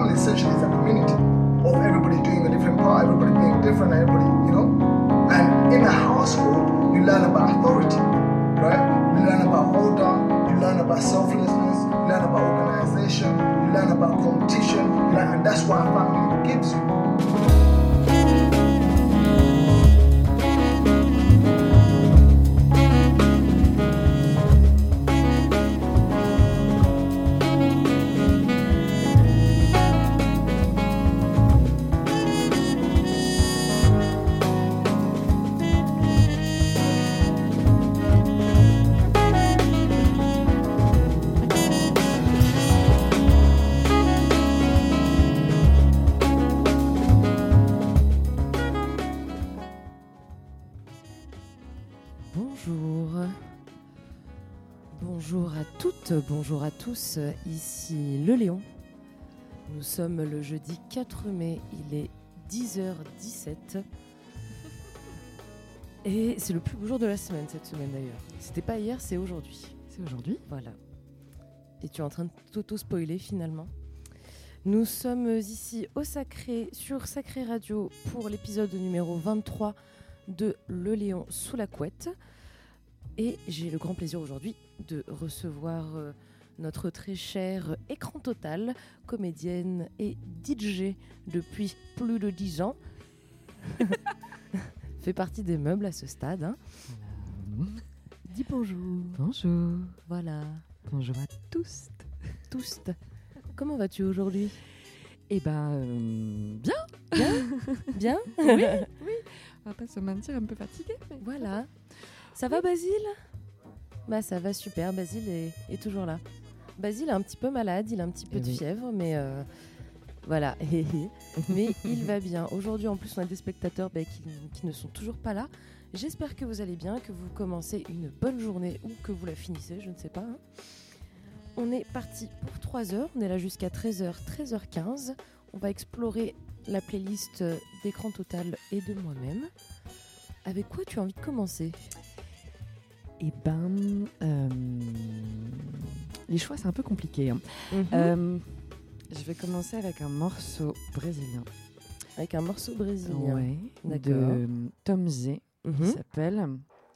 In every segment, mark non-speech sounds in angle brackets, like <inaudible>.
family essentially is a community of everybody doing a different part, everybody being different, everybody, you know. And in a household, you learn about authority, right? You learn about order, you learn about selflessness, you learn about organization, you learn about competition, you learn, and that's what a family gives you. Bonjour à tous. Ici Le Léon. Nous sommes le jeudi 4 mai, il est 10h17. Et c'est le plus beau jour de la semaine cette semaine d'ailleurs. C'était pas hier, c'est aujourd'hui. C'est aujourd'hui Voilà. Et tu es en train de t'auto-spoiler finalement. Nous sommes ici au Sacré, sur Sacré Radio, pour l'épisode numéro 23 de Le Léon sous la couette. Et j'ai le grand plaisir aujourd'hui de recevoir euh, notre très chère écran total, comédienne et DJ depuis plus de 10 ans. <laughs> Fait partie des meubles à ce stade. hein. Dis bonjour. Bonjour. Voilà. Bonjour à tous. Tous. Comment vas-tu aujourd'hui? Eh ben, euh, bien. Bien? <laughs> Oui, oui. On va pas se mentir, un peu fatigué. mais- Voilà. Ça va Basile? Bah ça va super, Basile est, est toujours là. Basile est un petit peu malade, il a un petit peu de oui. fièvre, mais euh, voilà. <laughs> mais il va bien. Aujourd'hui en plus on a des spectateurs bah, qui, qui ne sont toujours pas là. J'espère que vous allez bien, que vous commencez une bonne journée ou que vous la finissez, je ne sais pas. hein. On est parti pour 3 heures, on est là jusqu'à 13h, 13h15. On va explorer la playlist euh, d'écran total et de moi-même. Avec quoi tu as envie de commencer? Eh ben, euh, les choix, c'est un peu compliqué. hein. Mhm. Euh, je vais commencer avec un morceau brésilien. Avec un morceau brésilien. Ouais, de Tom Z, qui Mhm. s'appelle.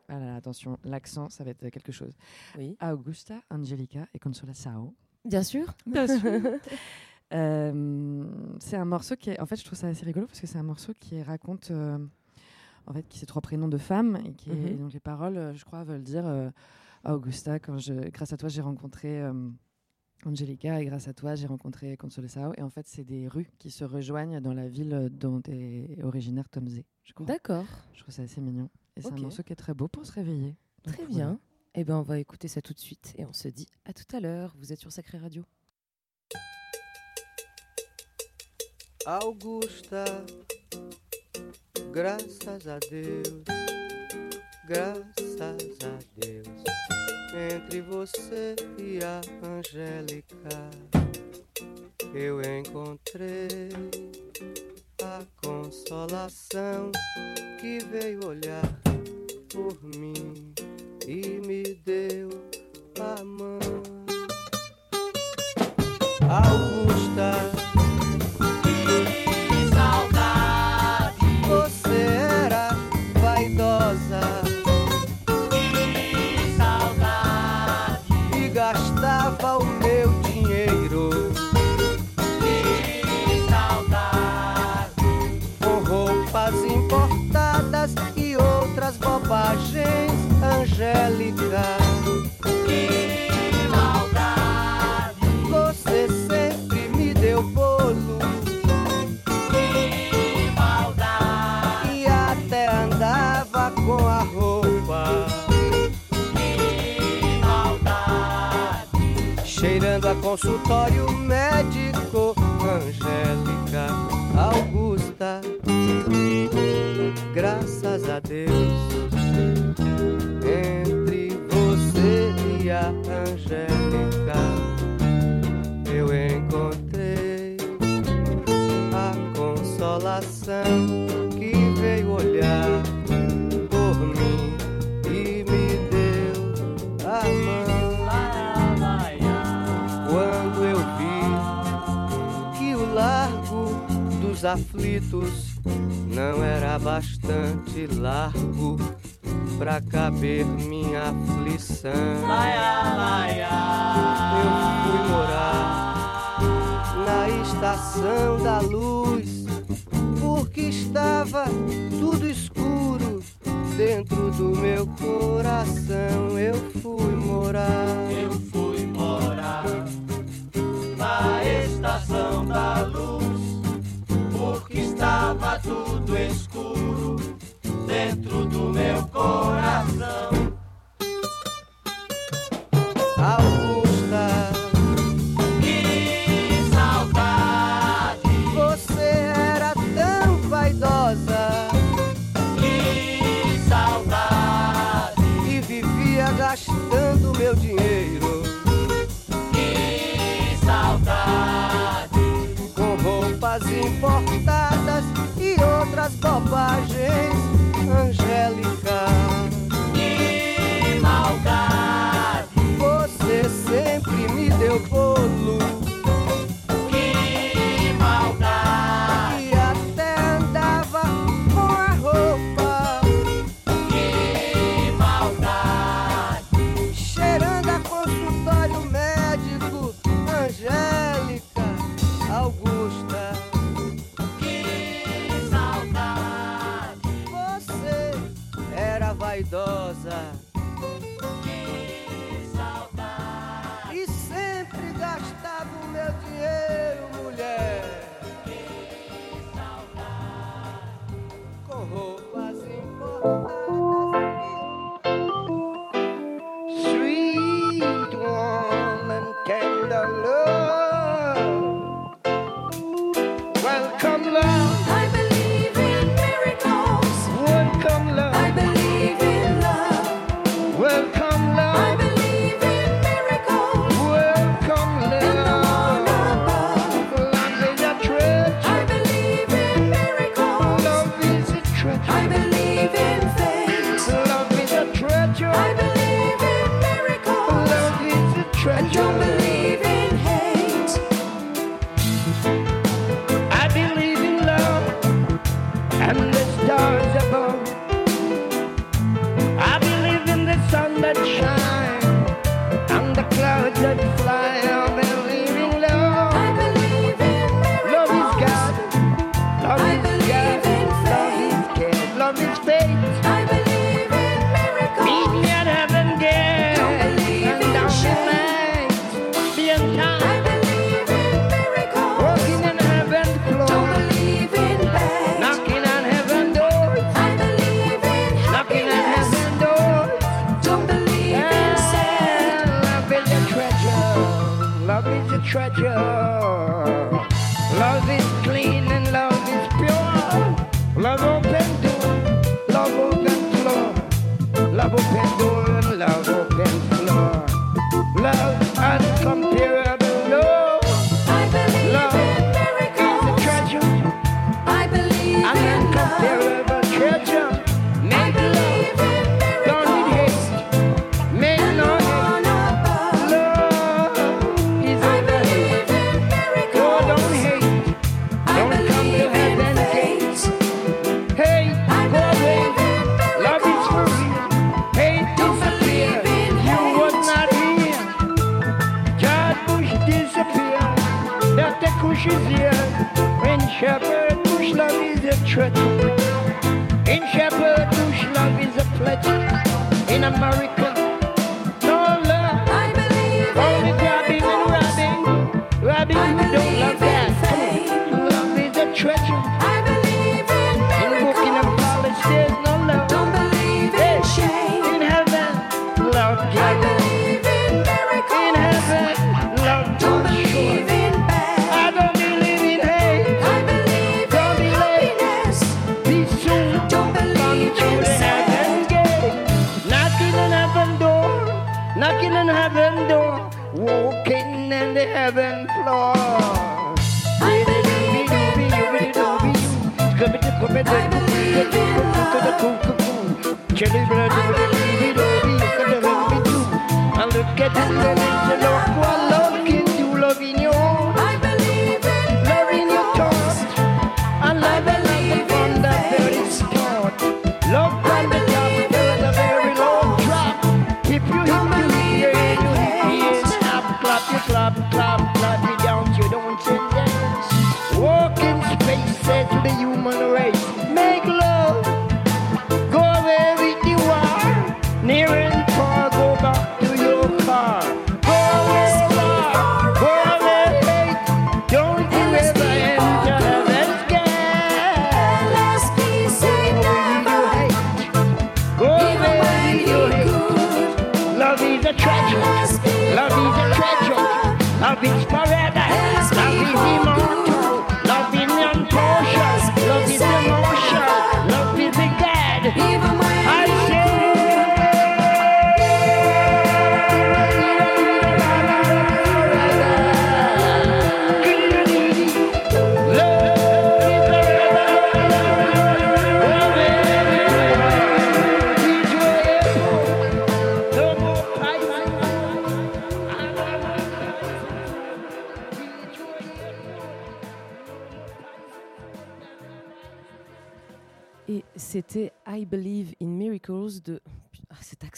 Ah là là, attention, l'accent, ça va être quelque chose. Oui. Augusta, Angelica et Consola Sao. Bien sûr. Bien sûr. <laughs> Euh, c'est un morceau qui est, en fait, je trouve ça assez rigolo parce que c'est un morceau qui raconte, euh, en fait, qui c'est trois prénoms de femmes et qui, Mhm. et donc les paroles, je crois, veulent dire euh, Ah, Augusta, quand je, grâce à toi, j'ai rencontré euh, Angelica et grâce à toi, j'ai rencontré Consuelo Sao. Et en fait, c'est des rues qui se rejoignent dans la ville dont est originaire Tom Z. Je crois. D'accord. Je trouve ça assez mignon. Et c'est un morceau qui est très beau pour se réveiller. Donc, Très voilà. bien. Eh ben, on va écouter ça tout de suite et on se dit à tout à l'heure. Vous êtes sur Sacré Radio. Augusta, graças a Deus, graças a Deus, entre você e a Angélica, eu encontrei a consolação que veio olhar por mim e me deu a mão. Augusta. Consultório médico, Angélica Augusta. Graças a Deus. Entre você e a Angélica, eu encontrei a consolação não era bastante largo pra caber minha aflição. Laia, laia. Eu fui morar na estação da luz, porque estava tudo escuro dentro do meu coração. Eu fui morar. Eu fui morar na estação da luz estava tudo escuro dentro do meu coração.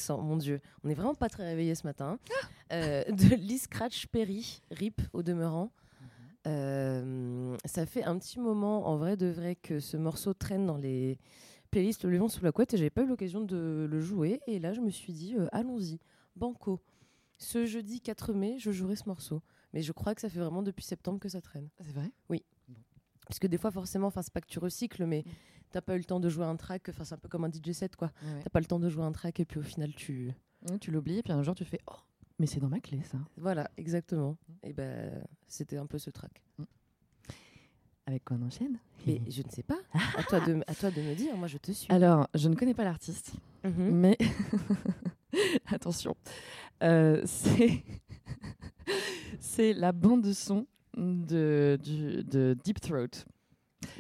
Accent, mon Dieu. On n'est vraiment pas très réveillé ce matin. Euh, de Lee Scratch Perry, RIP au demeurant. Euh, ça fait un petit moment, en vrai de vrai, que ce morceau traîne dans les playlists Le Vent sous la couette et j'avais pas eu l'occasion de le jouer. Et là, je me suis dit, euh, allons-y, banco. Ce jeudi 4 mai, je jouerai ce morceau. Mais je crois que ça fait vraiment depuis septembre que ça traîne. C'est vrai? Parce que des fois, forcément, enfin, c'est pas que tu recycles, mais t'as pas eu le temps de jouer un track. Enfin, c'est un peu comme un DJ set, quoi. Ouais. T'as pas le temps de jouer un track et puis au final, tu. Tu l'oublies, puis un jour tu fais Oh, mais c'est dans ma clé ça. Voilà, exactement. Et ben, c'était un peu ce track. Avec quoi on enchaîne? Mais je ne sais pas. À toi de, à toi de me dire. Moi, je te suis. Alors, je ne connais pas l'artiste, Mhm. mais <laughs> attention, Euh, c'est <laughs> c'est la bande de son de, du- de Deep Throat.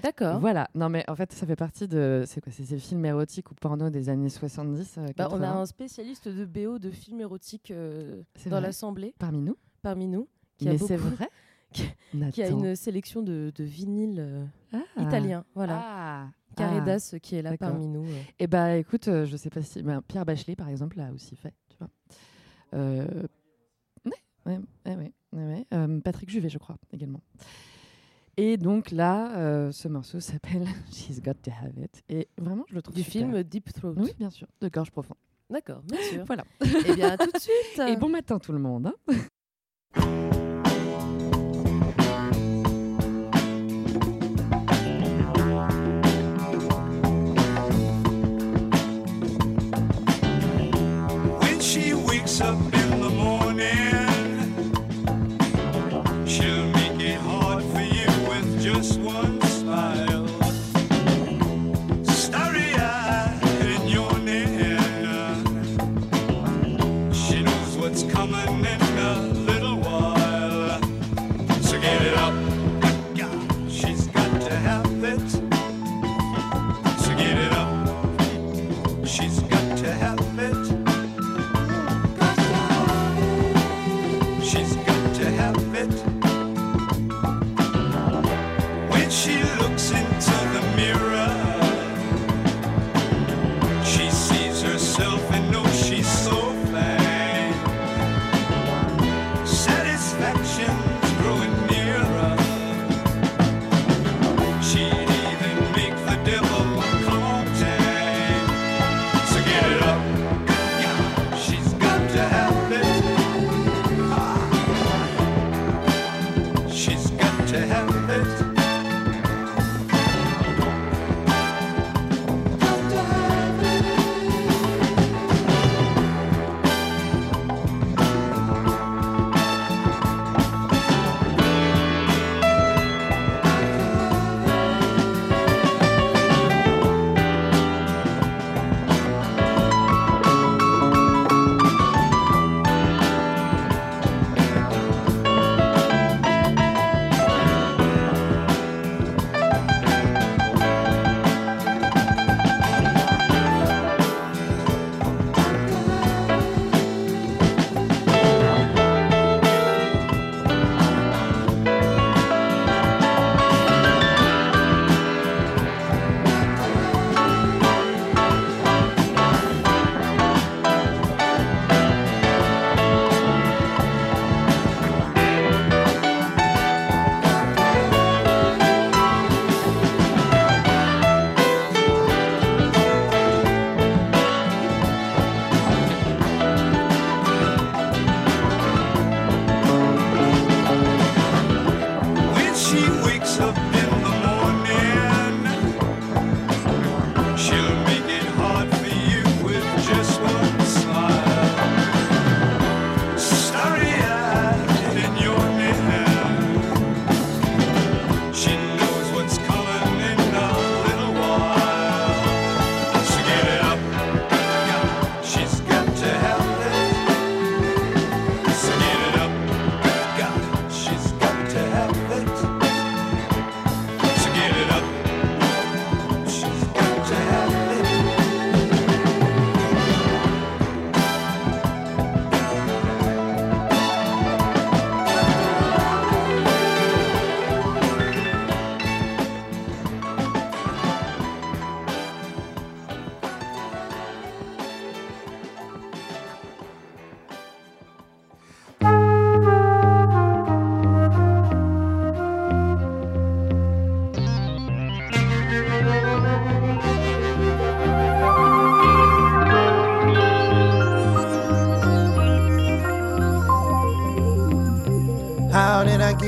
D'accord. Voilà, non mais en fait ça fait partie de c'est quoi c'est ces films érotiques ou porno des années 70 euh, Bah, on a 80, un spécialiste de BO de films érotiques euh, dans l'assemblée parmi nous. parmi nous. Qui a Mais c'est <laughs> vrai. Qui a Nathan. une sélection de, de vinyles euh, Ah. italiens. Voilà. Ah. Caridas qui est là parmi nous. euh. Et bah écoute, je sais pas si ben, Pierre Bachelet par exemple l'a aussi fait, tu vois. Ouais, ouais, ouais, Patrick Juvet, je crois également. Et donc là, euh, ce morceau s'appelle <laughs> She's Got to Have It. Et vraiment, je le trouve Du super. film Deep Throat. Oui, bien sûr, de gorge profonde. D'accord, bien sûr. <laughs> Voilà. Eh bien, à tout de suite. Et bon matin tout le monde. hein. When she wakes up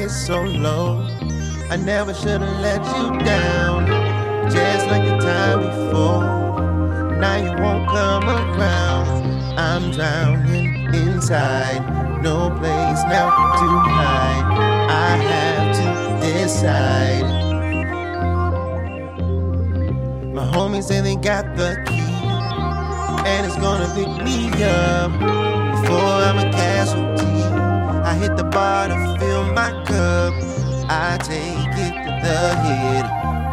so low. I never should have let you down. Just like the time before. Now you won't come around. I'm drowning inside. No place now to hide. I have to decide. My homies say they got the key. And it's gonna pick me up before I'm a casualty. I hit the bar to the head.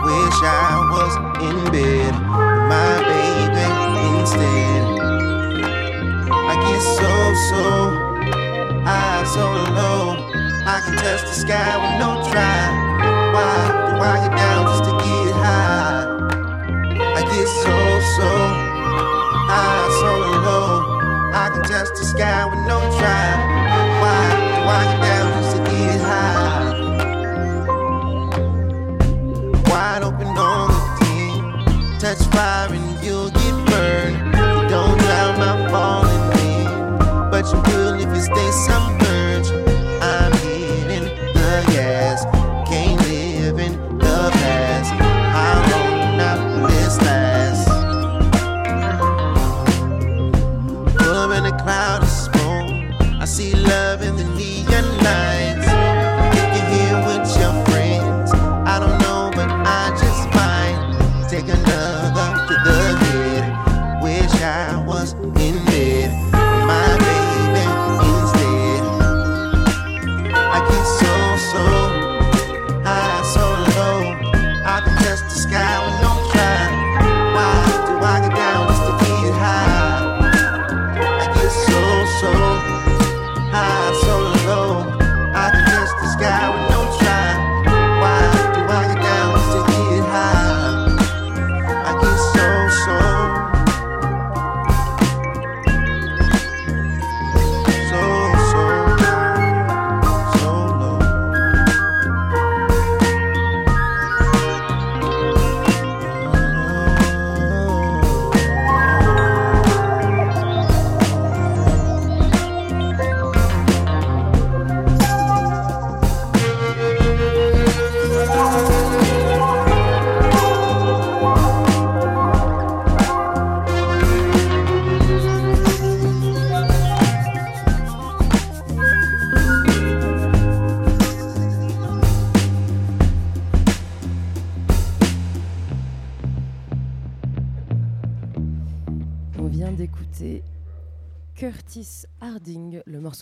Wish I was in bed with my baby instead. I get so, so high, so low. I can touch the sky with no try. Why do I get down just to get high? I get so, so high, so low. I can touch the sky with no try. Why do I get down team. Touch fire and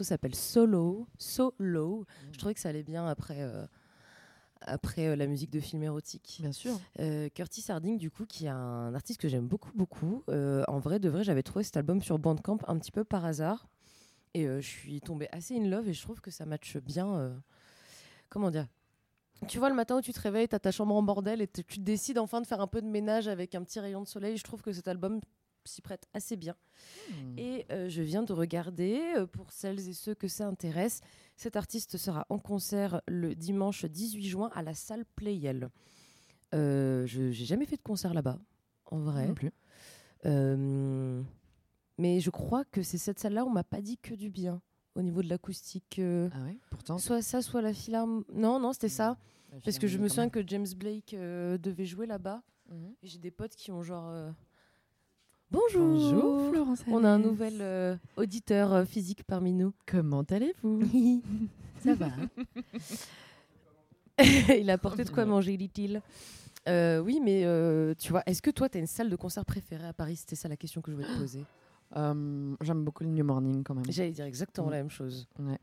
morceau s'appelle Solo. Solo. Je trouvais que ça allait bien après, euh, après euh, la musique de film érotique. Bien sûr. Euh, Curtis Harding, du coup, qui est un artiste que j'aime beaucoup, beaucoup. Euh, en vrai, de vrai, j'avais trouvé cet album sur Bandcamp un petit peu par hasard. Et je suis tombée assez in love et je trouve que ça matche bien. comment dire? Tu vois, le matin où tu te réveilles, t'as ta chambre en bordel et tu décides enfin de faire un peu de ménage avec un petit rayon de soleil. Je trouve que cet album s'y prête assez bien. Hmm. Et euh, je viens de regarder, euh, pour celles et ceux que ça intéresse, cet artiste sera en concert le dimanche 18 juin à la salle Playel. Euh, je n'ai jamais fait de concert là-bas, en vrai. Non plus. Mais je crois que c'est cette salle-là, on m'a pas dit que du bien au niveau de l'acoustique. Ah ouais, pourtant. soit ça, soit la philharmonie. Non, non, c'était ça. la Parce que je me souviens que James Blake devait jouer là-bas. Mhm. J'ai des potes qui ont genre. Bonjour Bonjour Florence. On a un nouvel euh, auditeur euh, physique parmi nous. Comment allez-vous <laughs> Ça va. <laughs> il a apporté de quoi manger, dit-il. Euh, oui, mais tu vois, est-ce que toi, tu as une salle de concert préférée à Paris? C'était ça la question que je voulais te poser. <gasps> J'aime beaucoup le New Morning quand même. J'allais dire exactement Mm. la même chose. Ouais.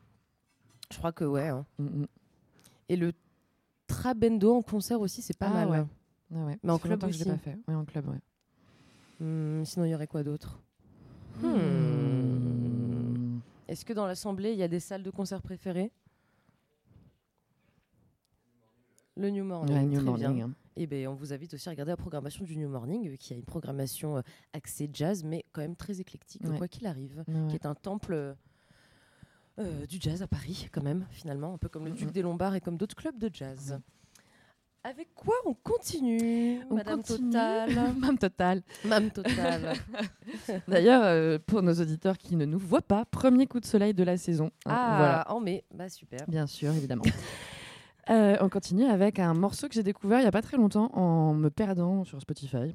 Je crois que ouais. hein. Mm, mm. Et le Trabendo en concert aussi, c'est pas Ah mal. ouais. Ah ouais. Mais en club longtemps que je aussi. pas fait. Oui, en club, ouais. Hmm, sinon, il y aurait quoi d'autre Hmm. Hmm. Est-ce que dans l'Assemblée, il y a des salles de concert préférées Le New Morning. New très bien. Hein. Et ben, on vous invite aussi à regarder la programmation du New Morning, qui a une programmation euh, axée jazz, mais quand même très éclectique, Ouais. quoi qu'il arrive, Ouais, qui est un temple euh, du jazz à Paris, quand même, finalement, un peu comme le Duc des Lombards et comme d'autres clubs de jazz. Avec quoi on continue, On Madame continue. Total <laughs> Madame Total. Madame Total. <laughs> D'ailleurs, euh, pour nos auditeurs qui ne nous voient pas, premier coup de soleil de la saison. Hein, ah, Voilà, en mai, bah super. bien sûr, évidemment. <laughs> Euh, on continue avec un morceau que j'ai découvert il n'y a pas très longtemps en me perdant sur Spotify.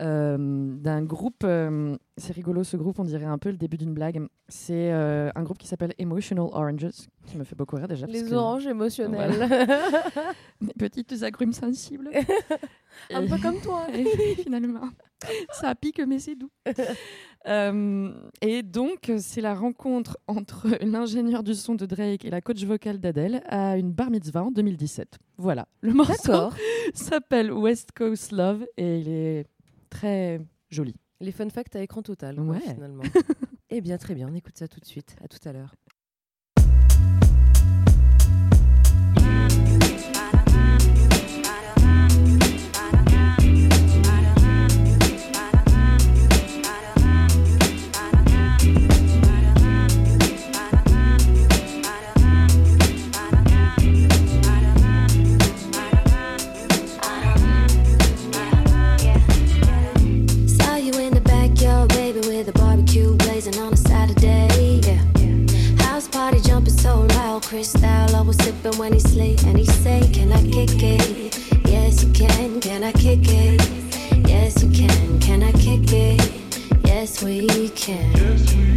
Euh, d'un groupe, euh, c'est rigolo ce groupe, on dirait un peu le début d'une blague. C'est euh, un groupe qui s'appelle Emotional Oranges, qui me fait beaucoup rire déjà. parce Les que- oranges émotionnelles. <laughs> Des petites agrumes sensibles. <laughs> Un peu comme toi. <laughs> Et finalement. Ça pique, mais c'est doux. Euh, et donc, c'est la rencontre entre l'ingénieur du son de Drake et la coach vocale d'Adèle à une bar mitzvah en 2017. Voilà. Le morceau s'appelle West Coast Love et il est très joli. Les fun facts à écran total, quoi, finalement. <laughs> eh bien, très bien, on écoute ça tout de suite. À tout à l'heure. Sipping when he's late and he say, Can I kick it? Yes, you can. Can I kick it? Yes, you can. Can I kick it? Yes, we can. Jukebox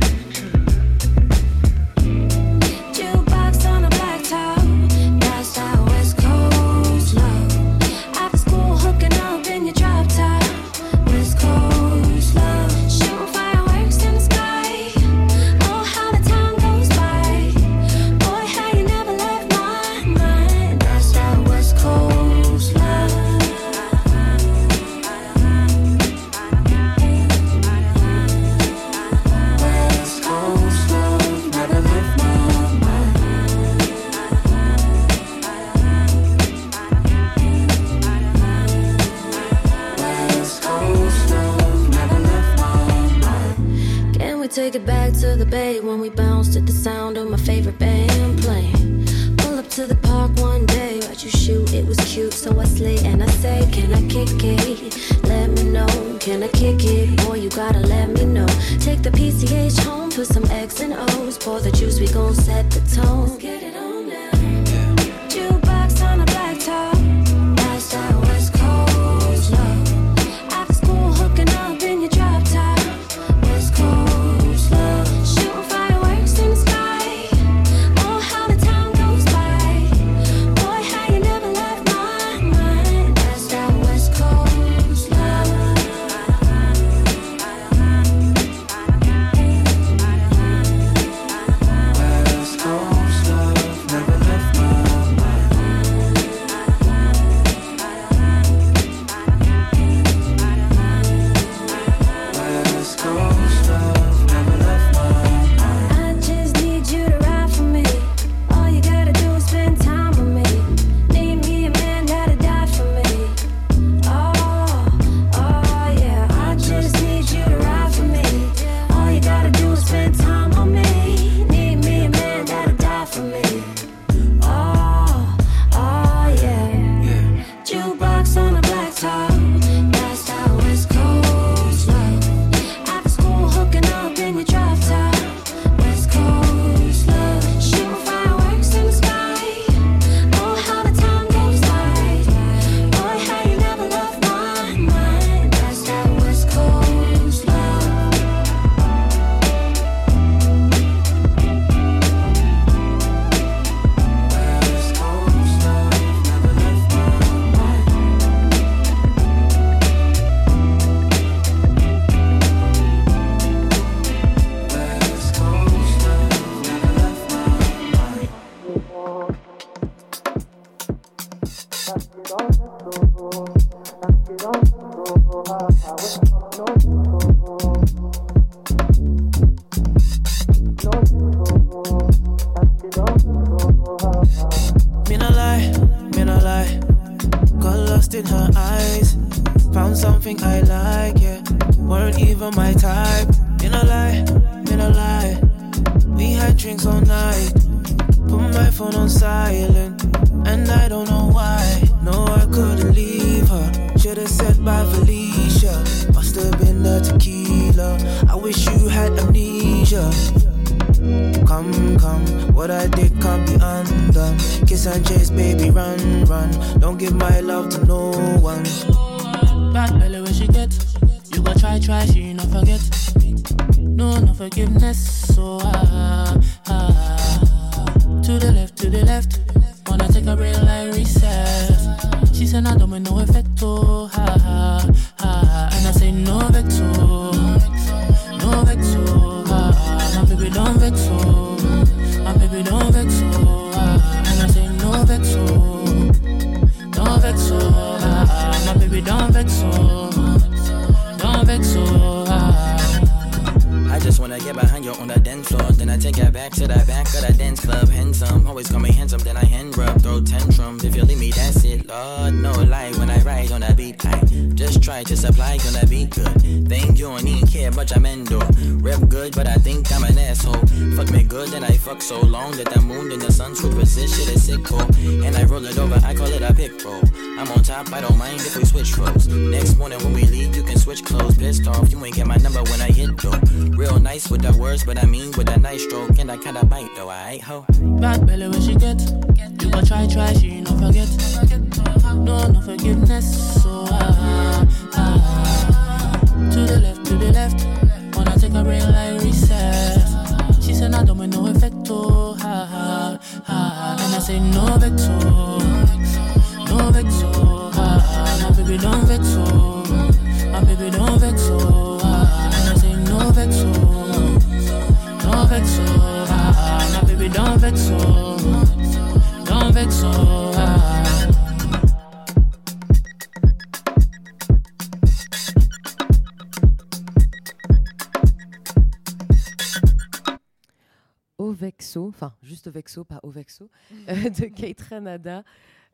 Renada,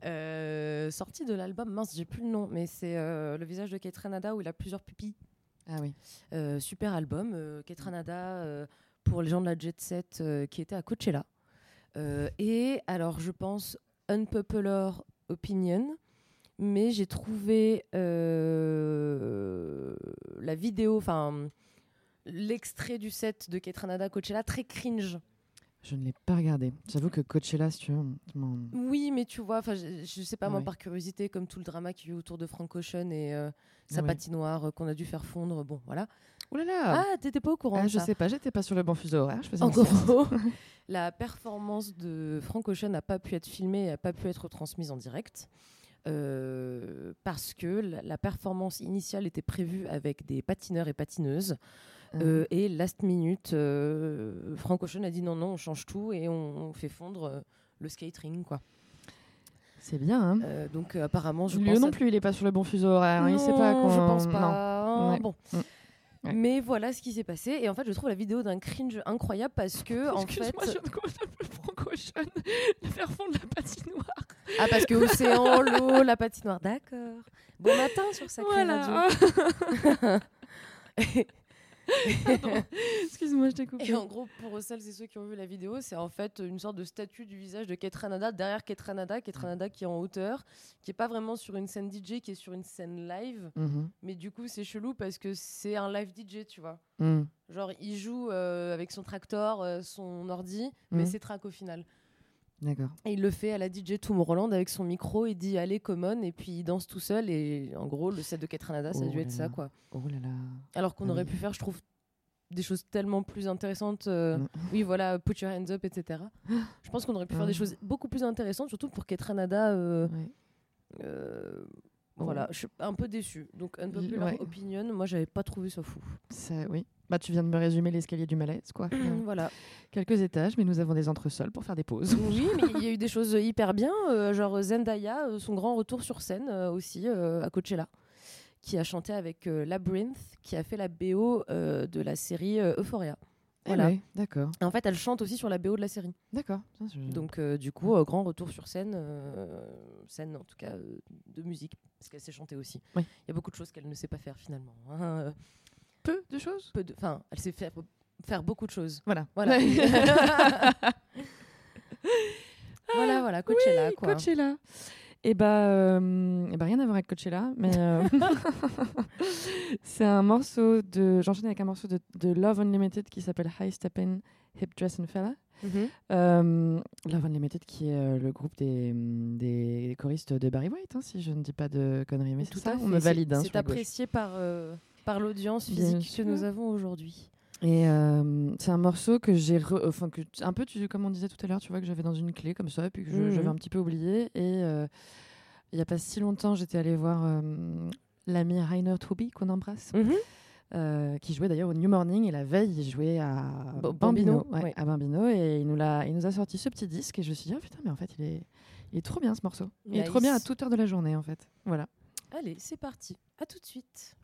euh, sorti de l'album, mince, j'ai plus le nom, mais c'est euh, le visage de Kate Renada où il a plusieurs pupilles. Ah oui. Euh, super album, Kate Renada pour les gens de la jet set qui étaient à Coachella. Et alors je pense Unpopular Opinion, mais j'ai trouvé la vidéo, enfin l'extrait du set de Kate Renada Coachella très cringe. Je ne l'ai pas regardé. J'avoue que Coachella, si tu veux, Oui, mais tu vois, je, je sais pas moi Ouais. par curiosité, comme tout le drama qu'il y a eu autour de Frank Ocean et euh, sa ouais. patinoire euh, qu'on a dû faire fondre. Bon, voilà. Ouh là là Ah, t'étais pas au courant Ah, Je ça sais pas, j'étais pas sur le bon fuseau horaire. Je faisais En gros, <laughs> <laughs> <laughs> la performance de Frank Ocean n'a pas pu être filmée, n'a pas pu être transmise en direct. euh, parce que la performance initiale était prévue avec des patineurs et patineuses. Ah. Euh, et last minute, euh, Frank Ocean a dit non, non, on change tout et on, on fait fondre euh, le skatering. Quoi. C'est bien, hein Euh, donc euh, apparemment, je Lui pense non à- plus, il est pas sur le bon fuseau horaire. hein, il sait Non, pas qu'on- je pense non. pas. hein, Ouais. Bon. Mm. Ouais. Mais voilà ce qui s'est passé. Et en fait, je trouve la vidéo d'un cringe incroyable parce que, en fait. Excuse-moi, je quoi s'appelle Frank Ocean <laughs> de faire fondre la patinoire. Ah, parce que océan, <laughs> l'eau, la patinoire. D'accord. Bon matin sur Sacré Voilà. Radio. Pardon. <laughs> <laughs> Excuse-moi, je t'ai coupé. Et en gros, pour celles et ceux qui ont vu la vidéo, c'est en fait une sorte de statue du visage de Kate Ranada derrière Kate Ranada, Kate Ranada qui est en hauteur, qui est pas vraiment sur une scène DJ, qui est sur une scène live. Mhm. Mais du coup, c'est chelou parce que c'est un live DJ, tu vois. Mm. Genre, il joue euh, avec son tractor, euh, son ordi, mais Mhm. c'est track au final. D'accord. Et il le fait à la DJ Tomorrowland avec son micro, il dit allez, common, et puis il danse tout seul. Et en gros, le set de Kate Ranada, ça a Oh dû être ça, quoi. Oh là là. Alors qu'on Ah aurait oui. pu faire, je trouve, des choses tellement plus intéressantes. euh, Mm. Oui, voilà, put your hands up, etc. <gasps> Je pense qu'on aurait pu faire des Ah. choses beaucoup plus intéressantes, surtout pour Kate Ranada. euh, Ouais. euh, Bon. Voilà, je suis un peu déçue. Donc, Unpopular Ouais. Opinion, moi, j'avais pas trouvé ça fou. Ça, oui. Bah, tu viens de me résumer l'escalier du malaise, quoi. Euh, voilà. Quelques étages, mais nous avons des entresols pour faire des pauses. Oui, mais il y a eu des choses hyper bien, euh, genre Zendaya, euh, son grand retour sur scène euh, aussi à Coachella, qui a chanté avec Labyrinth, qui a fait la BO de la série Euphoria. Eh Voilà. ouais, d'accord. Et en fait, elle chante aussi sur la BO de la série. D'accord. Donc, euh, du coup, euh, grand retour sur scène, euh, scène en tout cas de musique, parce qu'elle sait chanter aussi. Oui. Il y a beaucoup de choses qu'elle ne sait pas faire finalement. hein, peu de choses. peu de, enfin, elle sait faire, faire beaucoup de choses. Voilà. Voilà. <laughs> voilà, voilà, Coachella, Oui, quoi. Coachella. Et bah, euh, eh bah, rien à voir avec Coachella, mais euh, <laughs> c'est un morceau de. J'enchaîne avec un morceau de, de Love Unlimited qui s'appelle High Steppin' Hip Dressing Fella. Mhm. Euh, Love Unlimited, qui est le groupe des, des choristes de Barry White, hein, si je ne dis pas de conneries, mais c'est Tout ça, on me valide. hein, C'est apprécié par, par l'audience physique que nous avons aujourd'hui. Et euh, c'est un morceau que j'ai, enfin que un peu, tu, comme on disait tout à l'heure, tu vois que j'avais dans une clé comme ça, et puis que Mhm. j'avais un petit peu oublié. Et euh, il y a pas si longtemps, j'étais allée voir euh, l'ami Rainer Truby qu'on embrasse, Mhm. qui jouait d'ailleurs au New Morning. Et la veille, il jouait à Bambino, Bambino, ouais, ouais. à Bambino, et il nous l'a, il nous a sorti ce petit disque. Et je me suis dit, ah putain, mais en fait, il est, il est trop bien ce morceau. Il est trop bien à toute heure de la journée, en fait. Voilà. Allez, c'est parti. À tout de suite.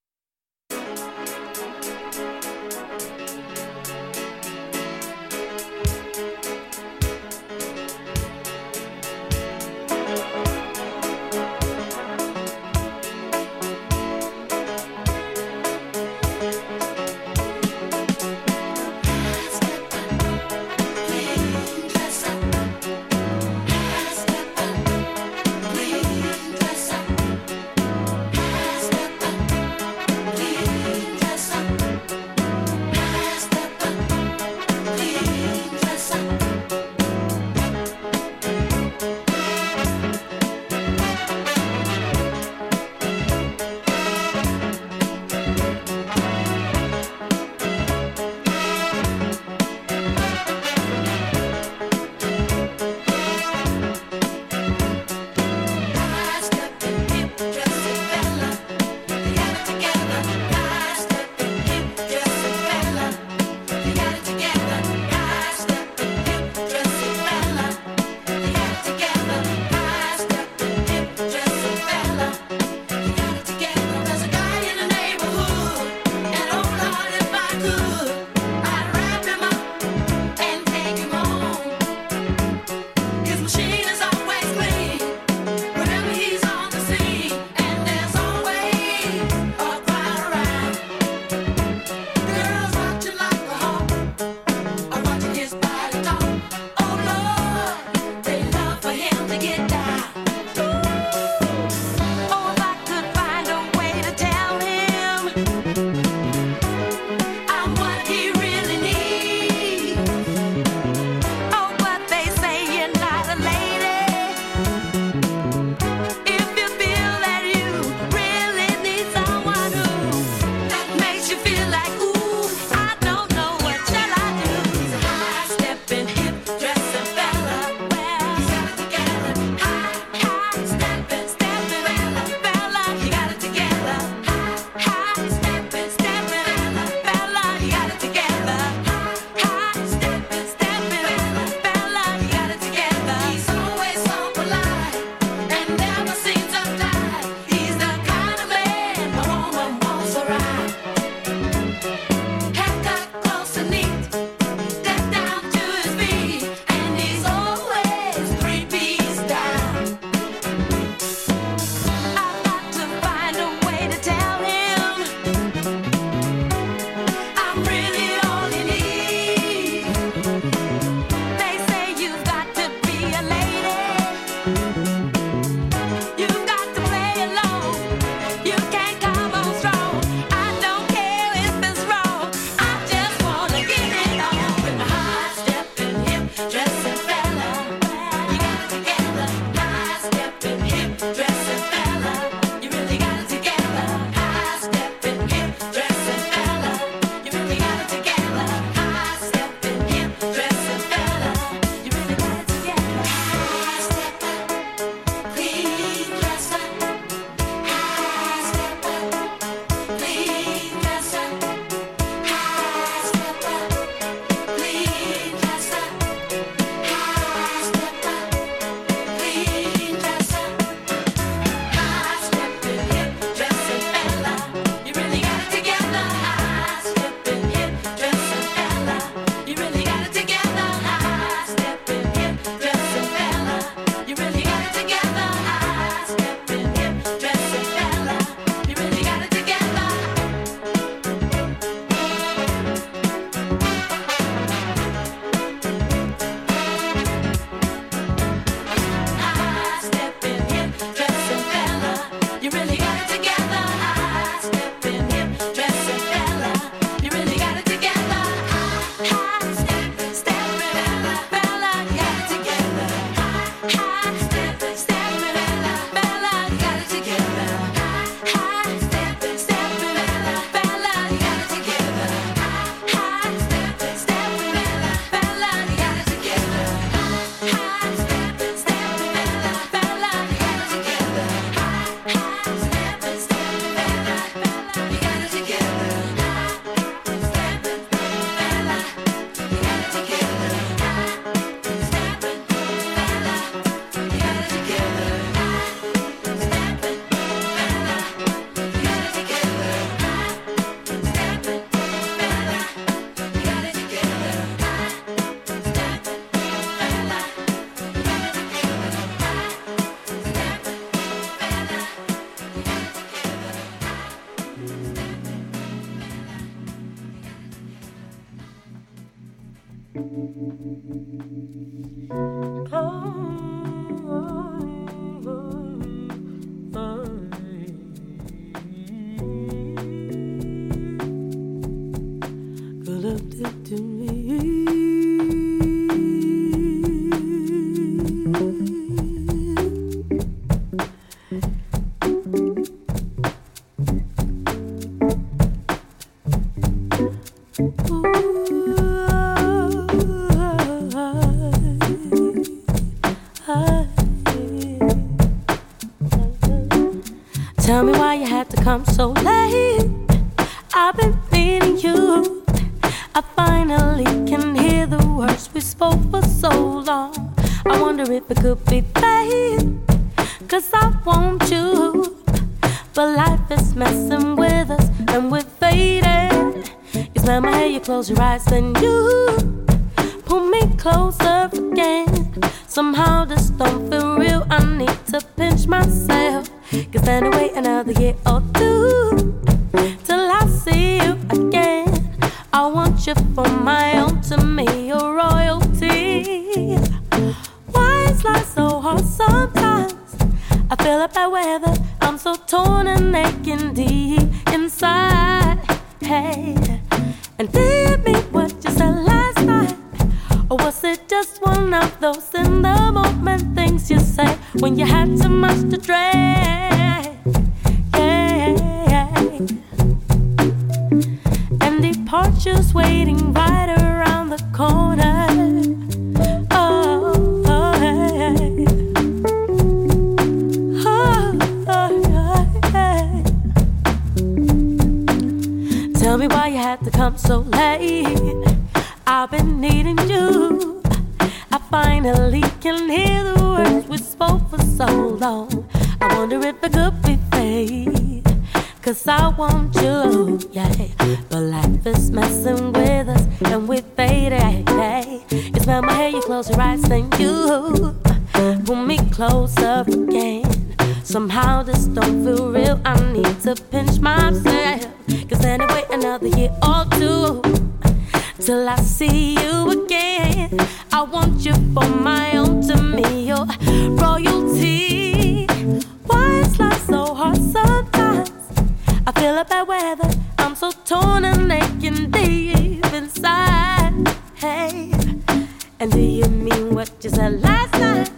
And do you mean what you said last night?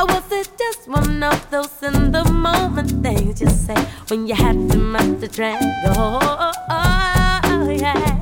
Or was it just one of those in the moment things you say when you had too much to drink? Oh, oh, oh, oh yeah.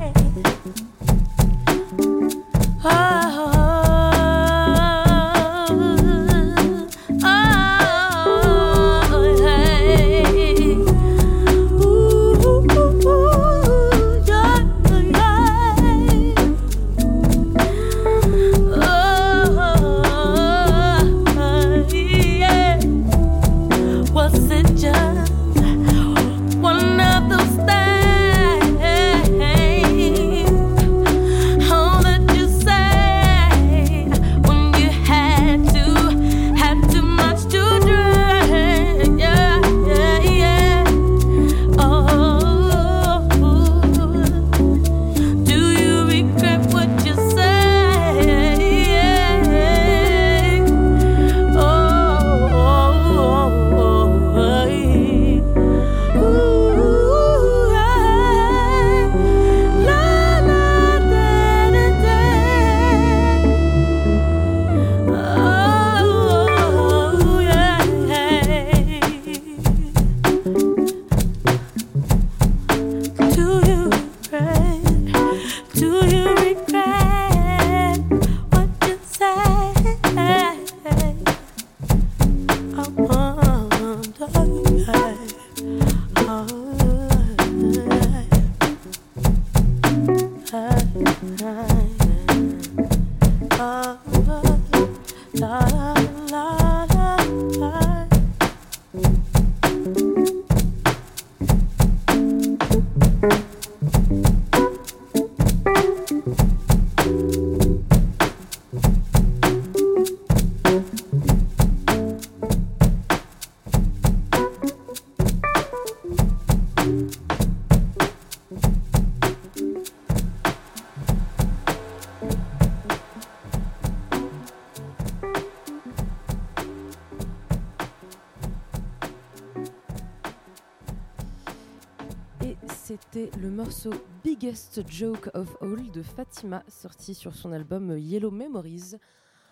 Joke of All de Fatima, sorti sur son album Yellow Memories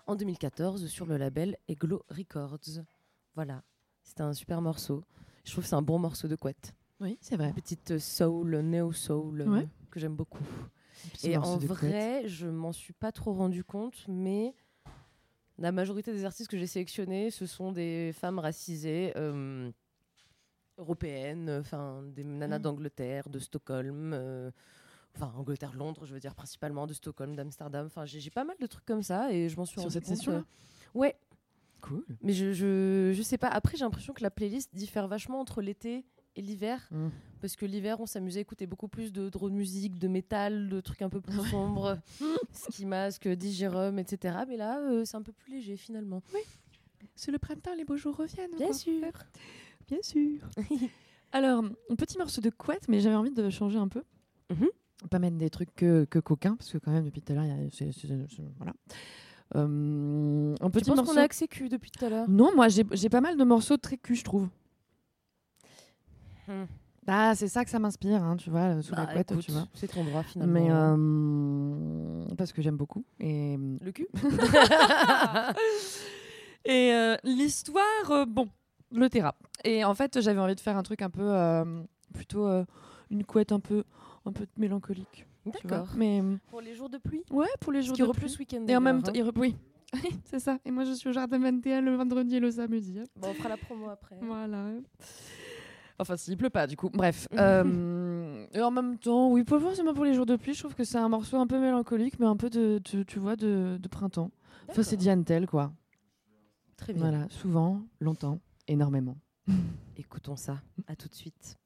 en 2014 sur le label Eglo Records. Voilà, c'était un super morceau. Je trouve que c'est un bon morceau de couette. Oui, c'est vrai. Petite soul, néo-soul, euh, Ouais. que j'aime beaucoup. Et en couette. vrai, je m'en suis pas trop rendu compte, mais la majorité des artistes que j'ai sélectionnés, ce sont des femmes racisées euh, européennes, enfin des nanas Mm. d'Angleterre, de Stockholm, euh, enfin Angleterre, Londres, je veux dire principalement de Stockholm, d'Amsterdam. Enfin, j'ai pas mal de trucs comme ça et je m'en suis Sur cette compte, session-là euh, Ouais, Cool. mais je, je, je sais pas. Après, j'ai l'impression que la playlist diffère vachement entre l'été et l'hiver. Mm. Parce que l'hiver, on s'amusait à écouter beaucoup plus de drôle musique, de métal, de trucs un peu plus sombres, <laughs> ski mask, dit Jérôme, etc. Mais là, euh, c'est un peu plus léger finalement. C'est le printemps, les beaux jours reviennent. Bien quoi. sûr. Bien sûr. <laughs> Alors, un petit morceau de couette, mais j'avais envie de changer un peu. Mhm. Pas mettre des trucs que, que coquins, parce que quand même, depuis tout à l'heure, voilà. Euh, un Tu petit penses morceau. qu'on a accès cul depuis tout à l'heure? Non, moi, j'ai pas mal de morceaux très cul, je trouve. Hmm. Ah, c'est ça que ça m'inspire, hein, tu vois, sous la Bah, couette, écoute, tu vois. C'est ton droit finalement. Mais euh, parce que j'aime beaucoup. Et, Le cul <laughs> et euh, l'histoire, euh, bon, le terrain. Et en fait, j'avais envie de faire un truc un peu, plutôt une couette un peu, un peu mélancolique. tu vois. D'accord. Mais Pour les jours de pluie? Ouais, pour les jours qui de reprend pluie. ce week-end. Et en même temps, hein. <laughs> oui, c'est ça. Et moi, je suis au jardin 21 le vendredi et le samedi. hein. Bon, on fera la promo après. Voilà. Enfin, s'il pleut pas, du coup. Bref. <laughs> euh, et en même temps, oui, pas forcément pour les jours de pluie. Je trouve que c'est un morceau un peu mélancolique, mais un peu de, de- tu vois, de, de printemps. Enfin, c'est. Diane Tell, quoi. Très bien. Voilà, souvent, longtemps, énormément. Écoutons ça. À tout de suite.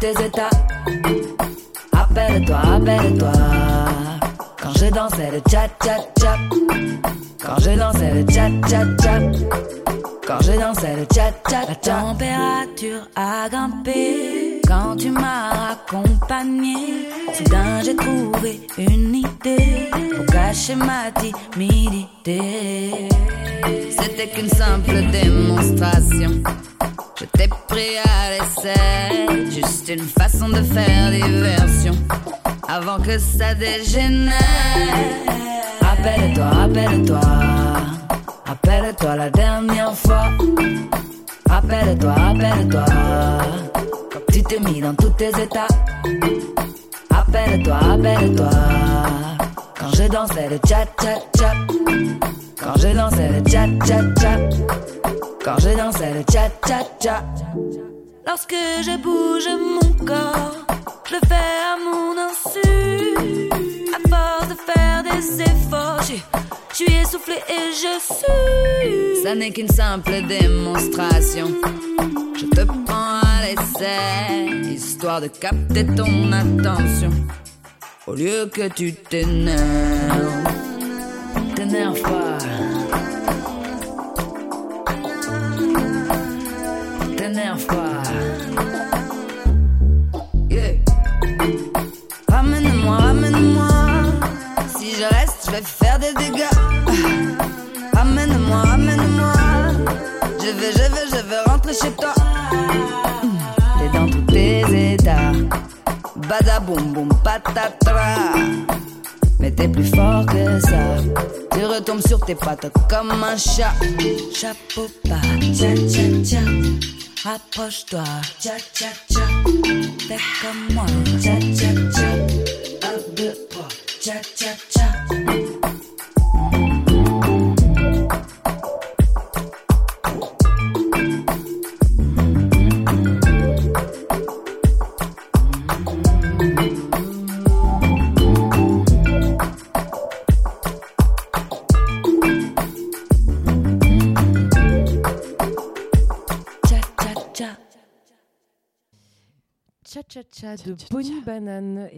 T'es mis dans tous tes états. Que ça. Qu'une simple démonstration. Je te prends à l'essai, histoire de capter ton attention. Au lieu que tu t'énerves, comme un chat. Chapeau pas, tcha tcha tcha. Rapproche-toi, tcha tcha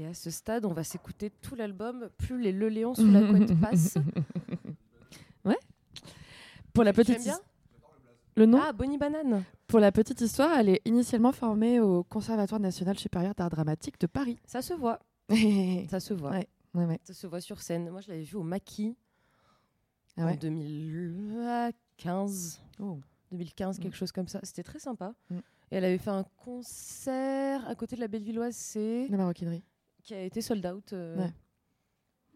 à ce stade, on va s'écouter tout l'album, plus les Le Léon sous la couette <laughs> passent. Ouais. Pour la petite bien Le nom Ah, Bonnie Banane. Pour la petite histoire, elle est initialement formée au Conservatoire national supérieur d'art dramatique de Paris. Ça se voit. <laughs> Ça se voit. ouais, ouais. Ça se voit sur scène. Moi, je l'avais vu au Maquis Ah en ouais 2015. Oh. 2015, Mm. quelque chose comme ça. C'était très sympa. Mm. Et elle avait fait un concert à côté de la Bellevilloise, c'est La maroquinerie. Qui a été sold out. euh, Ouais.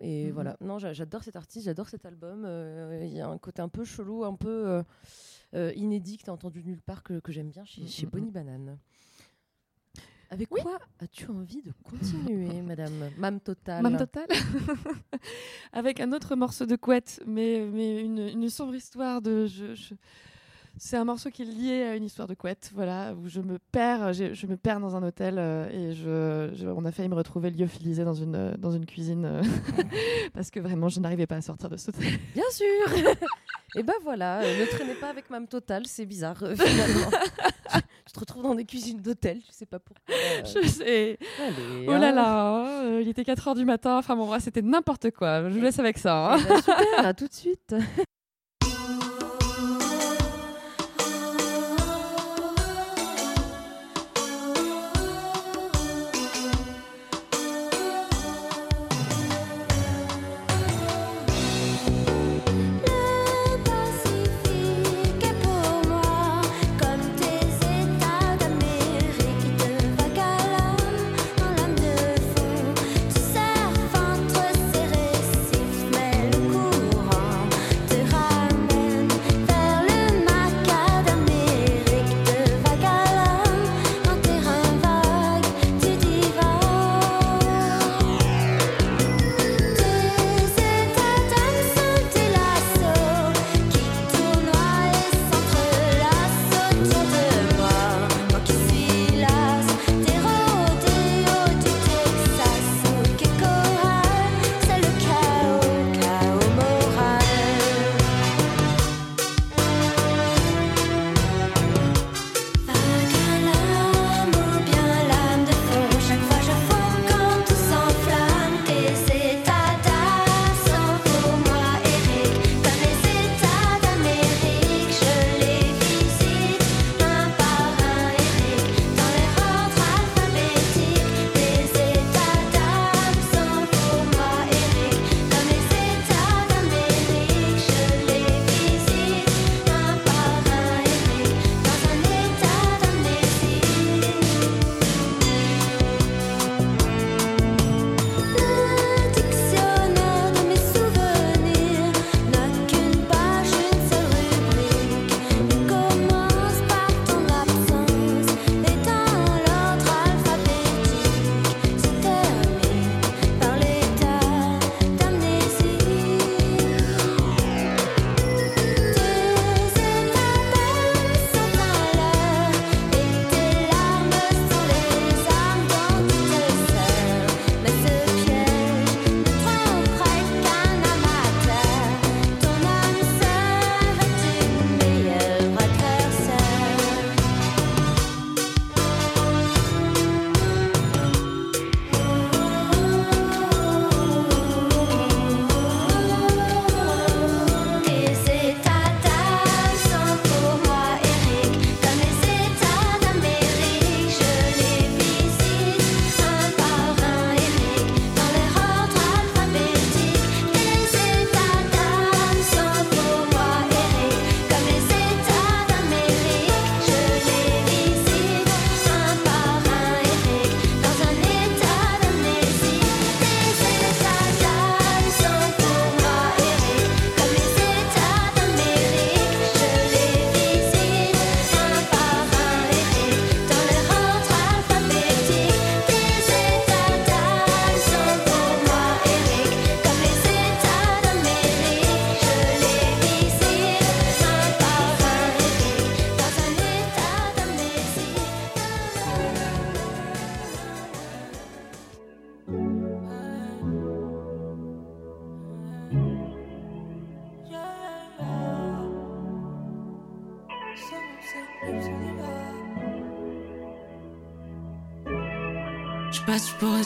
Et Mhm. voilà. Non, j'a- j'adore cet artiste, j'adore cet album. euh, Il y a un côté un peu chelou, un peu euh, inédit que tu entendu nulle part que, que j'aime bien chez, chez Mhm. Bonnie Banane. Avec quoi as-tu envie de continuer, <laughs> madame? Mam Total Mam Total <laughs> Avec un autre morceau de couette, mais, mais une, une sombre histoire de. je- je- C'est un morceau qui est lié à une histoire de couette, voilà, où je me perds, je me perds dans un hôtel euh, et je, je- on a failli me retrouver lyophilisée dans une, euh, dans une cuisine euh, <laughs> parce que vraiment je n'arrivais pas à sortir de cet hôtel. Bien sûr <laughs> Et ben voilà, ne traînez pas avec Mam Total, c'est bizarre finalement. <laughs> je te retrouve dans des cuisines d'hôtel, je sais pas pourquoi. Je sais. allez, Oh là hein. là, il était 4h du matin, enfin bon, c'était n'importe quoi. Je vous laisse avec ça. hein. Eh ben, super, à tout de suite.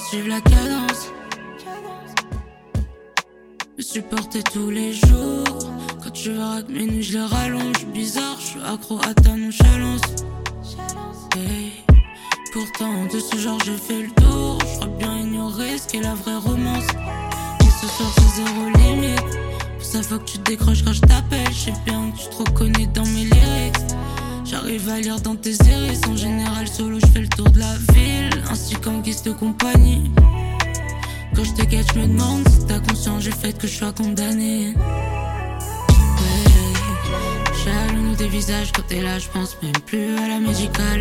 Suivre la cadence. Me supporter tous les jours. Quand tu verras que mes nuits je les rallonge. Bizarre, je suis accro à ta nonchalance. Hey. Pourtant, de ce genre, j'ai fait le tour. Je crois bien ignorer ce qu'est la vraie romance. Et ce soir, c'est zéro limite. Pour ça, faut que tu décroches quand je t'appelle. Je sais bien que tu te reconnais dans mes lyrics. J'arrive à lire dans tes séries. En général, solo, je fais le tour de la ville. Ainsi qu'en guise de compagnie. Je sois condamné. Des visages quand t'es là, je pense même plus à la médicale.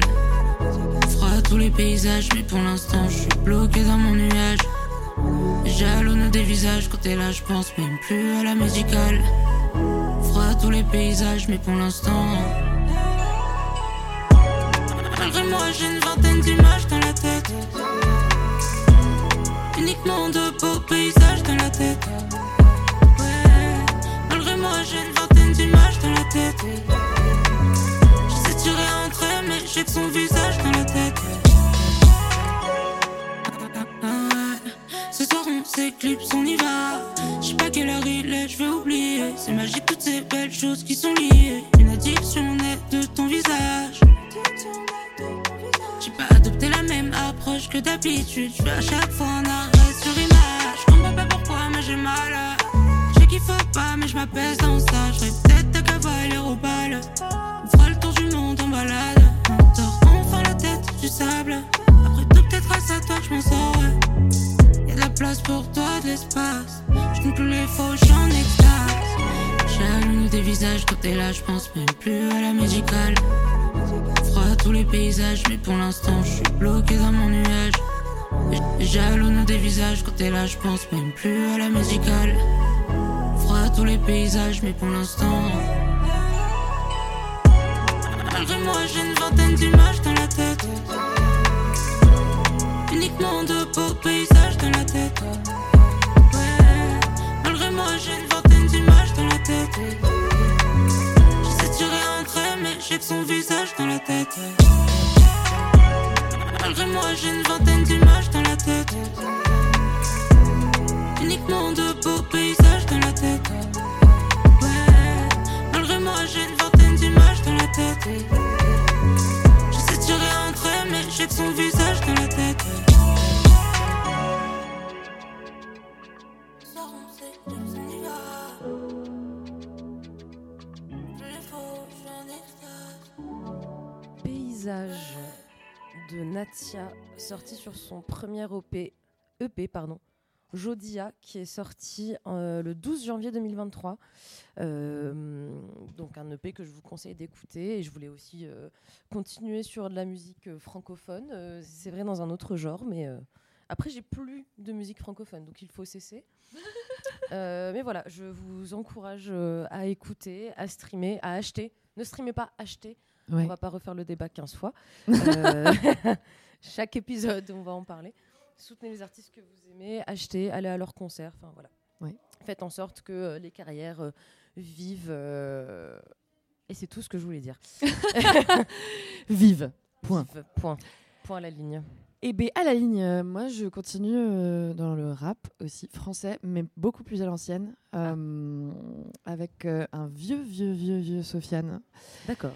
Froid tous les paysages, mais pour l'instant, je suis bloqué dans mon nuage. Jalonne des visages quand t'es là, je pense même plus à la médicale. Froid tous les paysages, mais pour l'instant. Malgré moi, j'ai une vingtaine d'images dans la tête. Uniquement de beaux paysages dans la tête. Moi, j'ai une vingtaine d'images dans la tête. J'essaie de tirer entre elles, mais j'ai que son visage dans la tête. Ce soir, on s'éclipse, on y va. Je sais pas quelle heure il est, je vais oublier. C'est magique, toutes ces belles choses qui sont liées. Une addiction naît de ton visage. J'ai pas adopté la même approche que d'habitude. Je à chaque fois un arrêt sur image. Je comprends pas pourquoi, mais j'ai mal. Je sais qu'il faut pas, mais je m'apaise dans ça. Je peut-être ta cavalier au bal. On fera le tour du monde en balade. On sort enfin la tête du sable. Après tout, peut-être grâce à toi je m'en saurai. Y'a de la place pour toi, de l'espace. Je plus les faux, je suis en extase. J'allume des visages quand t'es là, je pense même plus à la médicale. Froid à tous les paysages, mais pour l'instant, je suis bloqué dans mon nuage. Jalonne des visages quand t'es là, je pense même plus à la musicale. Tous les paysages, mais pour l'instant. Malgré moi, j'ai une vingtaine d'images dans la tête. Uniquement de beaux paysages dans la tête. Ouais, malgré moi, j'ai une vingtaine d'images dans la tête. J'essaie de tirer elles, mais j'ai que son visage dans la tête. Malgré moi, j'ai une vingtaine d'images dans la tête. Uniquement de beaux paysages j'ai une vingtaine d'images dans la tête. J'essaie de tirer entre elles, mais j'ai que son visage dans la tête. Paysage de Natia, sorti sur son premier EP, EP pardon, Jodia, qui est sorti euh, le 12 janvier 2023. Euh, donc un EP que je vous conseille d'écouter. Et je voulais aussi euh, continuer sur de la musique euh, francophone. C'est vrai dans un autre genre, mais après j'ai plus de musique francophone, donc il faut cesser. <laughs> Mais voilà, je vous encourage à écouter, à streamer, à acheter. Ne streamez pas, achetez. Ouais. On va pas refaire le débat 15 fois. <laughs> Euh, <laughs> chaque épisode, on va en parler. Soutenez les artistes que vous aimez, achetez, allez à leurs concerts. Enfin voilà. Faites en sorte que euh, les carrières euh, vivent. euh, Et c'est tout ce que je voulais dire. <laughs> <laughs> Vive. Point. Vive, point. Point à la ligne. Et bien, à la ligne, euh, moi, je continue euh, dans le rap aussi, français, mais beaucoup plus à l'ancienne, euh, avec un vieux, vieux, vieux, vieux Sofiane. D'accord.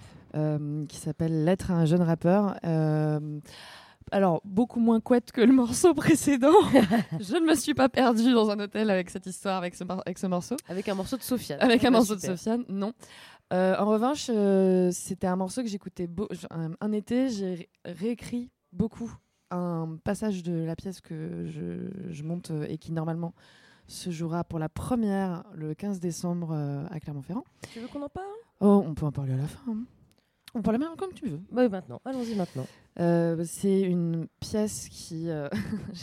qui s'appelle Lettre à un jeune rappeur. Alors, beaucoup moins couette que le morceau <laughs> précédent. je ne me suis pas perdue dans un hôtel avec cette histoire, avec ce, mor- avec ce morceau. Avec un morceau de Sofiane. Avec un Ah bah, morceau de. Sofiane, non. Euh, en revanche, euh, c'était un morceau que j'écoutais beau- un, un été. J'ai ré- réécrit beaucoup un passage de la pièce que je, je monte euh, et qui normalement se jouera pour la première le 15 décembre euh, à Clermont-Ferrand. Tu veux qu'on en parle? Oh, on peut en parler à la fin. hein. On parle même comme tu veux. Oui, maintenant. Allons-y maintenant. Euh, c'est une pièce qui, euh,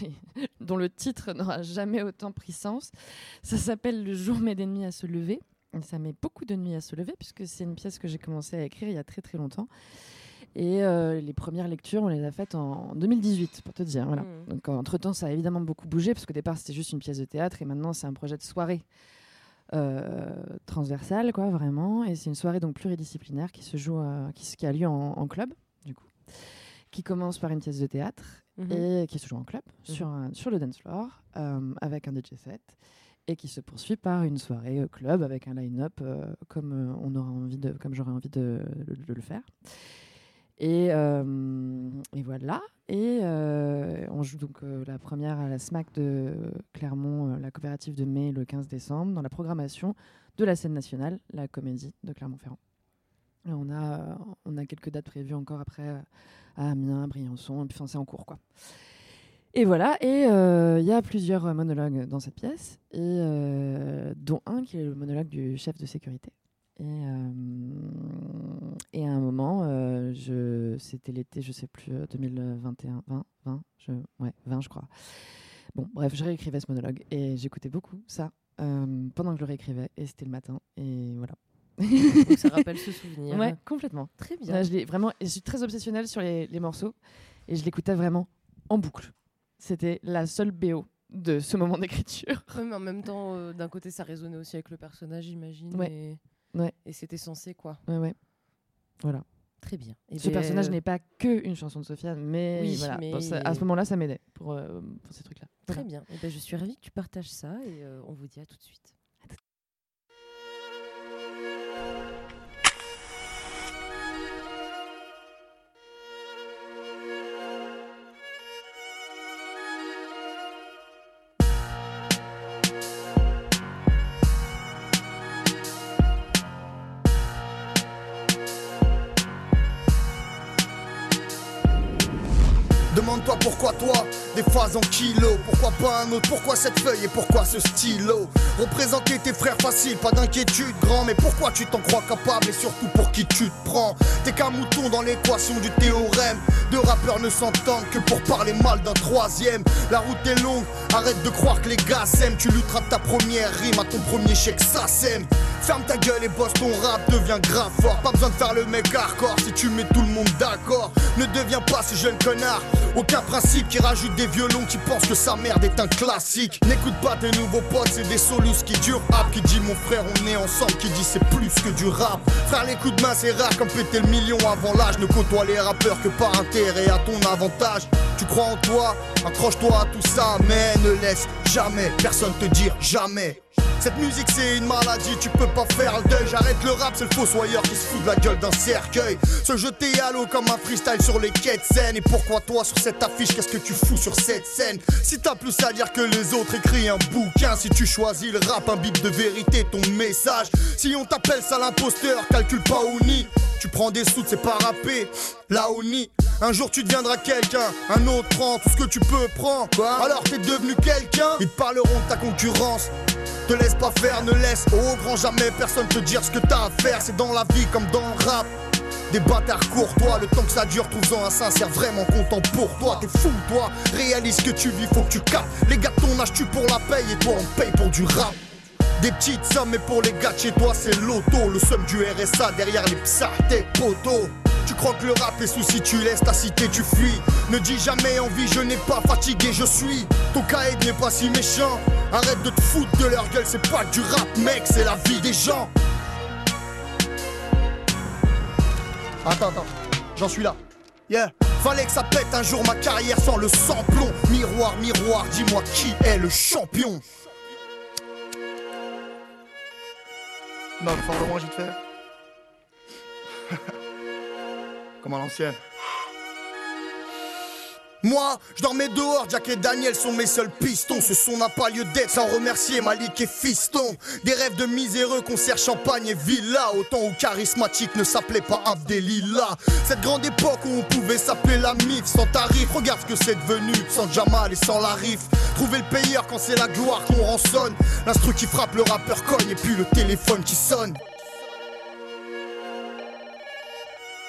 <laughs> dont le titre n'aura jamais autant pris sens. Ça s'appelle Le jour met des nuits à se lever. Et ça met beaucoup de nuits à se lever puisque c'est une pièce que j'ai commencé à écrire il y a très très longtemps. Et euh, les premières lectures, on les a faites en 2018, pour te dire. Voilà. Mhm. Donc entre temps, ça a évidemment beaucoup bougé parce qu'au départ, c'était juste une pièce de théâtre et maintenant, c'est un projet de soirée euh, transversale, quoi, vraiment. Et c'est une soirée donc pluridisciplinaire qui se joue, à- qui, a lieu en, en club, du coup, qui commence par une pièce de théâtre Mhm. et qui se joue en club Mhm. sur, un- sur le dance floor euh, avec un DJ set et qui se poursuit par une soirée euh, club avec un line-up euh, comme euh, on aura envie de comme j'aurais envie de, de- de le faire. Et, euh, et voilà. Et euh, on joue donc euh, la première à la SMAC de Clermont, la coopérative de mai, le 15 décembre, dans la programmation de la scène nationale, la comédie de Clermont-Ferrand. On a, quelques dates prévues encore après à Amiens, Briançon, et puis enfin, c'est en cours. Et voilà, et il y a plusieurs monologues dans cette pièce, dont un qui est le monologue du chef de sécurité. Et, euh, et à un moment, euh, je, c'était l'été, je sais plus, euh, 2021, 20, 20, je, ouais, 20 je crois. Bon, bref, je réécrivais ce monologue et j'écoutais beaucoup ça euh, pendant que je le réécrivais, et c'était le matin, et voilà. Donc ça rappelle ce <laughs> souvenir. Ouais, complètement. Très bien. Là, je vraiment, je suis très obsessionnelle sur les, les morceaux et je l'écoutais vraiment en boucle. C'était la seule BO de ce moment d'écriture. Ouais, mais en même temps, euh, d'un côté, ça résonnait aussi avec le personnage, j'imagine. Ouais. Et, Ouais. et c'était censé, quoi. Ouais, ouais. Voilà. Très bien. Et ce ben, personnage euh, n'est pas que une chanson de Sofiane, mais, Oui, voilà. mais- Bon, ça- à ce moment-là, ça m'aidait pour, euh, pour ces trucs-là. Très Voilà. bien. Et ben, je suis ravie que tu partages ça et euh, on vous dit à tout de suite. Demande-toi pourquoi toi, des phases en kilos. Pourquoi pas un autre, pourquoi cette feuille et pourquoi ce stylo? Représenter tes frères facile, pas d'inquiétude grand. Mais pourquoi tu t'en crois capable et surtout pour qui tu te prends? T'es qu'un mouton dans l'équation du théorème. Deux rappeurs ne s'entendent que pour parler mal d'un troisième. La route est longue, arrête de croire que les gars s'aiment. Tu lutteras ta première rime à ton premier chèque, ça sème. Ferme ta gueule et bosse ton rap, devient grave fort. Pas besoin de faire le mec hardcore si tu mets tout le monde d'accord. Ne deviens pas ce jeune connard. Aucun principe qui rajoute des violons qui pense que sa merde est un classique. N'écoute pas tes nouveaux potes, c'est des solus qui durent rap. Qui dit mon frère, on est ensemble, qui dit c'est plus que du rap. Frère, les coups de main, c'est rare comme péter le million avant l'âge. Ne côtoie les rappeurs que par intérêt à ton avantage. Tu crois en toi, accroche-toi à tout ça, mais ne laisse jamais personne te dire jamais. Cette musique c'est une maladie, tu peux pas faire le deuil. J'arrête le rap, c'est le fossoyeur qui se fout de la gueule d'un cercueil. Se jeter à l'eau comme un freestyle sur les de scène. Et pourquoi toi sur cette affiche, qu'est-ce que tu fous sur cette scène? Si t'as plus à dire que les autres, écris un bouquin. Si tu choisis le rap, un bip de vérité, ton message. Si on t'appelle ça l'imposteur, calcule pas ou ni. Tu prends des sous, c'est pas rapper. Là ou ni. Un jour tu deviendras quelqu'un, un autre prend tout ce que tu peux prendre. Alors t'es devenu quelqu'un, ils te parleront de ta concurrence. Te laisse pas faire, ne laisse au grand jamais personne te dire ce que t'as à faire. C'est dans la vie comme dans le rap. Des bâtards courtois, le temps que ça dure, trouve-en un sincère vraiment content pour toi. T'es fou, toi, réalise que tu vis, faut que tu captes. Les gars ton âge, tu pour la paye et toi on paye pour du rap. Des petites sommes, mais pour les gars chez toi, c'est l'auto. Le somme du RSA derrière les psards, tes poteaux. Tu crois que le rap est souci, tu laisses ta cité, tu fuis. Ne dis jamais envie, je n'ai pas fatigué, je suis. Ton caïd n'est pas si méchant. Arrête de te foutre de leur gueule, c'est pas du rap, mec, c'est la vie des gens. Attends, attends, j'en suis là. Yeah. Fallait que ça pète un jour ma carrière sans le samplon. Miroir, miroir, dis-moi qui est le champion. Non, moi, j'y te fais. Comme à l'ancienne. Moi, je dormais dehors, Jack et Daniel sont mes seuls pistons. Ce son n'a pas lieu d'être sans remercier Malik et Fiston. Des rêves de miséreux, concert champagne et villa. Autant où charismatique ne s'appelait pas Abdelila. Cette grande époque où on pouvait s'appeler la MIF sans tarif. Regarde ce que c'est devenu, sans Jamal et sans la rif. Trouver le payeur quand c'est la gloire qu'on rançonne. L'instru qui frappe, le rappeur cogne et puis le téléphone qui sonne.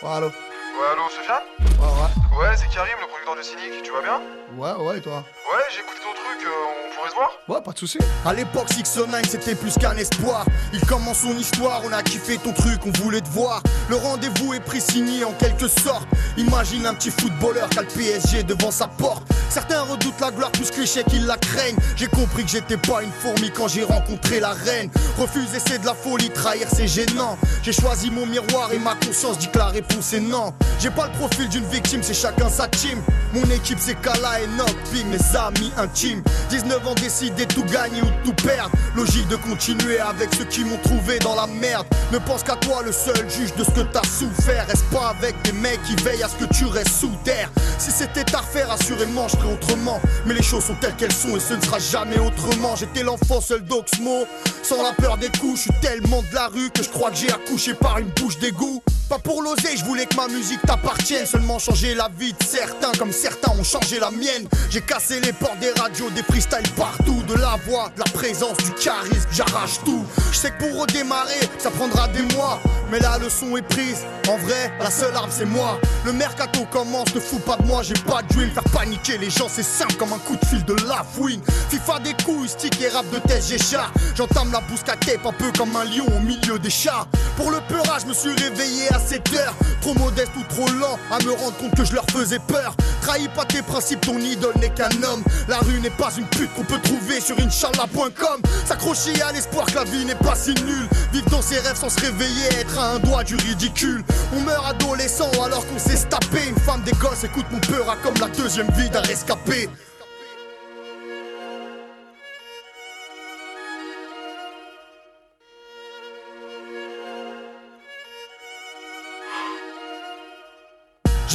Allô Ouais, allô, Sofiane Ouais, ouais. Ouais, c'est Karim, le producteur de Cynic, tu vas bien Ouais, ouais, et toi Ouais, j'ai écouté ton truc, euh, on pourrait se voir Ouais, pas de soucis. À l'époque, 609 c'était plus qu'un espoir. Il commence son histoire, on a kiffé ton truc, on voulait te voir. Le rendez-vous est pris signé en quelque sorte. Imagine un petit footballeur qui a le PSG devant sa porte. Certains redoutent la gloire plus que l'échec, ils la craignent. J'ai compris que j'étais pas une fourmi quand j'ai rencontré la reine. Refuser, c'est de la folie, trahir, c'est gênant. J'ai choisi mon miroir et ma conscience dit que la réponse est non. J'ai pas le profil d'une victime c'est chacun sa team. Mon équipe c'est Kala et Nock, puis mes amis intimes. 19 ans décidé tout gagner ou tout perdre. Logique de continuer avec ceux qui m'ont trouvé dans la merde. Ne pense qu'à toi, le seul juge de ce que t'as souffert. Reste pas avec des mecs qui veillent à ce que tu restes sous terre. Si c'était à refaire, assurément je autrement. Mais les choses sont telles qu'elles sont et ce ne sera jamais autrement. J'étais l'enfant seul d'Oxmo, sans la peur des coups. Je suis tellement de la rue que je crois que j'ai accouché par une bouche d'égout. Pas pour l'oser, je voulais que ma musique t'appartienne. Seulement changer la vie de certains, comme certains ont changé la mienne. J'ai cassé les portes des radios, des freestyles partout. De la voix, de la présence, du charisme, j'arrache tout. Je sais que pour redémarrer, ça prendra des mois. Mais la leçon est prise. En vrai, la seule arme c'est moi. Le mercato commence, ne fous pas de moi, j'ai pas de dream. Faire paniquer les gens, c'est simple comme un coup de fil de la fouine. FIFA des couilles, stick et rap de tête, j'écharpe. J'entame la tape un peu comme un lion au milieu des chats. Pour le peurage, je me suis réveillé à 7 heures. Trop modeste ou trop lent à me rendre compte que je leur faisais peur. Trahis pas tes principes, ton idole n'est qu'un homme. La rue n'est pas une pute qu'on peut trouver sur inch'Allah.com. S'accrocher à l'espoir que la vie n'est pas si nulle. Vivre dans ses rêves sans se réveiller, être un doigt du ridicule. On meurt adolescent alors qu'on s'est tapé. Une femme des gosses écoute mon peur comme la deuxième vie d'un rescapé.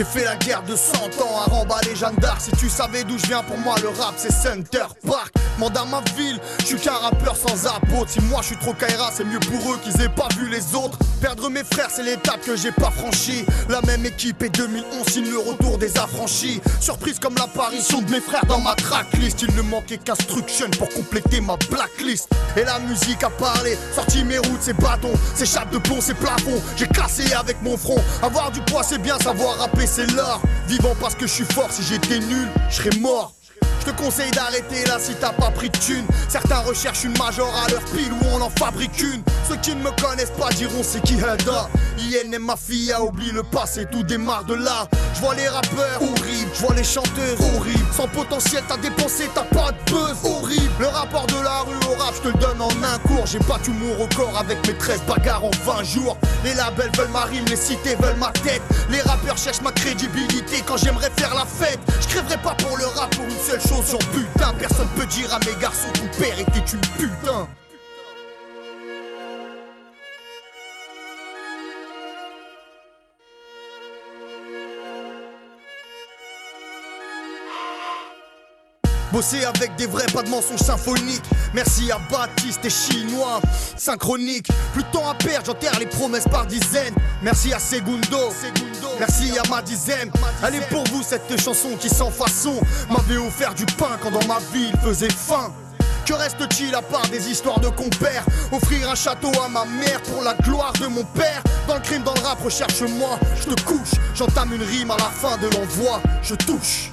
J'ai fait la guerre de 100 ans à remballer Jeanne d'Arc. Si tu savais d'où je viens, pour moi le rap c'est Center Park. Mandat ma ville, je suis qu'un rappeur sans apôtre. Si moi je suis trop Kaira, c'est mieux pour eux qu'ils aient pas vu les autres. Perdre mes frères, c'est l'étape que j'ai pas franchie. La même équipe et 2011 signe le retour des affranchis. Surprise comme l'apparition de mes frères dans ma tracklist. Il ne manquait qu'instruction pour compléter ma blacklist. Et la musique a parlé, sorti mes routes, ces bâtons, ces chapes de plomb, ces plafonds. J'ai cassé avec mon front. Avoir du poids, c'est bien, savoir rapper, c'est l'art. Vivant parce que je suis fort, si j'étais nul, je serais mort. Je te conseille d'arrêter là si t'as pas pris de thune. Certains recherchent une major à leur pile où on en fabrique une. Ceux qui ne me connaissent pas diront c'est qui Heda. IN et ma fille a oublié le passé, tout démarre de là. Je vois les rappeurs horribles, je vois les chanteuses horribles. Sans potentiel, t'as dépensé, t'as pas de buzz horrible. Le rapport de la rue au rap, je te donne en un cours. J'ai battu mon record avec mes 13 bagarres en 20 jours. Les labels veulent ma rime, les cités veulent ma tête. Les rappeurs cherchent ma crédibilité quand j'aimerais faire la fête. Je crèverai pas pour le rap pour une seule chose, sur putain. Personne peut dire à mes garçons ton père était une putain. Avec des vrais, pas de mensonges symphoniques. Merci à Baptiste et Chinois, synchronique. Plus de temps à perdre, j'enterre les promesses par dizaines. Merci à Segundo, merci à ma dizaine. Pour vous cette chanson qui sans façon m'avait offert du pain quand dans ma vie il faisait faim. Que reste-t-il à part des histoires de compères? Offrir un château à ma mère pour la gloire de mon père Dans le crime, dans le rap, recherche-moi, je te couche J'entame une rime à la fin de l'envoi, je touche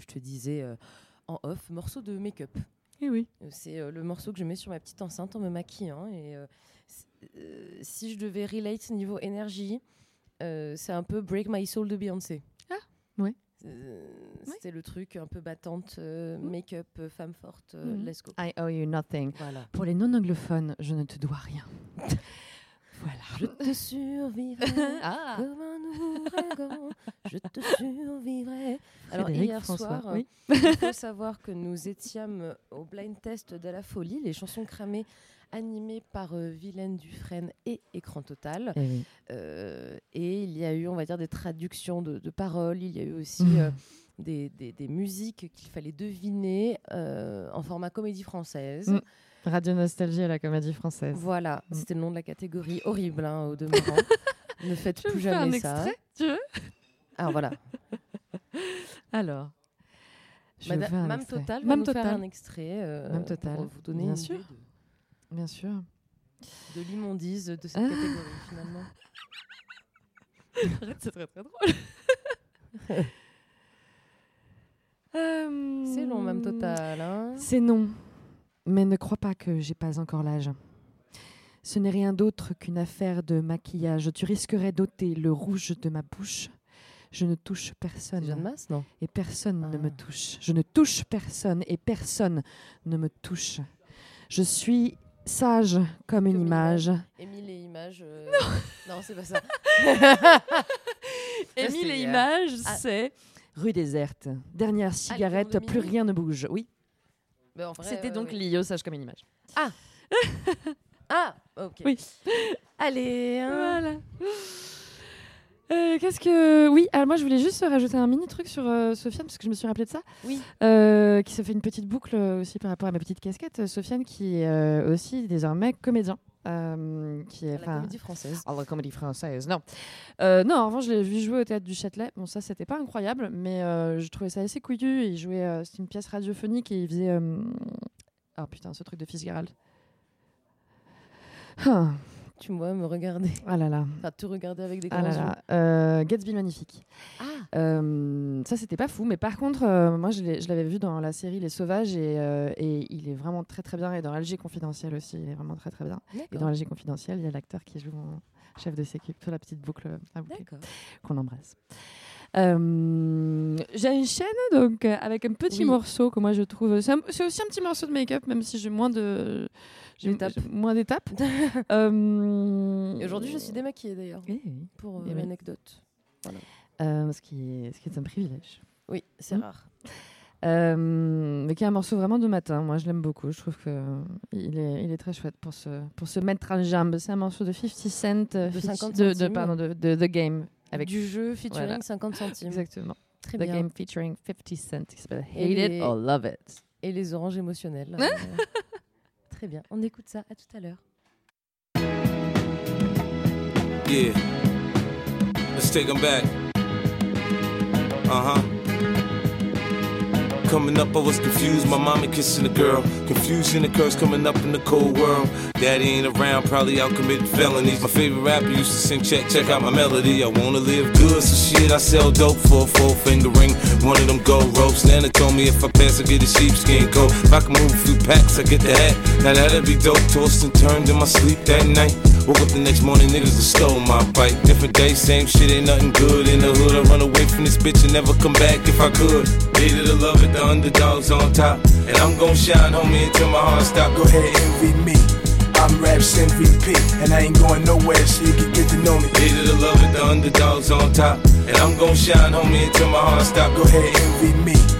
je te disais euh, en off, morceau de make-up. Eh oui. Euh, C'est euh, le morceau que je mets sur ma petite enceinte en me maquillant. Et euh, euh, si je devais relate niveau énergie, euh, c'est un peu Break My Soul de Beyoncé. Ah, ouais. C'était le truc un peu battante, euh, make-up, euh, femme forte, euh, Mhm. let's go. I owe you nothing. Voilà. Pour les non-anglophones, je ne te dois rien. <laughs> Je te survivrai <laughs> Ah. comme un ouragan. Je te survivrai. Alors hier François, soir, oui. euh, il faut savoir que nous étions au blind test de la folie, les chansons cramées animées par euh, Vilaine Dufresne et Écran Total. Eh oui. Euh, et il y a eu, on va dire, des traductions de, de paroles. Il y a eu aussi euh, des, des- des musiques qu'il fallait deviner en format comédie française. Mm. Radio Nostalgie à la comédie française. Voilà, Mm. c'était le nom de la catégorie. Horrible, hein, au demeurant. <laughs> ne faites Je plus fais un jamais ça. extrait, tu veux? Alors voilà. <laughs> Alors. je Madame- fais un Mme extrait. Total va Mme nous faire Total. un extrait euh, Mme Total. pour vous donner Bien une sûr. idée Bien sûr. de, de l'immondice de cette Ah. catégorie finalement. <laughs> Arrête, c'est très très drôle. <laughs> C'est long, Mme Total. hein. C'est non. Mais ne crois pas que j'ai pas encore l'âge. Ce n'est rien d'autre qu'une affaire de maquillage. Tu risquerais d'ôter le rouge de ma bouche. Je ne touche personne. Jeanne Masse, non? Et personne ne me Ah. touche. Je ne touche personne et personne ne me touche. Je suis sage comme une image. Émile et Images. euh, Non, c'est pas ça. <laughs> Émile et. Images, Ah. c'est rue déserte. Dernière cigarette, de plus rien ne bouge. Oui. Mais en vrai, C'était ouais, donc ouais. lié au sage comme une image. Ah <laughs> Ah Ok. Oui. Allez, hein. Voilà. Euh, Qu'est-ce que. Oui, alors moi je voulais juste rajouter un mini truc sur euh, Sofiane, parce que je me suis rappelé de ça. Oui. Euh, qui se fait une petite boucle aussi par rapport à ma petite casquette. Sofiane, qui est aussi désormais comédien. euh, qui est, À la Comédie Française. À la comédie française, non. Euh, non, en revanche, je l'ai vu jouer au théâtre du Châtelet. Bon, ça, c'était pas incroyable, mais euh, je trouvais ça assez couillu. Il jouait. C'était une pièce radiophonique et il faisait. Ah putain, ce truc de Fitzgerald. Ah. Tu me vois me regarder. Ah là là. <laughs> Enfin, te regarder avec des Ah grands là yeux. là. Euh, Gatsby magnifique. Ah. Euh, ça, c'était pas fou. Mais par contre, euh, moi, je l'avais vu dans la série Les Sauvages et, euh, et il est vraiment très très bien. Et dans Alger Confidentiel aussi, il est vraiment très très bien. Et dans Alger Confidentiel, il y a l'acteur qui joue en chef de sécu. Sur la petite boucle à boucler qu'on embrasse. Euh, J'enchaîne donc euh, avec un petit Oui. morceau que moi je trouve. C'est aussi un petit morceau de make-up, même si j'ai moins de. J'ai moins d'étapes. <laughs> Euh, aujourd'hui, je suis démaquillée d'ailleurs. Oui. Pour euh, Eh l'anecdote. Voilà. Euh, ce, qui est, ce qui est un privilège. Oui, c'est Mm. rare. Euh, mais qui est un morceau vraiment de matin. Moi, je l'aime beaucoup. Je trouve que euh, il est, il est très chouette pour se, pour se mettre en jambe. C'est un morceau de 50 Cent, De feat- 50 de, de, centimes. pardon, de, de The Game. Avec Du jeu featuring Voilà. 50 centimes. Exactement. Très The bien. Game featuring 50 Cent. qui s'appelle Et Hate les- It or Love It. Et les oranges émotionnelles. <laughs> Très bien. On écoute ça. À tout à l'heure. Yeah. Let's take them back. Uh huh. Coming up, I was confused. My mommy kissing a girl. Confusion occurs coming up in the cold world. Daddy ain't around, probably out committing felonies. My favorite rapper used to sing, check, check out my melody. I wanna live good, so shit, I sell dope for a four finger ring. One of them gold ropes. Nana told me if I pass, I get a sheepskin coat. If I can move a few packs, I get the hat. Now that'd be dope. Tossed and turned in my sleep that night. Woke up the next morning, niggas have stole my bike. Different day, same shit, ain't nothing good in the hood. I run away from this bitch and never come back if I could. Hated to love it, the underdogs on top. And I'm gon' shine, homie, until my heart stop. Go ahead, envy me. I'm Raps MVP, and I ain't going nowhere, so you can get to know me. Hated to love it, the underdogs on top. And I'm gon' shine, homie, until my heart stop. Go ahead, envy me.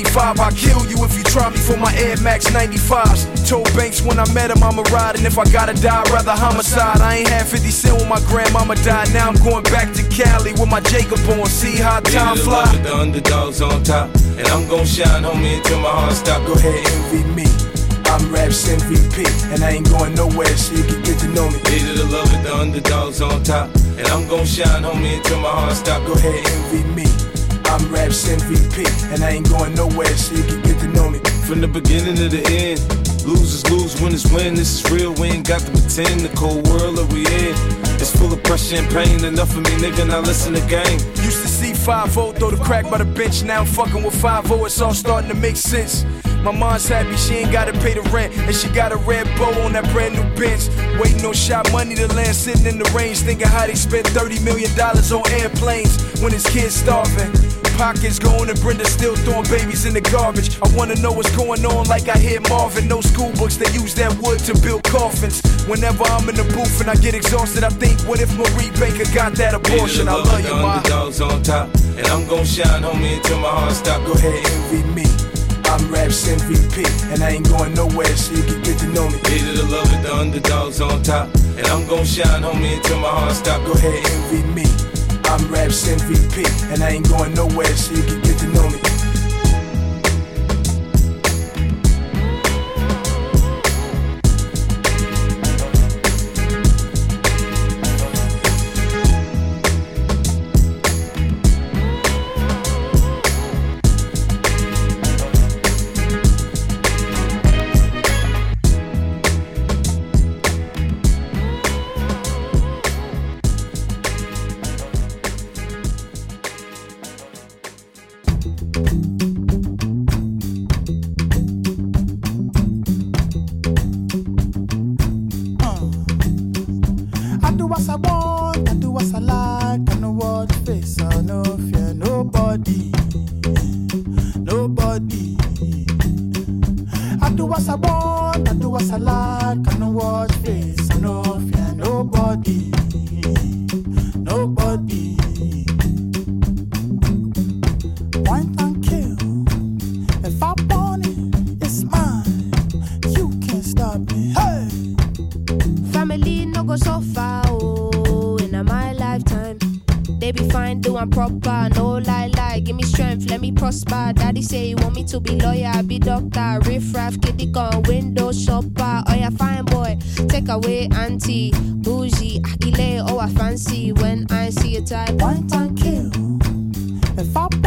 95, I'll kill you if you try me for my Air Max 95s. Told Banks when I met him, I'ma ride, and if I gotta die, rather homicide. I ain't had 50 cent when my grandmama died. Now I'm going back to Cali with my Jacob on. See how time fly. it, the underdogs on top. And I'm gon' shine, homie, until my heart stop. Go ahead, envy me. I'm Raps MVP, and I ain't going nowhere, so you can get to know me. Hated to love it, the underdogs on top. And I'm gon' shine, homie, until my heart stop. Go ahead, envy me. I'm Raps MVP, and I ain't going nowhere, so you can get to know me. From the beginning to the end, losers lose, winners win. This is real, we ain't got to pretend. The cold world that we in, it's full of pressure and pain. Enough of me, nigga, now listen to game. Used to see 5 0 throw the crack by the bench. Now I'm fucking with 5 0, it's all starting to make sense. My mom's happy she ain't gotta pay the rent, and she got a red bow on that brand new bench. Waiting on shot money to land, sitting in the range, thinking how they spent $30 million on airplanes when his kids starving. Pockets going and Brenda still throwing babies in the garbage. I wanna know what's going on, like I hear Marvin. No school books, they use that wood to build coffins. Whenever I'm in the booth and I get exhausted, I think, what if Marie Baker got that abortion? I love you, the ma. underdogs on top. And I'm gon' shine, homie, until my heart stop. Go ahead, envy me. I'm Raps MVP, and I ain't going nowhere, so you can get to know me. Hated to love it, the underdogs on top. And I'm gon' shine, homie, until my heart stop. Go ahead, envy me. I'm Raps MVP, and I ain't going nowhere, so you can get to know me. Fancy when I see a type. Point and kill. If I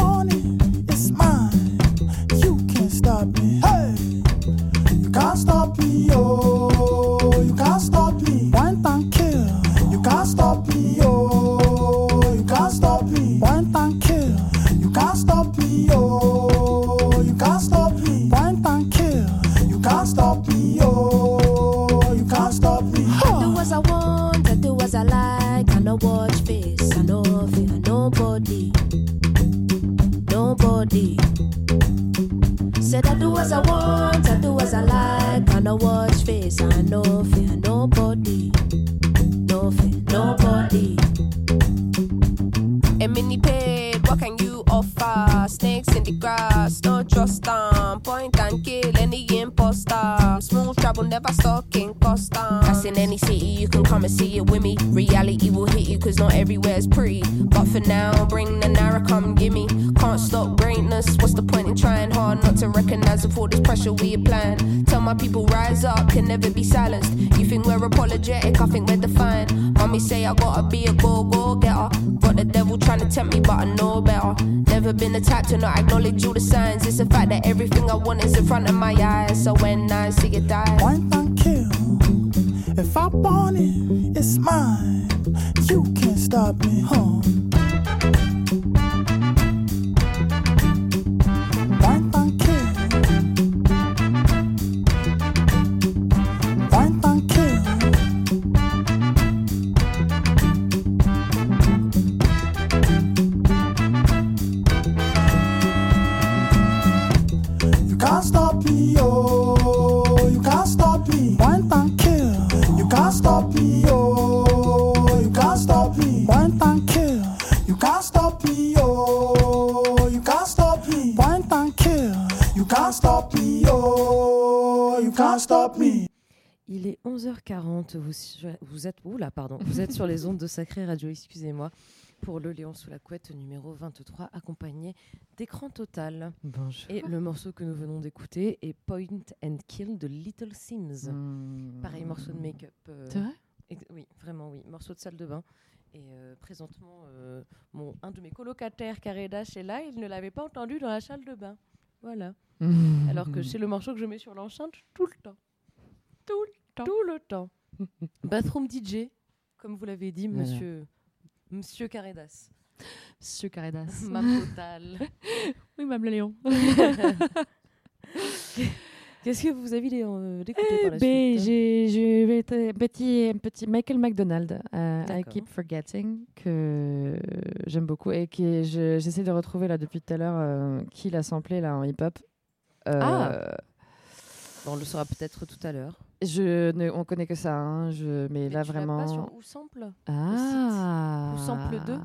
vous êtes sur les ondes de Sacré Radio, excusez-moi, pour le Léon sous la couette numéro 23, accompagné d'écran total. Bonjour. Et le morceau que nous venons d'écouter est Point and Kill de Little Sims. Hmm. Pareil, morceau de make-up. euh, C'est vrai? Oui, vraiment, oui. Morceau de salle de bain. Et euh, présentement, euh, mon, un de mes colocataires, Karedash, est là. Il ne l'avait pas entendu dans la salle de bain. Voilà. <laughs> Alors que c'est le morceau que je mets sur l'enceinte tout le temps. Tout le temps. Tout le temps. Bathroom DJ, comme vous l'avez dit, Voilà. monsieur, monsieur Karedas. Monsieur Karedas. <laughs> Ma totale. <laughs> oui, Mme Léon. <laughs> Qu'est-ce que vous avez euh, d'écouter Eh par la ben, suite j'ai être- petit, un petit Michael McDonald, euh, I. Keep Forgetting, que j'aime beaucoup et que je- j'essaie de retrouver là depuis tout à l'heure euh, qui l'a samplé là en hip-hop. Euh, Ah. On le saura peut-être tout à l'heure. Je ne, on connaît que ça, hein, je, mais, Mais là tu vraiment. pas sur Où Sample Ah. Ou Sample 2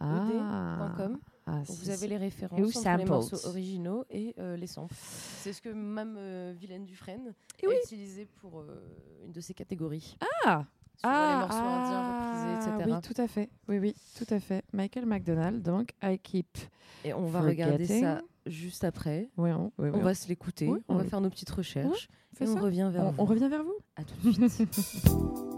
Ah. ed.com. Ah, vous avez les références entre les morceaux originaux et euh, les samples. C'est ce que même euh, Vilaine Dufresne a oui. utilisé pour euh, une de ses catégories. Ah Sur les Ah, morceaux indiens ah, reprisés, etc. Oui, tout à fait. Oui, oui, tout à fait. Michael McDonald, donc I Keep. Et on va regarder ça juste après. Oui, on, va se l'écouter, on va faire nos petites recherches et on revient vers On- vous. on revient vers vous À tout de suite. <laughs>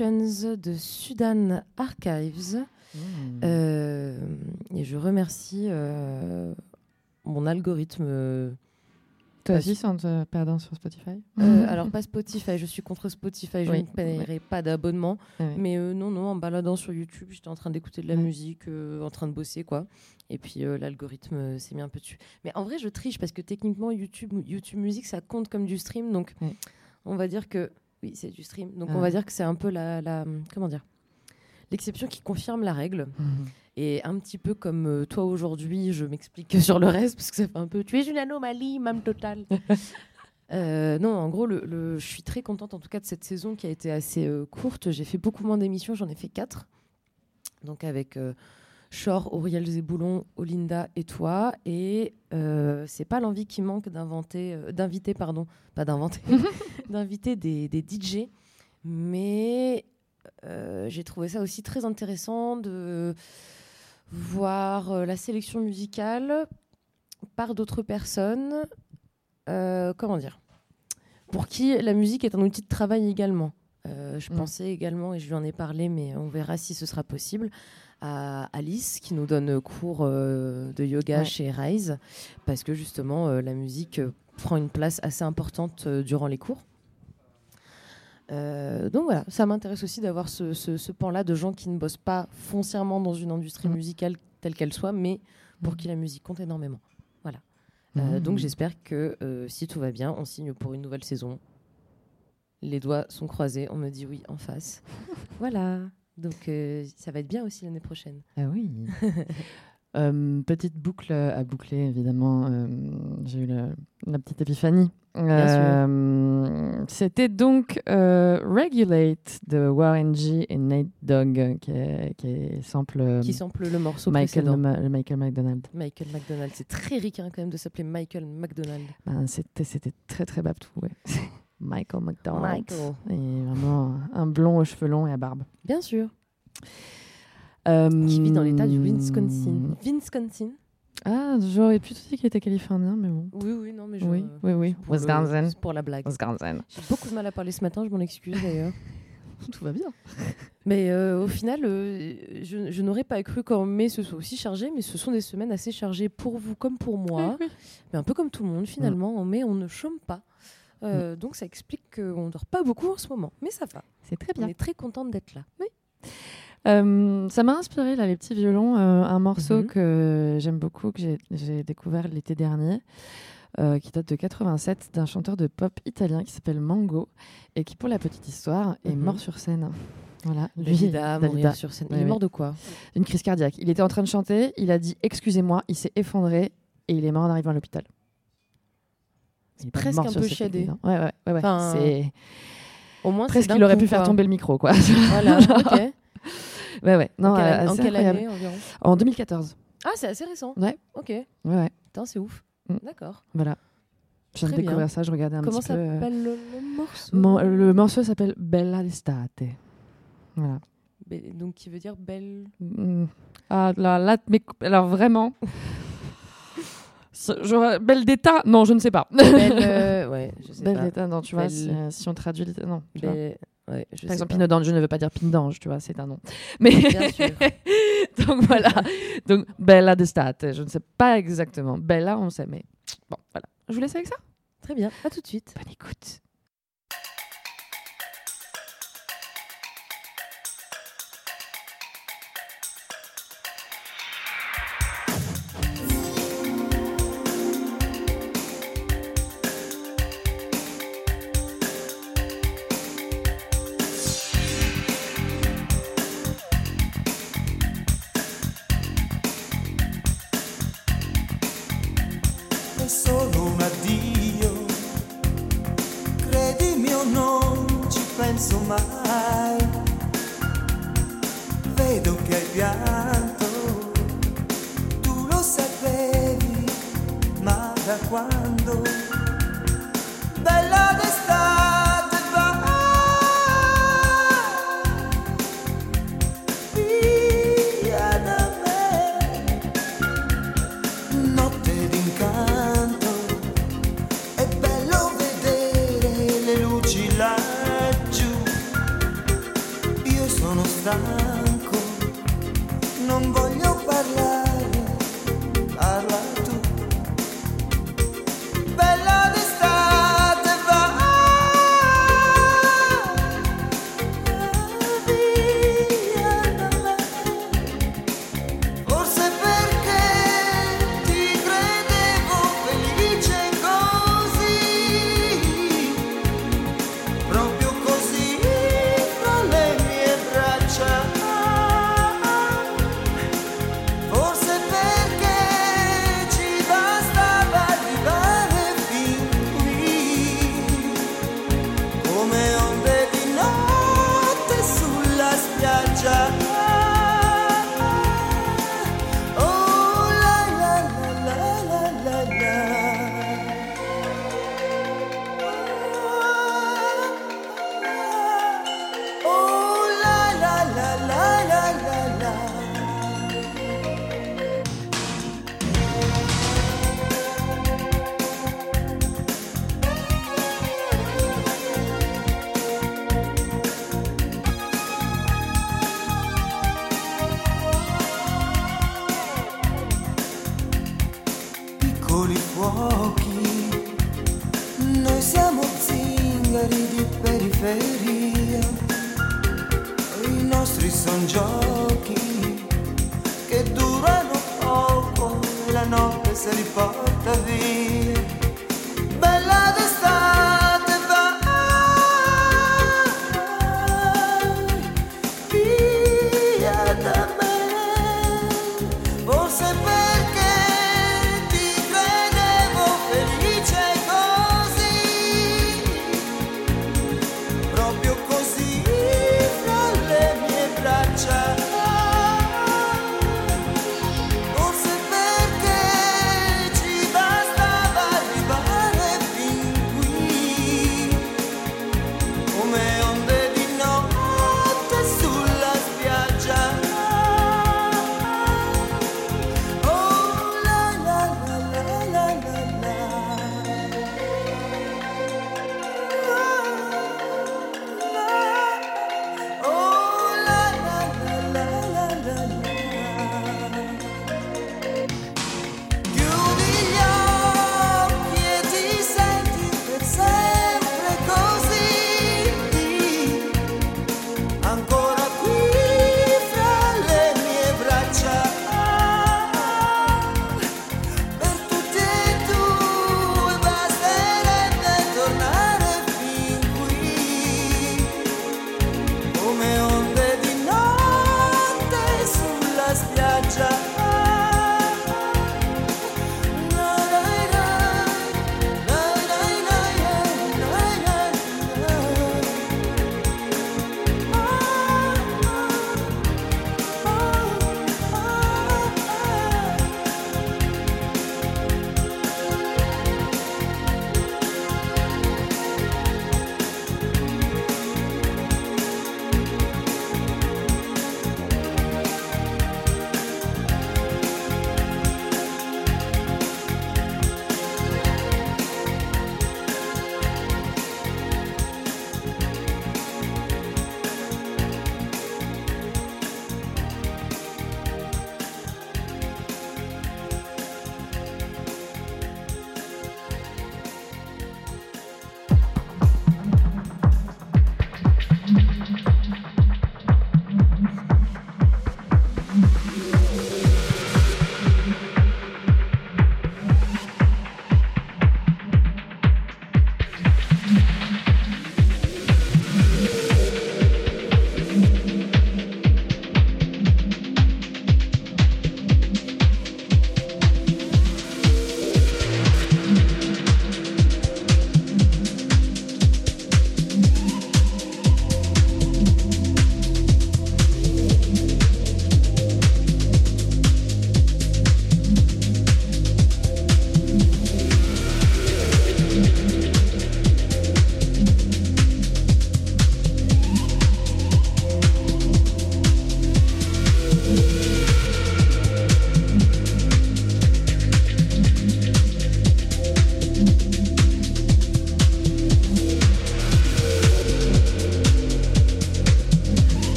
De Sudan Archives. Euh, et je remercie euh, mon algorithme. euh, Toi aussi, sans te perdant sur Spotify Euh, <laughs> alors pas Spotify, je suis contre Spotify, je Oui. ne paierai pas d'abonnement. Ouais. Mais non, non, en baladant sur YouTube, j'étais en train d'écouter de la Ouais. musique, en train de bosser, quoi. Et puis l'algorithme s'est mis un peu dessus. Mais en vrai, je triche parce que techniquement, YouTube, YouTube Musique, ça compte comme du stream. Donc on va dire que... Oui, c'est du stream. Donc on Ah. va dire que c'est un peu la... la comment dire L'exception qui confirme la règle. Et un petit peu comme euh, toi aujourd'hui, je m'explique que <laughs> sur le reste, parce que ça fait un peu... Tu es une anomalie, même totale. <laughs> Euh, non, en gros, le, le- je suis très contente en tout cas de cette saison qui a été assez euh, courte. J'ai fait beaucoup moins d'émissions, j'en ai fait quatre. Donc avec Shore, Auriel Zéboulon, Olinda et toi. Et euh, c'est pas l'envie qui manque d'inventer, euh, d'inviter, pardon, pas d'inventer, <laughs> d'inviter des, des DJ. Mais euh, j'ai trouvé ça aussi très intéressant de voir euh, la sélection musicale par d'autres personnes. euh, comment dire? Pour qui la musique est un outil de travail également. Je Mm. pensais également, et je lui en ai parlé, mais on verra si ce sera possible, à Alice qui nous donne cours euh, de yoga Ouais. chez Rise, parce que justement euh, la musique euh, prend une place assez importante durant les cours. Donc voilà, ça m'intéresse aussi d'avoir ce, ce- ce pan-là de gens qui ne bossent pas foncièrement dans une industrie Mm. musicale telle qu'elle soit, mais pour qui la musique compte énormément. Voilà. Mm. donc j'espère que si tout va bien, on signe pour une nouvelle saison. Les doigts sont croisés, on me dit oui en face. <laughs> voilà. Donc euh, ça va être bien aussi l'année prochaine. Ah oui. <laughs> Euh, petite boucle à boucler, évidemment. euh, J'ai eu la, la petite épiphanie. C'était donc Regulate de Warren G et Nate Dogg qui est, qui est sample, Qui sample le morceau Michael, précédent. Ma- le Michael McDonald. Michael McDonald, c'est très ricain quand même de s'appeler Michael McDonald. Ben, C'était c'était très très babtou. Ouais. <laughs> Michael McDonald. Michael. Et vraiment un, blond aux cheveux longs et à barbe. Bien sûr. Euh, Qui vit dans l'état du Wisconsin. Wisconsin. Ah, j'aurais plutôt dit qu'il était californien, mais bon. Oui, oui, non, mais je- Oui, oui, oui. pour le- Wisconsin. c'est pour la blague. Wisconsin. J'ai beaucoup de mal à parler ce matin, je m'en excuse d'ailleurs. <laughs> Tout va bien. <laughs> Mais euh, au final, euh, je, je n'aurais pas cru qu'en mai ce soit aussi chargé, mais ce sont des semaines assez chargées pour vous comme pour moi. <laughs> Mais un peu comme tout le monde finalement. En mai, on ne chôme pas. Euh, Donc ça explique qu'on ne dort pas beaucoup en ce moment. Mais ça va. C'est très bien. On est très contente d'être là. Oui. Euh, ça m'a inspiré, là, les petits violons, euh, un morceau Mhm. que j'aime beaucoup, que j'ai- découvert l'été dernier, euh, qui date de 87, d'un chanteur de pop italien qui s'appelle Mango, et qui, pour la petite histoire, est Mhm. mort sur scène. Voilà, lui, Dalida, mourir sur scène. Il est mort de quoi? Une crise cardiaque. Il était en train de chanter, il a dit Excusez-moi, il s'est effondré, et il est mort en arrivant à l'hôpital. Il est pas presque un peu chiadé. Ouais, ouais, ouais. ouais. Enfin, C'est. Au moins, c'est Presque, d'un il aurait pu faire tomber le micro, quoi. Voilà, <laughs> ok. Ouais, ouais. Non, En quelle euh, année- en quelle année environ En 2014. Ah, c'est assez récent. Ouais. Ok. Ouais, ouais. Putain, c'est ouf. Mm. D'accord. Voilà. Je viens de Très bien. découvrir ça, je regardais un Comment petit peu. euh, s'appelle le, le morceau mon- le morceau s'appelle Bella d'estate. Voilà. Be- Donc, qui veut dire belle. Mm. Ah, là, là, mais, alors vraiment. <laughs> J'aurais- Belle d'état Non, je ne sais pas. Belle, euh, <laughs> ouais, je sais Belle pas. d'état, non, tu vois, si, euh, si on traduit. Non, tu vois. Belle- ouais, je sais Par exemple, pas. Pinot d'Ange ne veut pas dire pine d'ange, tu vois, c'est un nom. Mais Bien sûr. <laughs> donc voilà. Donc Bella d'estate, je ne sais pas exactement. Bella, on sait, mais bon, voilà. Je vous laisse avec ça? Très bien, à tout de suite. Bonne écoute.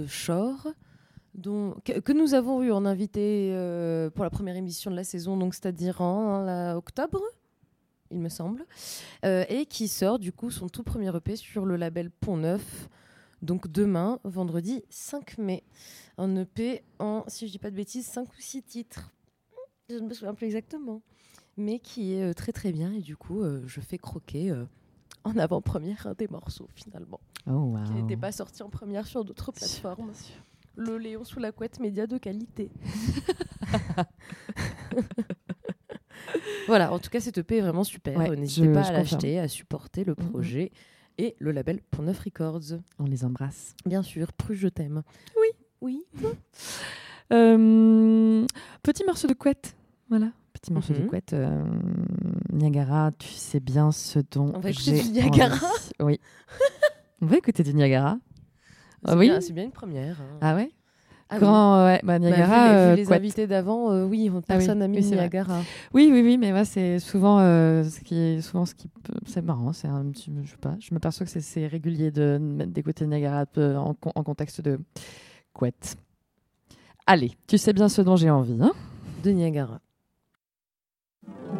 De Shore, que, nous avons eu en invité euh, pour la première émission de la saison, donc c'est-à-dire en octobre, il me semble, euh, et qui sort du coup son tout premier EP sur le label Pont Neuf, donc demain, vendredi 5 mai. Un EP en, si je dis pas de bêtises, 5 ou 6 titres. Je ne me souviens plus exactement. Mais qui est euh, très très bien et du coup, je fais croquer <laughs> en avant-première un des morceaux finalement. Oh, Qui wow. n'était pas sorti en première sur d'autres plateformes. Le Léon sous la couette, média de qualité. voilà, en tout cas, cette EP est vraiment super. Ouais, N'hésitez pas à l'acheter, à supporter le Mhm. projet et le label Pont Neuf Records. On les embrasse. Bien sûr, plus je t'aime. Oui. Oui. Euh, petit morceau de couette. Voilà. Petit morceau de couette. euh, Niagara, tu sais bien ce dont. On va écouter du Niagara envie. Oui. On va écouter du Niagara. C'est Ah oui. bien- c'est bien une première. hein. Ah ouais Ah Quand, ouais, bah, Bah, Niagara. vu les, vu euh, les invités d'avant, euh, oui, Ah oui, personne n'a mis oui, c'est vrai. Niagara. Oui, oui, oui, mais moi, c'est souvent euh, ce qui est souvent ce qui c'est marrant, c'est un petit, je sais pas, je me perçois que c'est- régulier de mettre d'écouter Niagara euh, en contexte de couette. Allez, tu sais bien ce dont j'ai envie, hein De Niagara. Les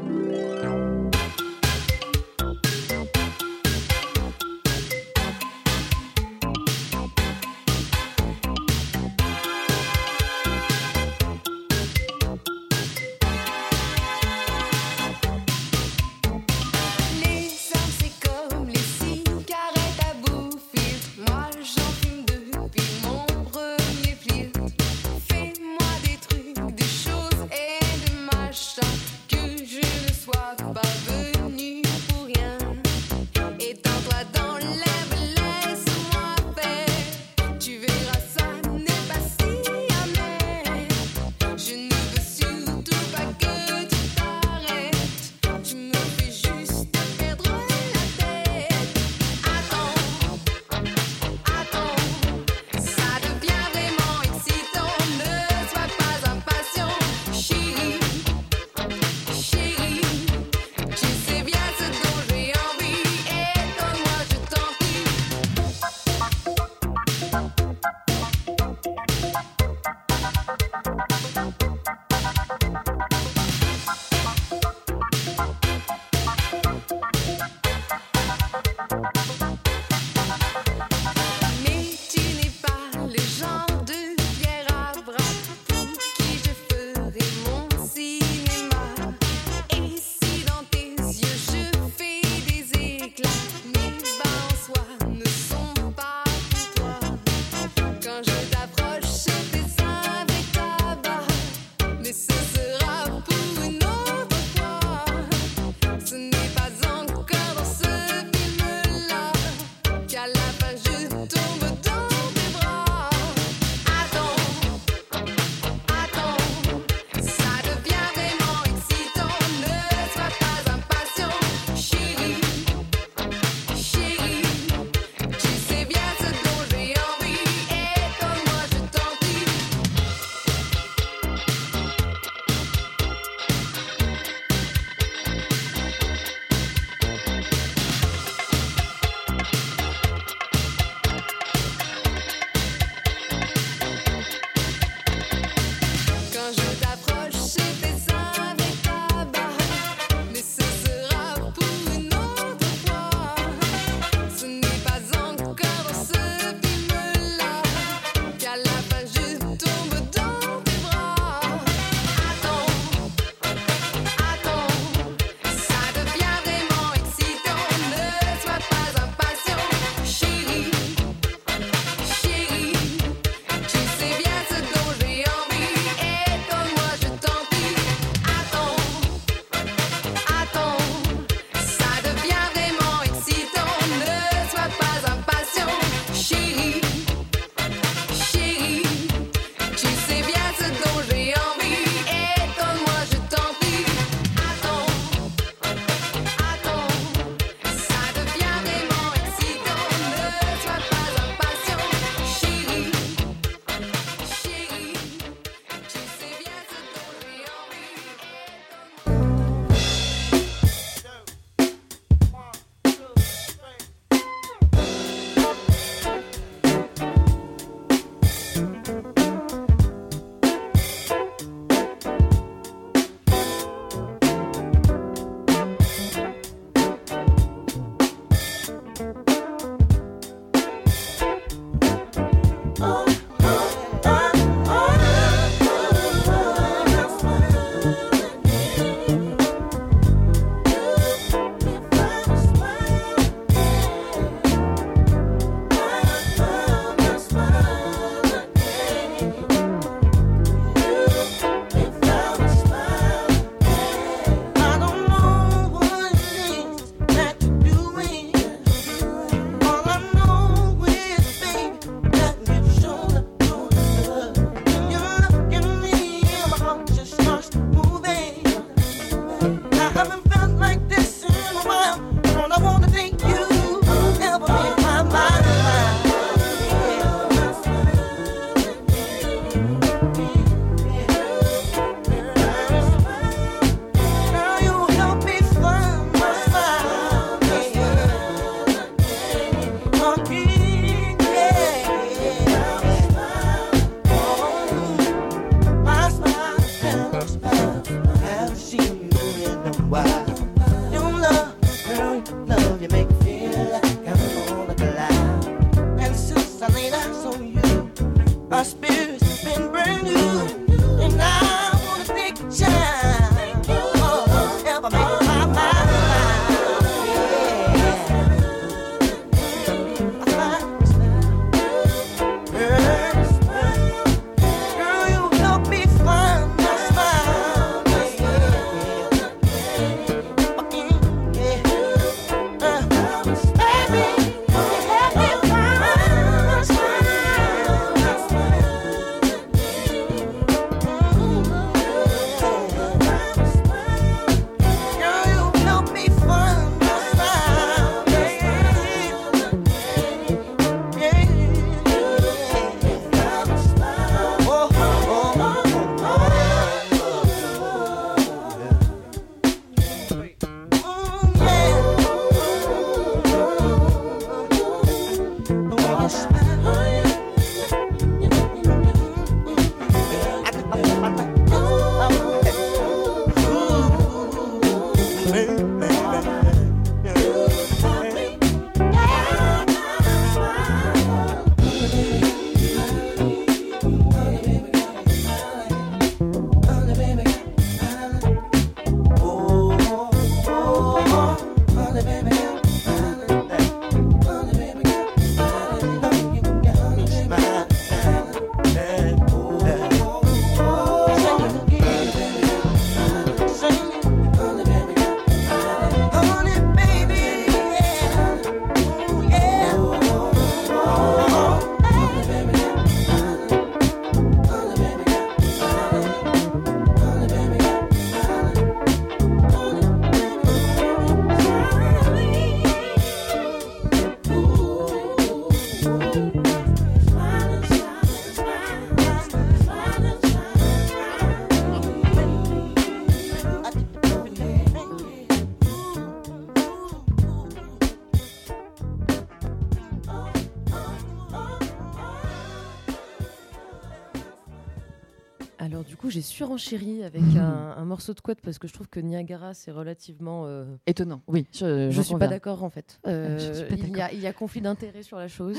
du coup, j'ai surenchéri avec un, un morceau de couette parce que je trouve que Niagara, c'est relativement... euh, Étonnant, oui. Je, Je suis pas d'accord en fait. Euh, Je suis pas il, y a, d'accord. il y a conflit d'intérêt sur la chose.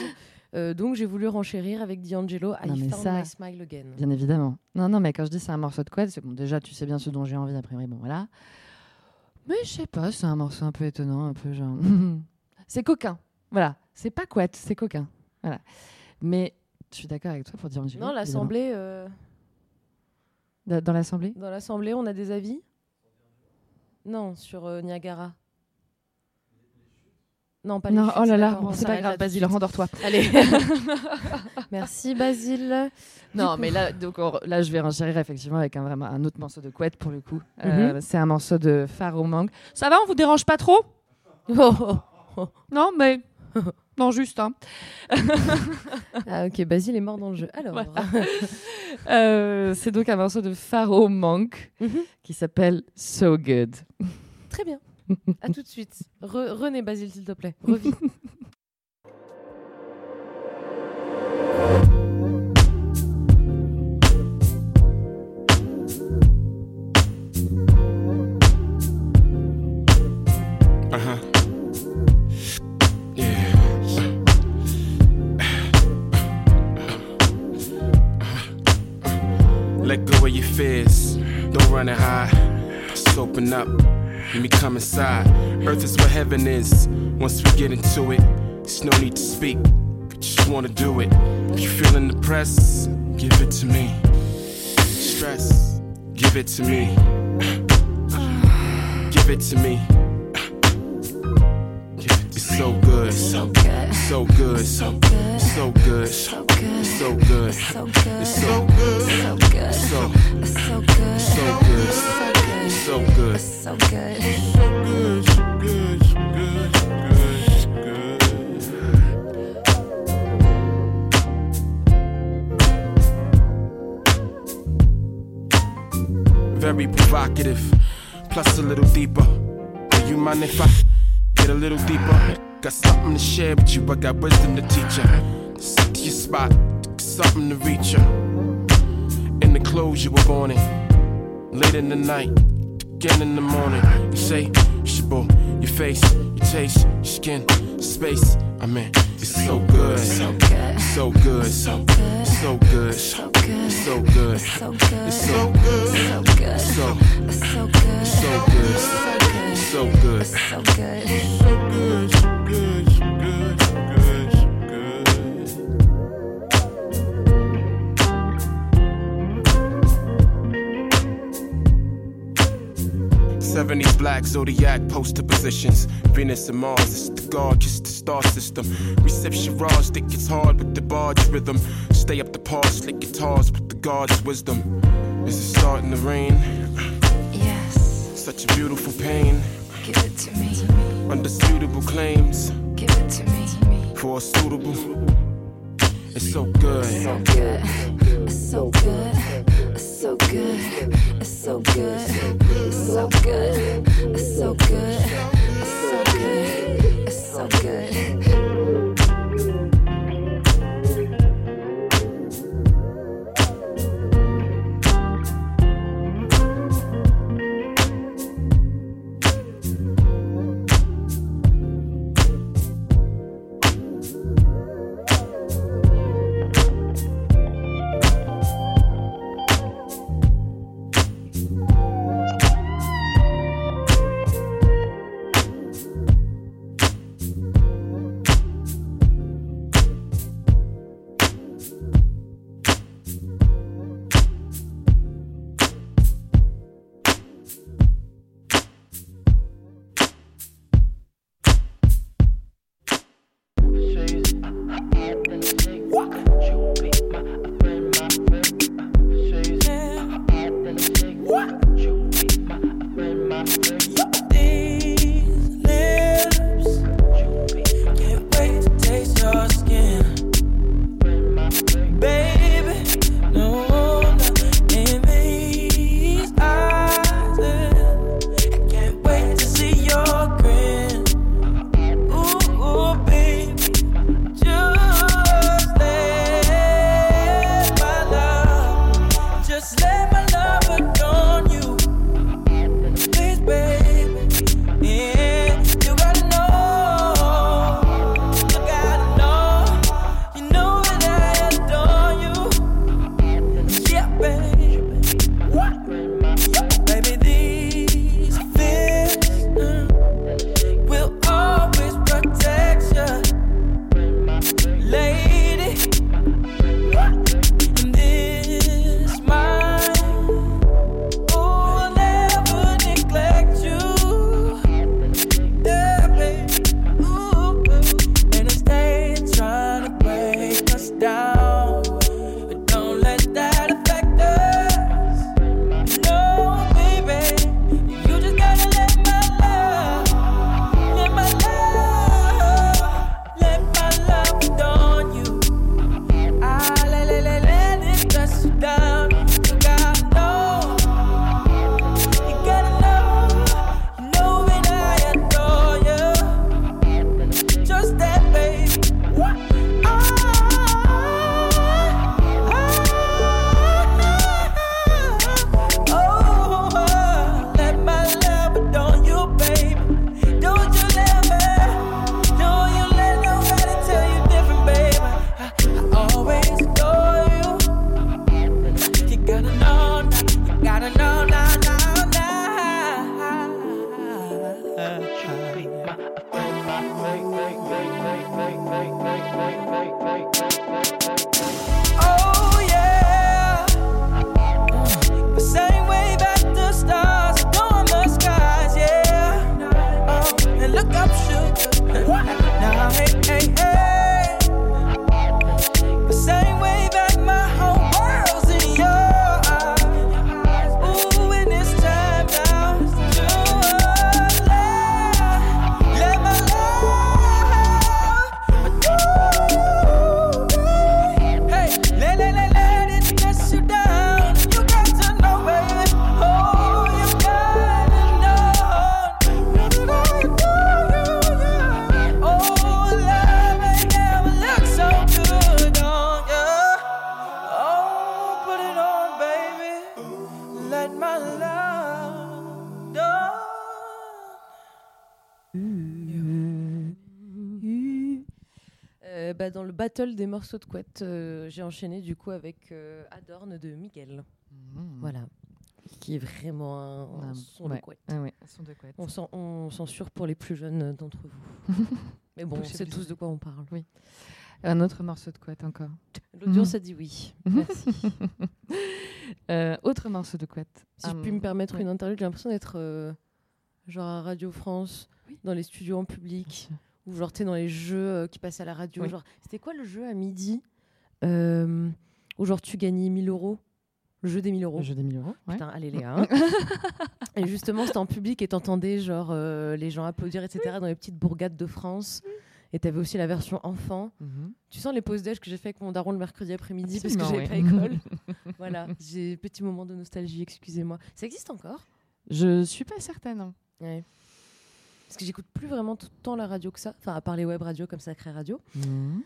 Euh, donc j'ai voulu renchérir avec D'Angelo I Non, mais Found ça, My Smile Again. Bien évidemment. Non, non, mais quand je dis c'est un morceau de quad, c'est bon, déjà tu sais bien ce dont j'ai envie, a priori, bon voilà. Mais je sais pas, c'est un morceau un peu étonnant, un peu genre. <laughs> c'est coquin. Voilà. C'est pas quad, c'est coquin. Voilà. Mais je suis d'accord avec toi pour dire Non, l'assemblée, euh, Dans l'assemblée? Dans l'assemblée, on a des avis? Non, sur euh, Niagara. Non, pas les Non, chutes, oh là là, bon, on c'est pas grave, Basile, rendors-toi. Allez. <laughs> Merci Basile. Non, mais là, donc, on- là, je vais renchérir effectivement avec un, vraiment, un autre morceau de couette pour le coup. Euh, Mhm. C'est un morceau de Pharaoh Mang. Ça va, on vous dérange pas trop? Non, mais. Juste. Hein. <laughs> ah, ok, Basile est mort dans le jeu. Alors. <laughs> Euh, c'est donc un morceau de Pharaoh Monk qui s'appelle So Good. Très bien. <laughs> À tout de suite. Re- René Basile, s'il te plaît. Revis. Let me come inside. Earth is where heaven is. Once we get into it, there's no need to speak. Just wanna do it. If you're feeling depressed, give it to me. Stress, give it to me. Give it to me. It's so good. So good. So good. So good. So good. So good. So good. So good. So good. So good. So so good. So good. So good. So good. So good. So good. So good. So good. So good. Very provocative, plus a little deeper. Do you mind if I get a little deeper? Got something to share with you, I got wisdom to teach you. Sit to your spot, something to reach you. In the clothes you were born in, late in the night, again in the morning. You say, Shabo, your face, your taste, your skin, space. I mean, it's so good, so good, so good, so good, so good, so good, so good, so good, it's so good, so good, so good, so good, so good, so good, 70s black zodiac poster positions. Venus and Mars, it's the God, kiss the star system. Reception Raj, think it's hard with the barge rhythm. Stay up the par, slick guitars with the God's wisdom. Is it starting to rain? Yes, Such a beautiful pain. give it to me. Undisputable claims Give it to me. for a suitable. It's so good. It's So good. It's so good. It's so good. It's so good. It's so good. It's so good. It's so good. It's so good. Battle des morceaux de couette, euh, j'ai enchaîné du coup avec euh, Adorne de Miguel. Voilà. Qui est vraiment un, un Ah, son ouais. de couette. Ah ouais, son de couette. On censure pour les plus jeunes d'entre vous. <laughs> Mais bon, on sait tous de quoi on parle. Oui. Un autre morceau de couette encore. L'audience Mhm. a dit oui. <laughs> Merci. Euh, autre morceau de couette. Si je Hum, puis me permettre ouais. une interlude, j'ai l'impression d'être euh, genre à Radio France, dans les studios en public, ou genre t'es dans les jeux euh, qui passent à la radio. Oui. Genre, c'était quoi le jeu à midi euh, où genre tu gagnais 1000 euros? Le jeu des 1000 euros. Le jeu des 1000 euros. ouais. Putain, allez Léa. <laughs> hein. et justement, c'était en public et t'entendais genre euh, les gens applaudir, etc. dans les petites bourgades de France. Et t'avais aussi la version enfant. Mhm. Tu sens les pauses d'âge que j'ai fait avec mon daron le mercredi après-midi parce que j'avais oui. pas école. <laughs> voilà, j'ai petit moment de nostalgie, excusez-moi. Ça existe encore? Je suis pas certaine. Ouais. Parce que j'écoute plus vraiment tout le temps la radio que ça. Enfin, à part les web radios comme Sacré Radio. Mhm.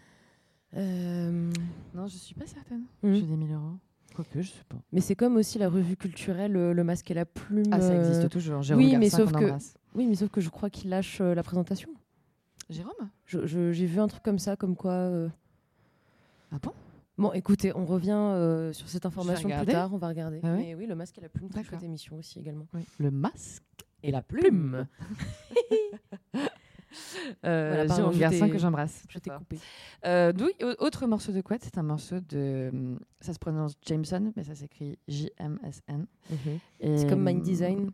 Euh, Non, je suis pas certaine. Mhm. J'ai des 1000 euros. Quoique, je sais pas. Mais c'est comme aussi la revue culturelle, euh, le masque et la plume. Ah, ça euh, existe toujours. Jérôme oui, mais sauf que embrasse. oui, mais sauf que je crois qu'il lâche euh, la présentation. Jérôme? J'ai vu un truc comme ça, comme quoi. euh, Ah bon? Bon, écoutez, on revient euh, sur cette information plus tard. On va regarder. Ah ouais? Mais oui, le masque et la plume, très chouette émission aussi également. Oui. Le masque Et la plume. <laughs> Euh, Voilà, Garcin t'ai- que j'embrasse. Je t'ai coupé. Euh, autre morceau de couette, c'est un morceau de. Ça se prononce Jameson, mais ça s'écrit J-M-S-N. Mhm. C'est comme Mind hum, Design.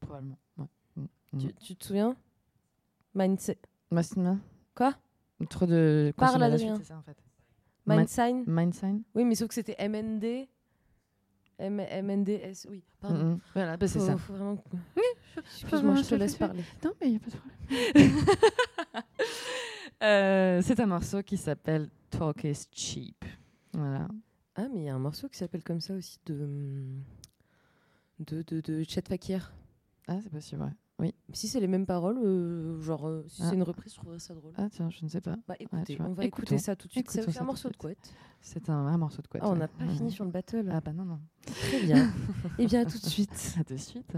Probablement. Ouais. Hum, Tu, tu te souviens? Mindset. Quoi? Trop de. Parle, à la suite, Adrien. Mind Mi- Sign Mind Sign? Oui, mais sauf que c'était MND. M MNDS. Oui, pardon. Mhm. Voilà, bah, c'est ça. faut vraiment... Oui, Excuse-moi, je te laisse parler. Non, mais il n'y a pas de problème. <laughs> Euh, c'est un morceau qui s'appelle Talk is Cheap. Voilà. Ah, mais il y a un morceau qui s'appelle comme ça aussi de. de, de, de Chet Fakir. Ah, c'est possible, ouais. Oui. Si c'est les mêmes paroles, euh, genre, euh, si Ah. c'est une reprise, je trouverais ça drôle. Ah, tiens, je ne sais pas. Bah écoutez, on va écouter ça tout de suite. C'est un morceau de couette. C'est un, un morceau de couette. Ah, on ouais. n'a pas Ouais. fini sur le battle. Ah, bah non, non. Très bien. <laughs> Eh bien, à tout de suite. À de suite.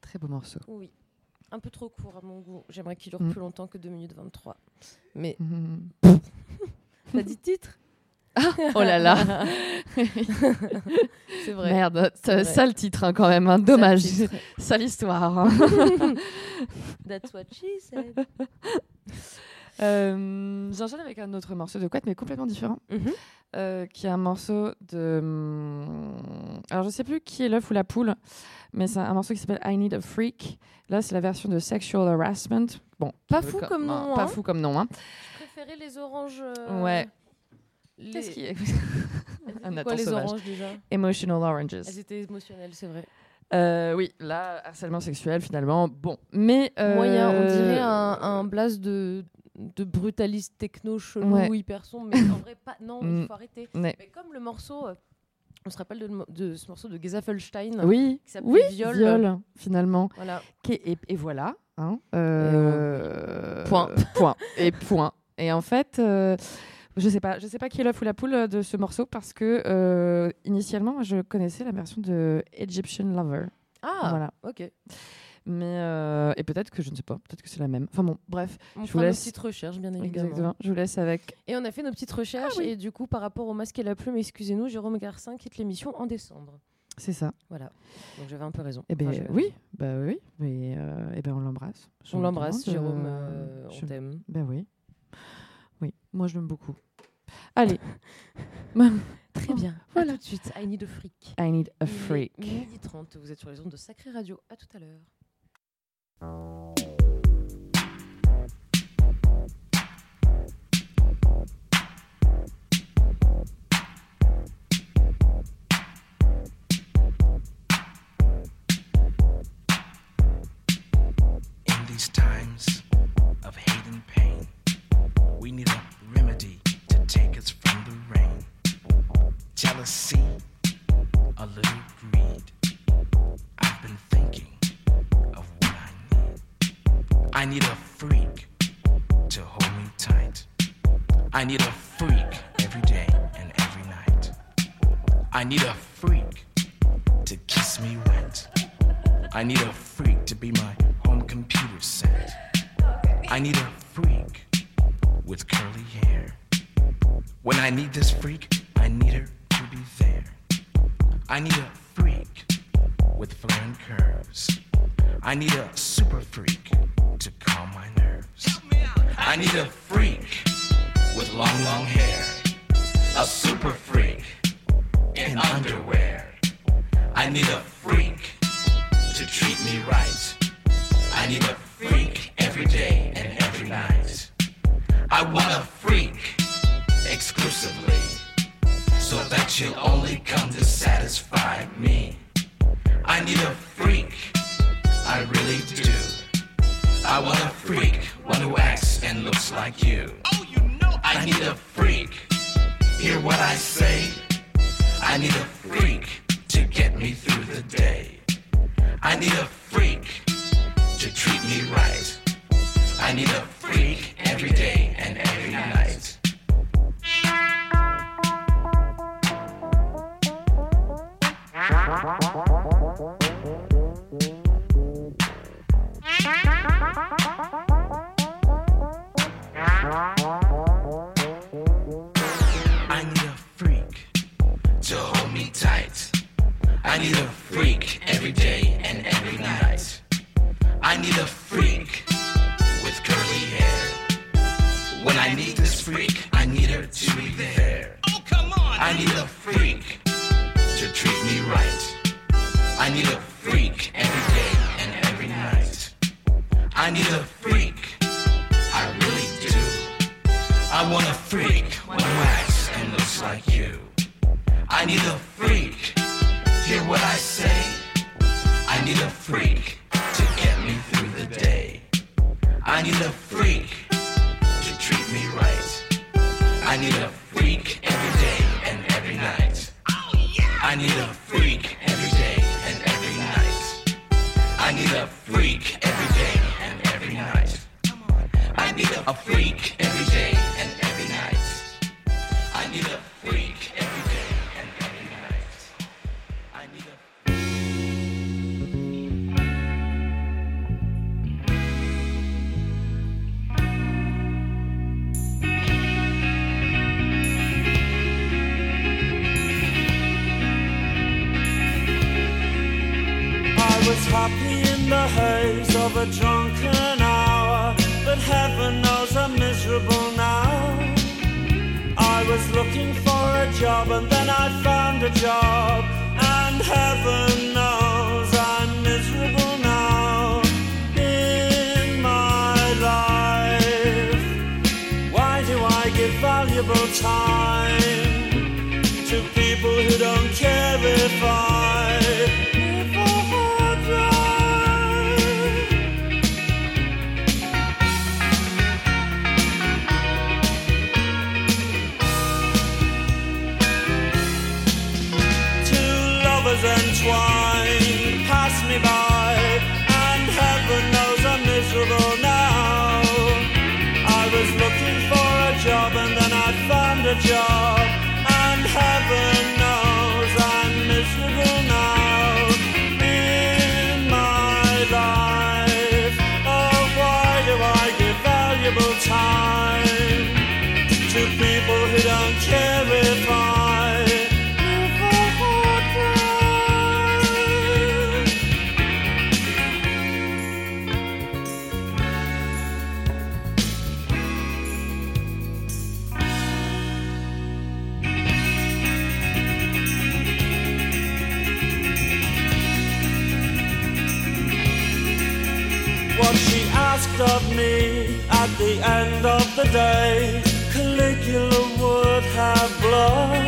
Très beau morceau. Oui. Un peu trop court à mon goût. J'aimerais qu'il dure Mm. plus longtemps que 2 minutes 23. Mais. Mhm. <laughs> T'as dit titre? Oh là là. <laughs> C'est vrai. Merde, vrai. sale titre hein, quand même, hein. dommage. <laughs> Sale histoire. hein. That's what she said. Euh, J'enchaîne avec un autre morceau de Quet, mais complètement différent. Mhm. Euh, qui est un morceau de. hum, Alors, je sais plus qui est l'œuf ou la poule, mais c'est un morceau qui s'appelle I Need a Freak. Là, c'est la version de Sexual Harassment. Bon, Pas fou veut comme nom, Pas hein. fou comme nom, hein. Je préférais les oranges. euh, Ouais. les- Qu'est-ce qui est <laughs> Un quoi, les sauvage. oranges déjà? Emotional Oranges. Elles étaient émotionnelles, c'est vrai. Euh, oui, là, harcèlement sexuel finalement. Bon, mais. euh, Moyen, on dirait un, un blast de, de brutaliste techno chelou, Ouais. hyper sombre, mais en vrai, pas. Non, il Mm. faut arrêter. Ouais. Mais comme le morceau. On se rappelle de, de ce morceau de Gezafelstein Oui, qui s'appelait oui, Viol. finalement. Voilà. Et, et voilà. hein, euh, Point. <laughs> point. Et point. Et en fait, euh, je sais pas, je sais pas qui est l'œuf ou la poule euh, de ce morceau parce que euh, initialement, je connaissais la version de Egyptian Lover. Ah, Voilà. ok. Mais euh, et peut-être que je ne sais pas, peut-être que c'est la même. Enfin bon, bref, On je vous fera nos laisse. petites recherches, bien évidemment. Exactement. Je vous laisse avec. Et on a fait nos petites recherches. Et du coup, par rapport au masque et la plume, excusez-nous, Jérôme Garcin quitte l'émission en décembre. C'est ça. Voilà. Donc j'avais un peu raison. Eh ben Enfin, oui, bah oui, mais euh, eh ben on l'embrasse. On l'embrasse, Jérôme, euh, on t'aime. Ben oui, oui, moi je l'aime beaucoup. Allez. <laughs> Très bien. Voilà. tout de suite. I need a freak. I need a freak. Midi 30. Vous êtes sur les ondes de Sacré Radio. À tout à l'heure. Jealousy, a remedy to take us from the rain tell us see a little greed. I've been thinking I need a freak to hold me tight. I need a freak every day and every night. I need a freak to kiss me wet. I need a freak to be my home computer set. I need a freak with curly hair. When I need this freak, I need her to be there. I need a freak with flaring curves. I need a super freak I need a freak with long, long hair. A super freak in underwear. I need a what she asked of me at the end of the day. Caligula would have blown.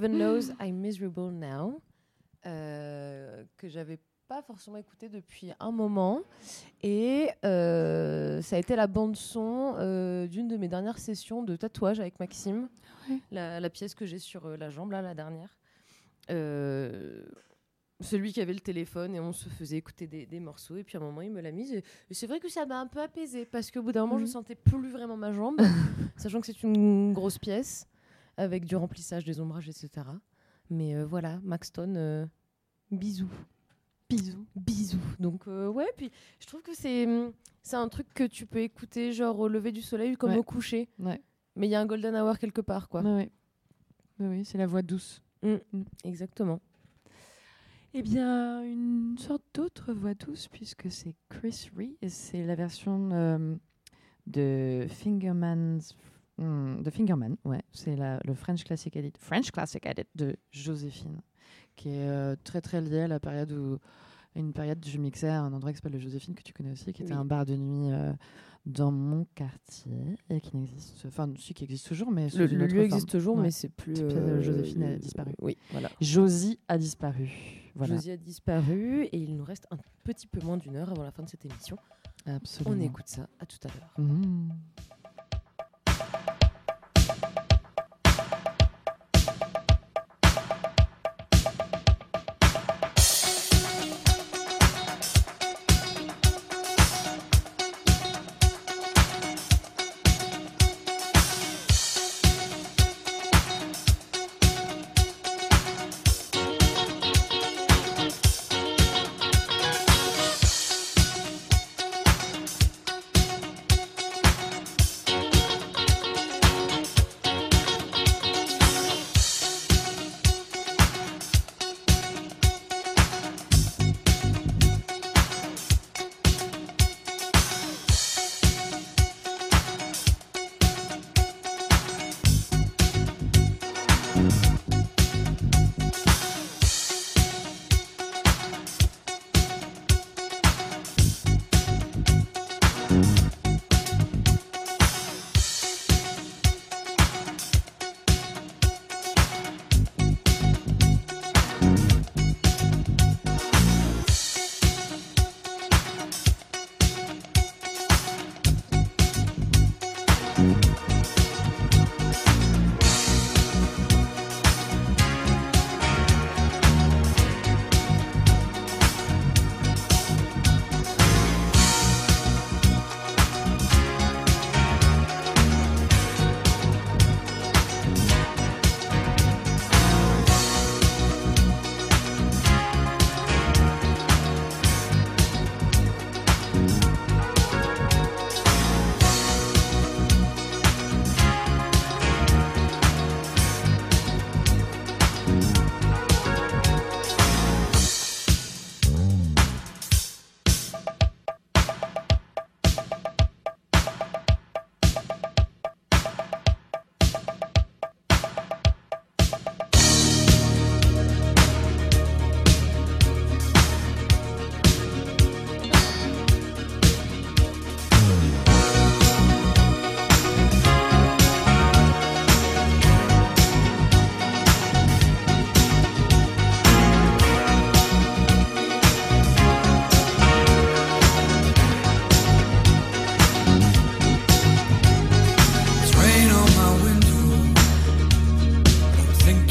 Heaven knows <gasps> I'm miserable now. euh, que j'avais pas forcément écouté depuis un moment. Et euh, ça a été la bande-son euh, d'une de mes dernières sessions de tatouage avec Maxime. La, la pièce que j'ai sur euh, la jambe, là, la dernière. Celui qui avait le téléphone et on se faisait écouter des, des morceaux. Et puis à un moment, il me l'a mise. Et, et c'est vrai que ça m'a un peu apaisé parce qu'au bout d'un moment, je Mhm. sentais plus vraiment ma jambe, <laughs> sachant que c'est une grosse pièce avec du remplissage, des ombrages, etc. Mais euh, voilà, Maxton, euh, bisous. Bisous. Bisous. Donc, euh, ouais, puis je trouve que c'est hum, c'est un truc que tu peux écouter, genre au lever du soleil comme Ouais. au coucher. Ouais. Mais il y a un golden hour quelque part, quoi. Ouais. Oui, oui, c'est la voix douce. Mm, Exactement. Eh bien, une sorte d'autre voix douce, puisque c'est Chris Ree, et c'est la version euh, de Fingerman's. De Fingerman, ouais. C'est le French Classic Edit, French Classic Edit de Joséphine, qui est euh, très très lié à la période où. Une période où je mixais à un endroit qui s'appelle le Joséphine, que tu connais aussi, qui était Oui. un bar de nuit euh, dans mon quartier, et qui n'existe. Enfin, si, qui existe toujours, mais. Le- le lieu existe toujours, mais c'est plus, euh, Joséphine a disparu. oui, voilà. Josie a disparu. Voilà. Josie a disparu et il nous reste un petit peu moins d'une heure avant la fin de cette émission. Absolument. On écoute ça. À tout à l'heure. Mhm.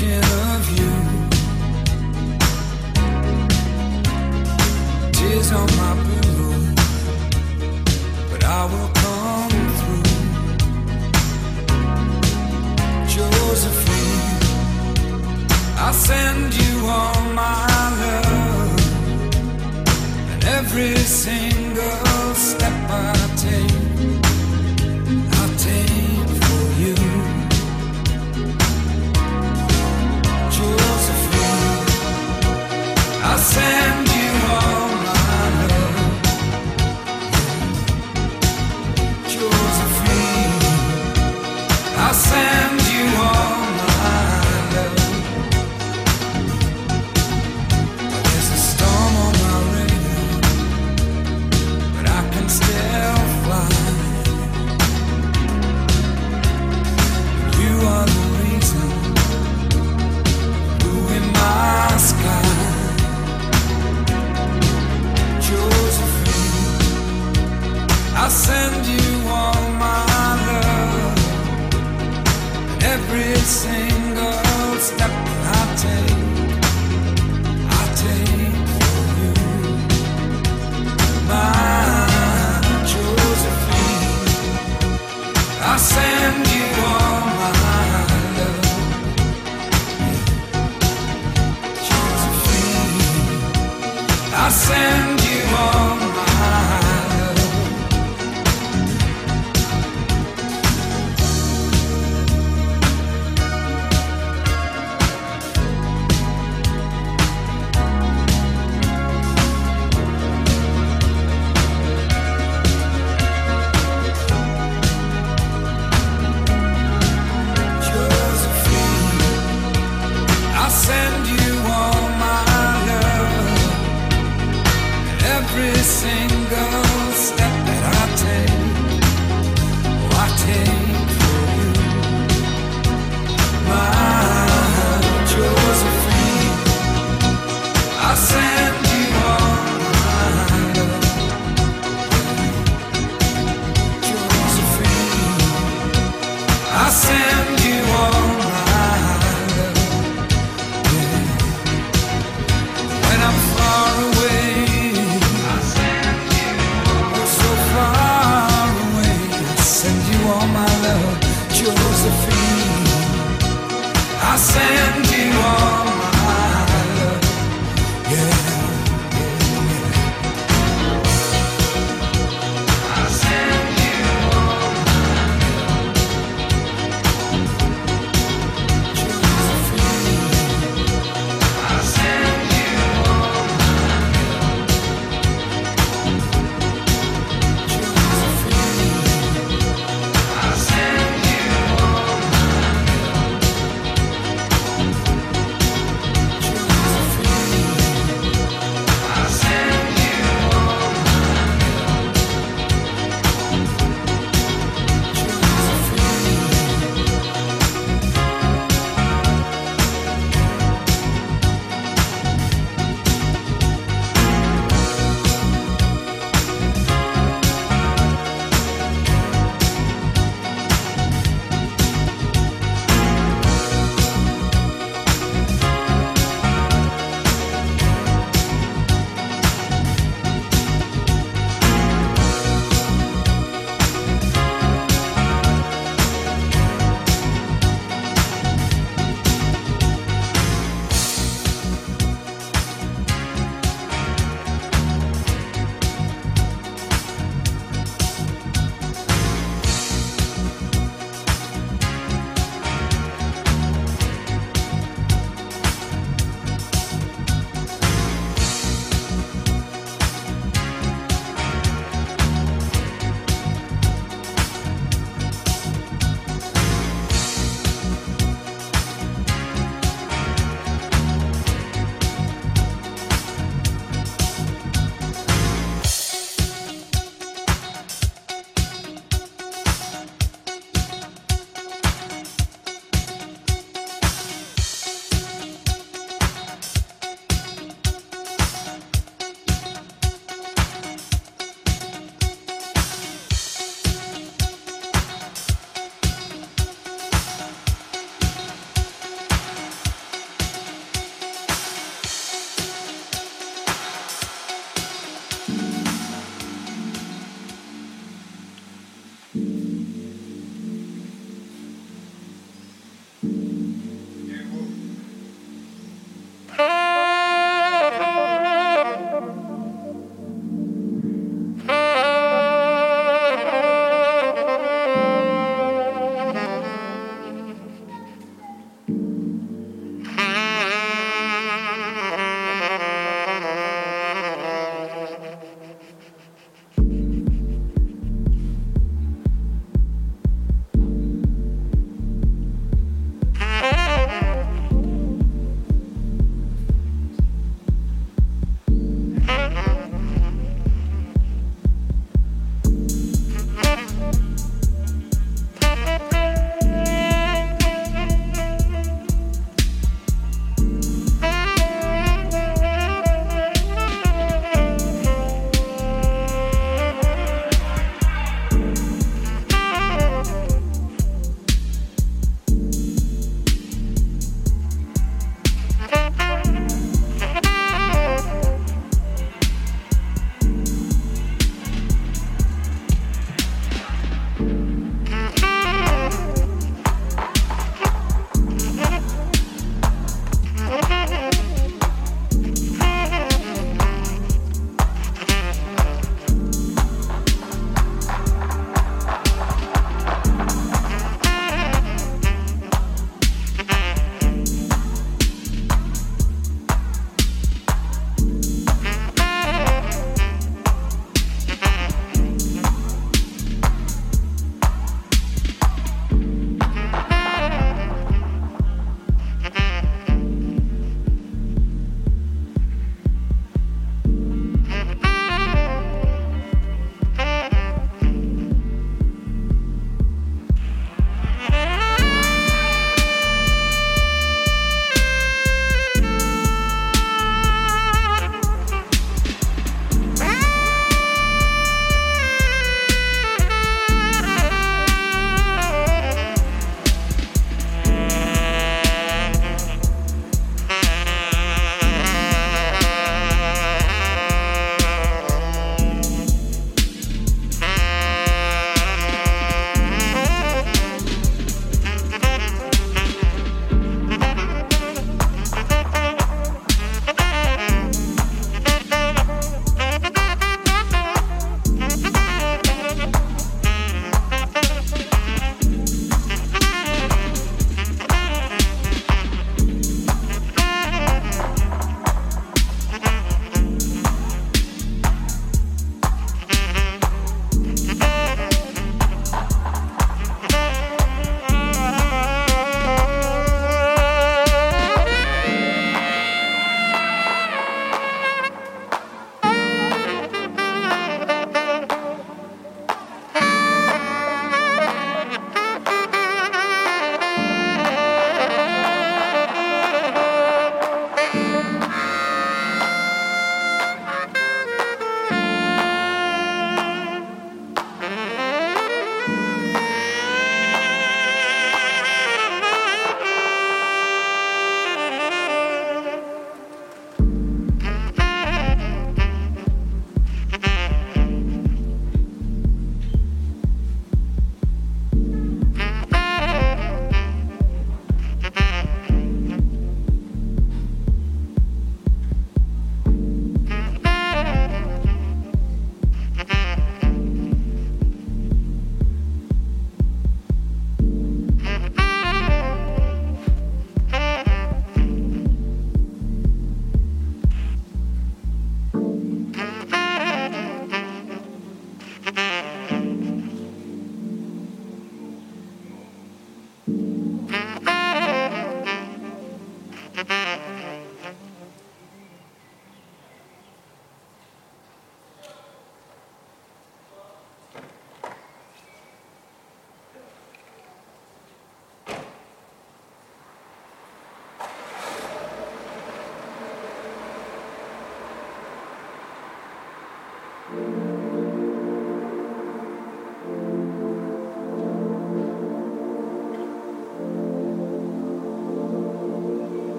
again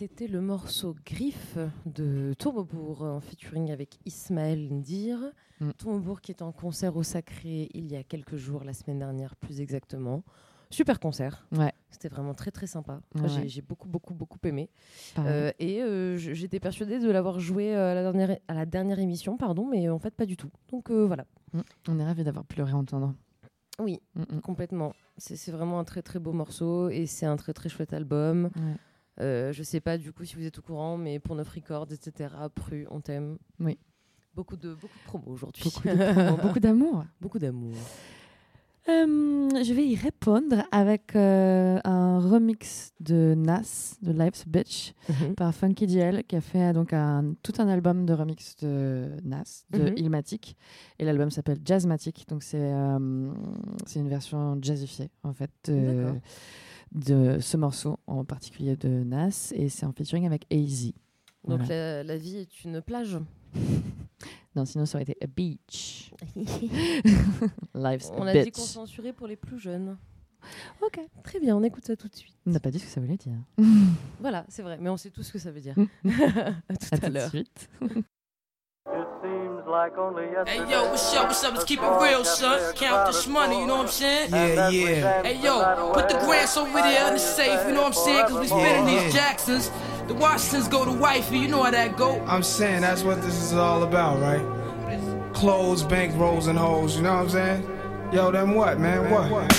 c'était le morceau Griffe de Tourbourg en featuring avec Ismaël Ndir. Mm. Tourbourg qui est en concert au Sacré il y a quelques jours, la semaine dernière plus exactement. Super concert. Ouais. C'était vraiment très très sympa. Ouais, J'ai beaucoup beaucoup beaucoup aimé. Euh, et euh, j'étais persuadée de l'avoir joué euh, à la, dernière, à la dernière émission, pardon, mais en fait pas du tout. Donc euh, voilà. Mm. On est ravis d'avoir pu le réentendre. Oui, complètement. C'est c'est vraiment un très très beau morceau et c'est un très très chouette album. Ouais. Euh, je sais pas du coup si vous êtes au courant, mais pour Neuf Records, etc. Pru, on t'aime. Oui. Beaucoup de beaucoup de promos aujourd'hui. Beaucoup d'amour. <laughs> Beaucoup d'amour. Euh, je vais y répondre avec euh, un remix de Nas, de Life's Bitch, Mhm. par Funky DL, qui a fait donc un, tout un album de remix de Nas, de Mhm. Illmatic. Et l'album s'appelle Jazzmatic, donc c'est euh, c'est une version jazzifiée, en fait, de, ce morceau en particulier de Nas. Et c'est en featuring avec AZ. Donc Voilà. la, la vie est une plage. <laughs> Non, sinon ça aurait été A Beach. <laughs> Life's on a a dit qu'on censurait pour les plus jeunes. Ok. Très bien, on écoute ça tout de suite. On n'a pas dit ce que ça voulait dire. Voilà, c'est vrai, mais on sait tout ce que ça veut dire. <laughs> À tout À à, tout de l'heure. suite. Hey yo, what's up, what's up? Let's keep it real, son. Count this money, you know what I'm saying? Yeah, yeah. Hey yo, put the grants over there in the safe, you know what I'm saying? Cause we spending Yeah, these. Jacksons. The Washingtons go to wifey, you know how that go. I'm saying that's what this is all about, right? Clothes, bank rolls, and hoes, you know what I'm saying? Yo, then what, man? What?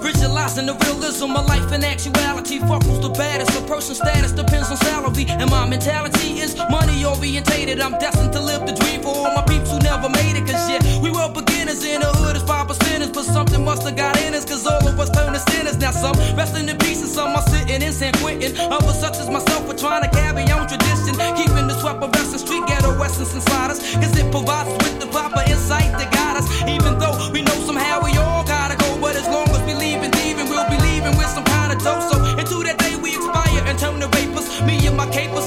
Visualizing the realism of life and actuality. Fuck who's the baddest. A person's status depends on salary. And my mentality is money orientated. I'm destined to live the dream for all my peeps who never made it. Cause yeah, we were beginners in the hood as five percenters. But something must have got in us. Cause all of us turn to sinners. Now some resting in peace and some are sitting in San Quentin. Others such as myself are trying to carry on tradition. Keeping the sweat of Western Street ghetto essence inside us. Cause it provides with the proper insight to guide us. Even though we know somehow we all gotta go. But as long as we leave and leaving, we'll be leaving with some kind of dough. So until that day we expire and turn to vapors. Me and my capers,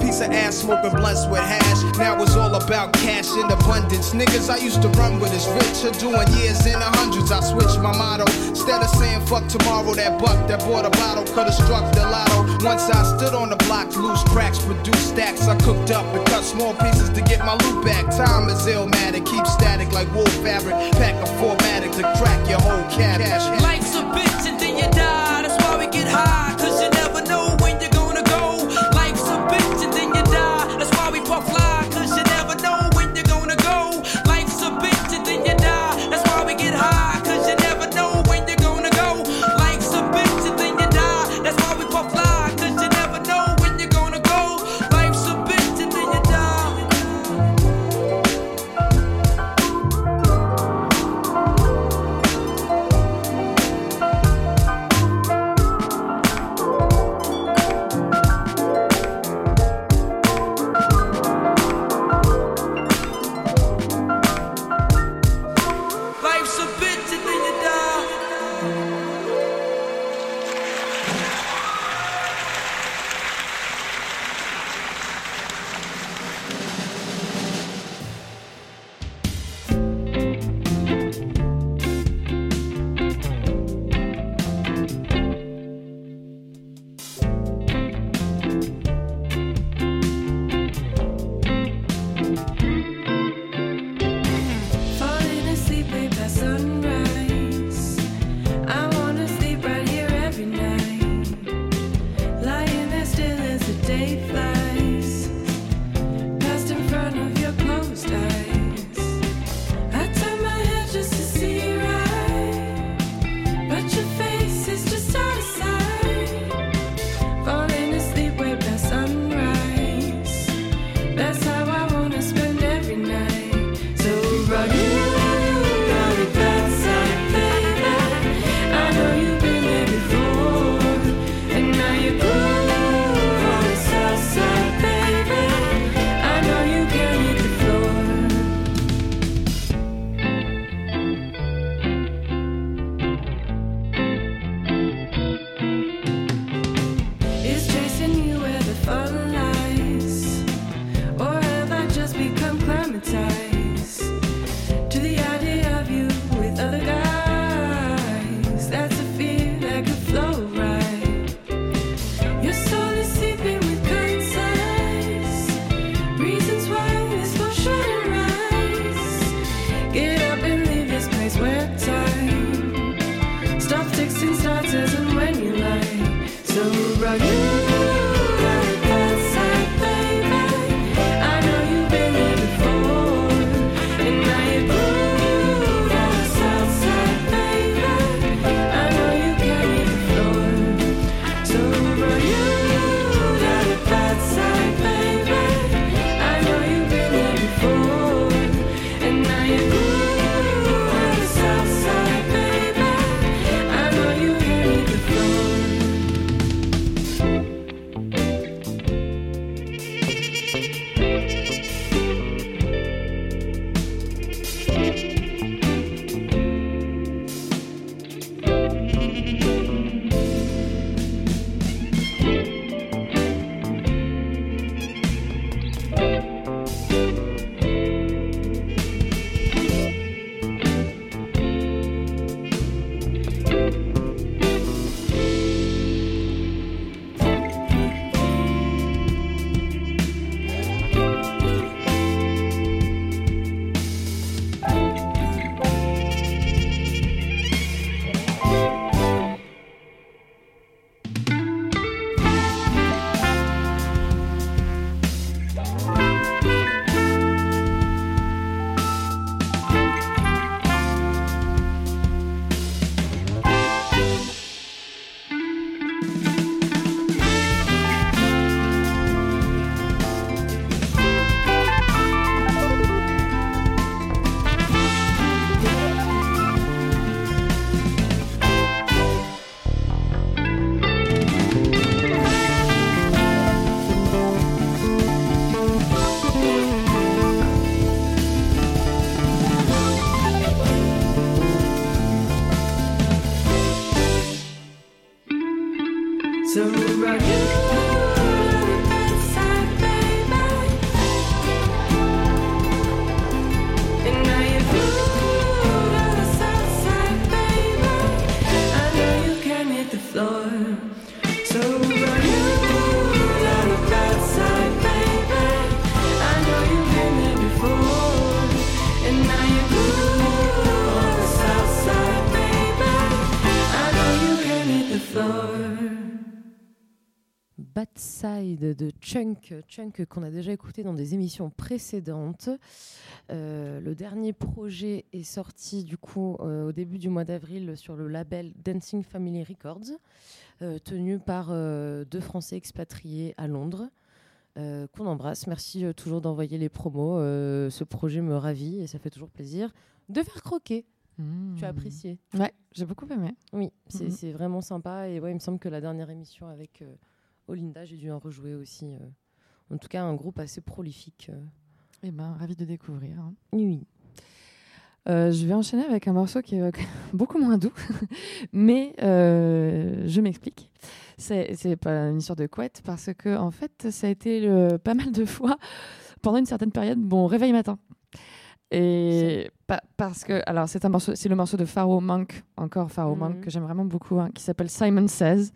piece of ass smoking blunts with hash. Now it's all about cash in abundance. Niggas I used to run with is rich, are doing years in the hundreds. I switched my motto. Instead of saying fuck tomorrow, that buck that bought a bottle could have struck the lotto. Once I stood on the block, loose cracks, produced stacks. I cooked up and cut small pieces to get my loot back. Time is illmatic, keep static like wool fabric. Pack a formatic to crack your whole cabbage. Life's a bitch and then you die. Side de Chunk, Chunk qu'on a déjà écouté dans des émissions précédentes. Euh, le dernier projet est sorti du coup euh, au début du mois d'avril sur le label Dancing Family Records, euh, tenu par deux Français expatriés à Londres. qu'on embrasse. Merci toujours d'envoyer les promos. Ce projet me ravit et ça fait toujours plaisir de faire croquer. Tu as apprécié Ouais, j'ai beaucoup aimé. Oui, c'est Mhm. c'est vraiment sympa. Et ouais, il me semble que la dernière émission avec Olinda, j'ai dû en rejouer aussi. euh. en tout cas, un groupe assez prolifique. euh. Eh ben, ravi de découvrir. hein. Oui. Euh, je vais enchaîner avec un morceau qui est <laughs> beaucoup moins doux, <laughs> mais euh, je m'explique. C'est pas une histoire de couette parce que en fait, ça a été le- pas mal de fois <laughs> pendant une certaine période mon réveil matin. Et pa- parce que alors c'est un morceau, c'est le morceau de Pharaoh Monk, encore Pharaoh Mhm. Monk que j'aime vraiment beaucoup, hein, qui s'appelle Simon Says.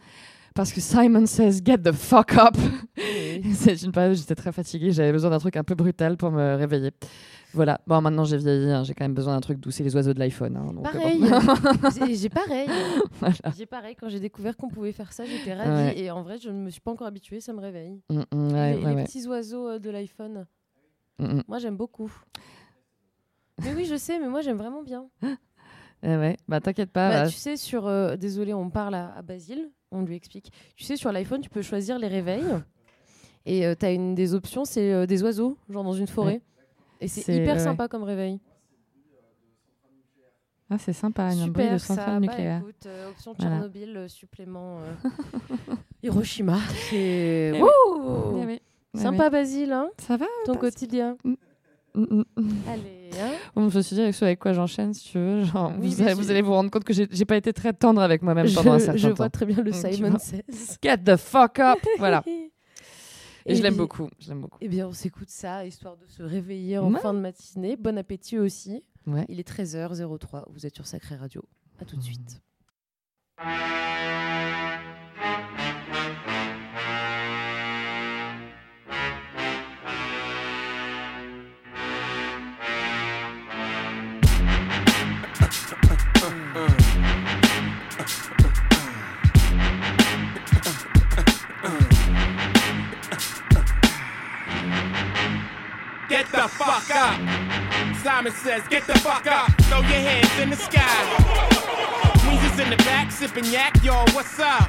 Parce que Simon says get the fuck up. <laughs> c'est une période où j'étais très fatiguée, j'avais besoin d'un truc un peu brutal pour me réveiller. Voilà. Bon, maintenant j'ai vieilli, hein, j'ai quand même besoin d'un truc doux, c'est les oiseaux de l'iPhone. hein, donc, euh, Pareil. <laughs> bon. J'ai- pareil. Voilà. J'ai pareil. Quand j'ai découvert qu'on pouvait faire ça, j'étais ravie. Ouais. Et en vrai, je ne me suis pas encore habituée. Ça me réveille. Mm, mm, ouais, les ouais, les ouais. petits oiseaux euh, de l'iPhone. Mm, mm. Moi, j'aime beaucoup. Mais oui, je sais, mais moi, j'aime vraiment bien. Eh ouais, bah t'inquiète pas. Bah, bah, tu sais, sur. euh, désolé, on parle à, à Basile, on lui explique. Tu sais, sur l'iPhone, tu peux choisir les réveils. Et tu as une des options, c'est euh, des oiseaux, genre dans une forêt. Ouais. Et c'est hyper ouais, sympa comme réveil. Ah, c'est sympa, un bruit Super de centrale Bah, nucléaire. écoute, euh, option Voilà. Tchernobyl, euh, supplément euh, <laughs> Hiroshima. C'est Eh Eh. Eh sympa. Basile. Hein Ça va Ton quotidien. Mm, mm, mm. Allez, hein je me suis dit avec quoi j'enchaîne, si tu veux. Genre, Oui, vous, allez, je- vous allez vous rendre compte que j'ai pas été très tendre avec moi-même Je- pendant un certain je temps. vois très bien le Mm, Simon. Says. Get the fuck up Voilà. Et, <laughs> Et je l'aime beaucoup. Je beaucoup. Eh bien, on s'écoute ça, histoire de se réveiller en Ouais. fin de matinée. Bon appétit aussi. Ouais. Il est 13h03, vous êtes sur Sacré Radio. À tout de suite. Get the fuck up. Simon says, get the fuck up. Throw your hands in the sky. Weezer's in the back, sipping yak, yo, what's up?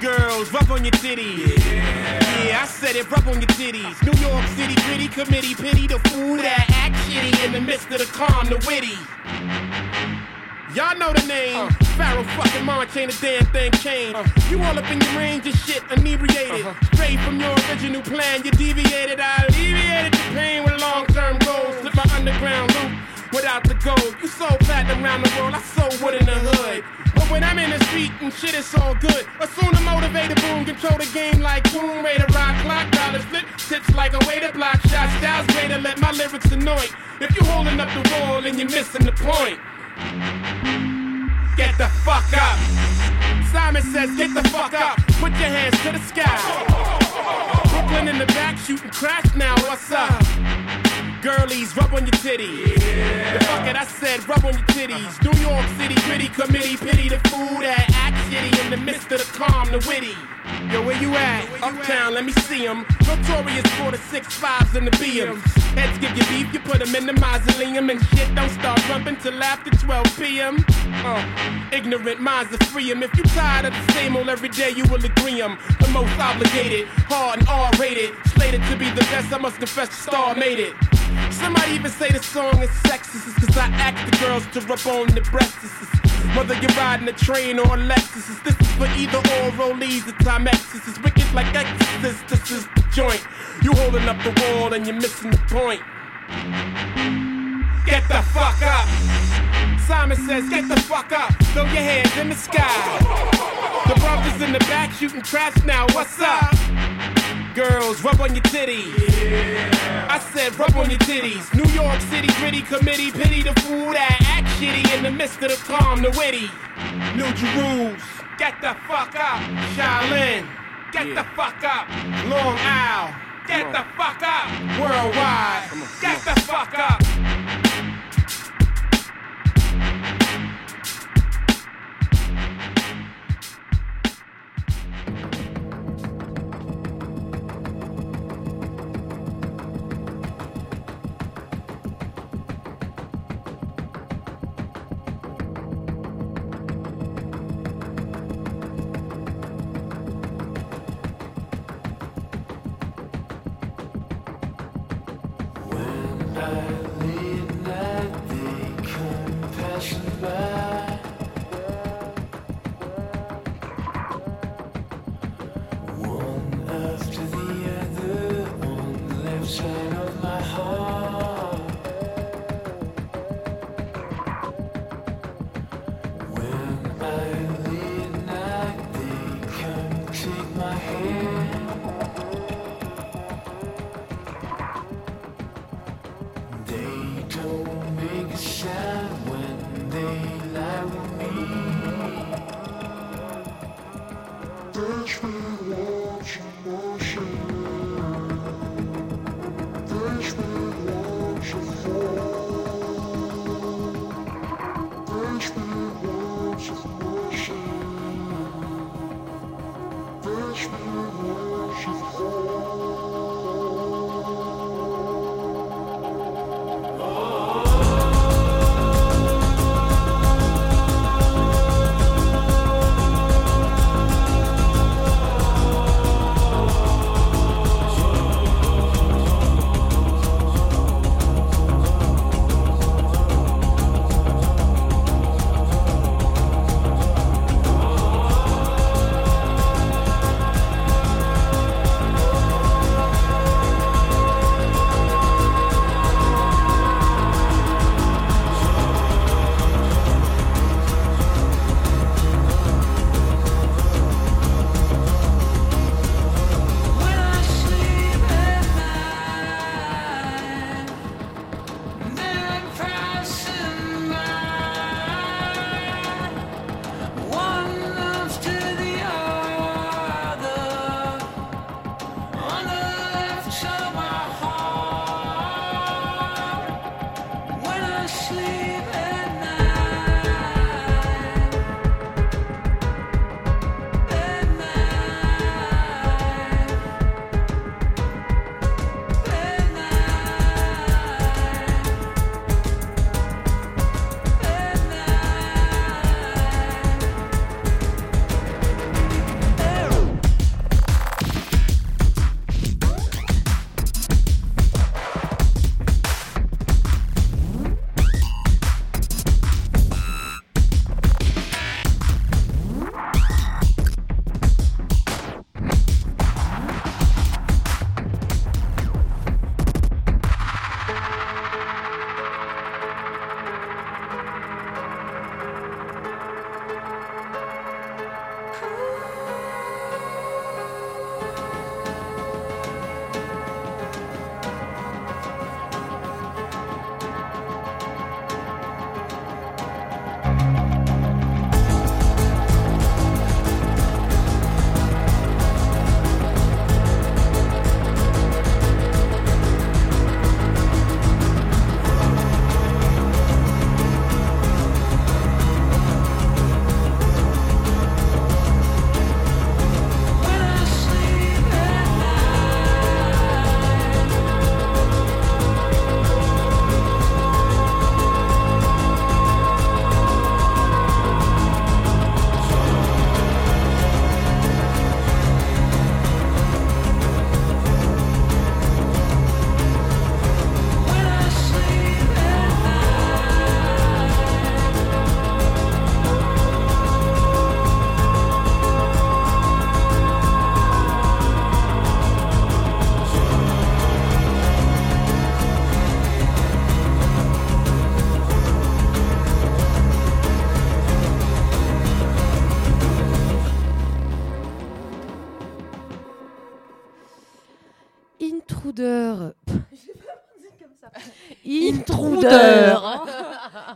Girls, rub on your titties. Yeah. I said it, rub on your titties. New York City gritty committee, pity the fool that act shitty in the midst of the calm, the witty. Y'all know the name. Uh-huh. Pharaoh fucking March ain't a damn thing changed. Uh-huh. You all up in your range of shit, inebriated. Uh-huh. Straight from your original plan, you deviated. I alleviated the pain with long term goals. Slip my underground loop without the gold. You sold platinum around the world, I sold wood in the hood. But when I'm in the street and shit, it's all good. Assume the motivated boom, control the game like boom, ready to rock, clock, dollars flip, tips like a way to block shots. Styles way to let my lyrics annoy. If you holding up the wall and you're missing the point. Get the fuck up. Simon says, get the fuck up. Put your hands to the sky. Brooklyn in the back shooting crash now. What's up? Girlies, rub on your titties. The fuck it, I said, rub on your titties. New York City gritty committee, pity the fool that act shitty in the midst of the calm, the witty. Yo, where you at? Uptown, let me see see 'em. Notorious for the six fives and the BMs. Heads give you beef, you put 'em in the mausoleum. And shit don't start rumping till after 12 p.m. Uh, ignorant minds are free 'em. If you tired of the same old every day, you will agree 'em. The most obligated, hard and R-rated. Slated to be the best, I must confess the star made it. Somebody even say the song is sexist, cause I ask the girls to rub on the breasts. Whether you're riding a train or a Lexus, this is for either or rollies or Timex. This is wicked like Exorcist, this is the joint. You holding up the wall and you're missing the point. Get the fuck up. Simon says, get the fuck up. Throw your hands in the sky. The brothers in the back shooting traps now. What's up? Girls, rub on your titties. I said, rub on your titties. New York City gritty committee, pity the fool that act shitty in the midst of the calm, the witty. New Jerusalem, get the fuck up. Shaolin, get the fuck up. Long Isle, get the fuck up. Worldwide, get the fuck up.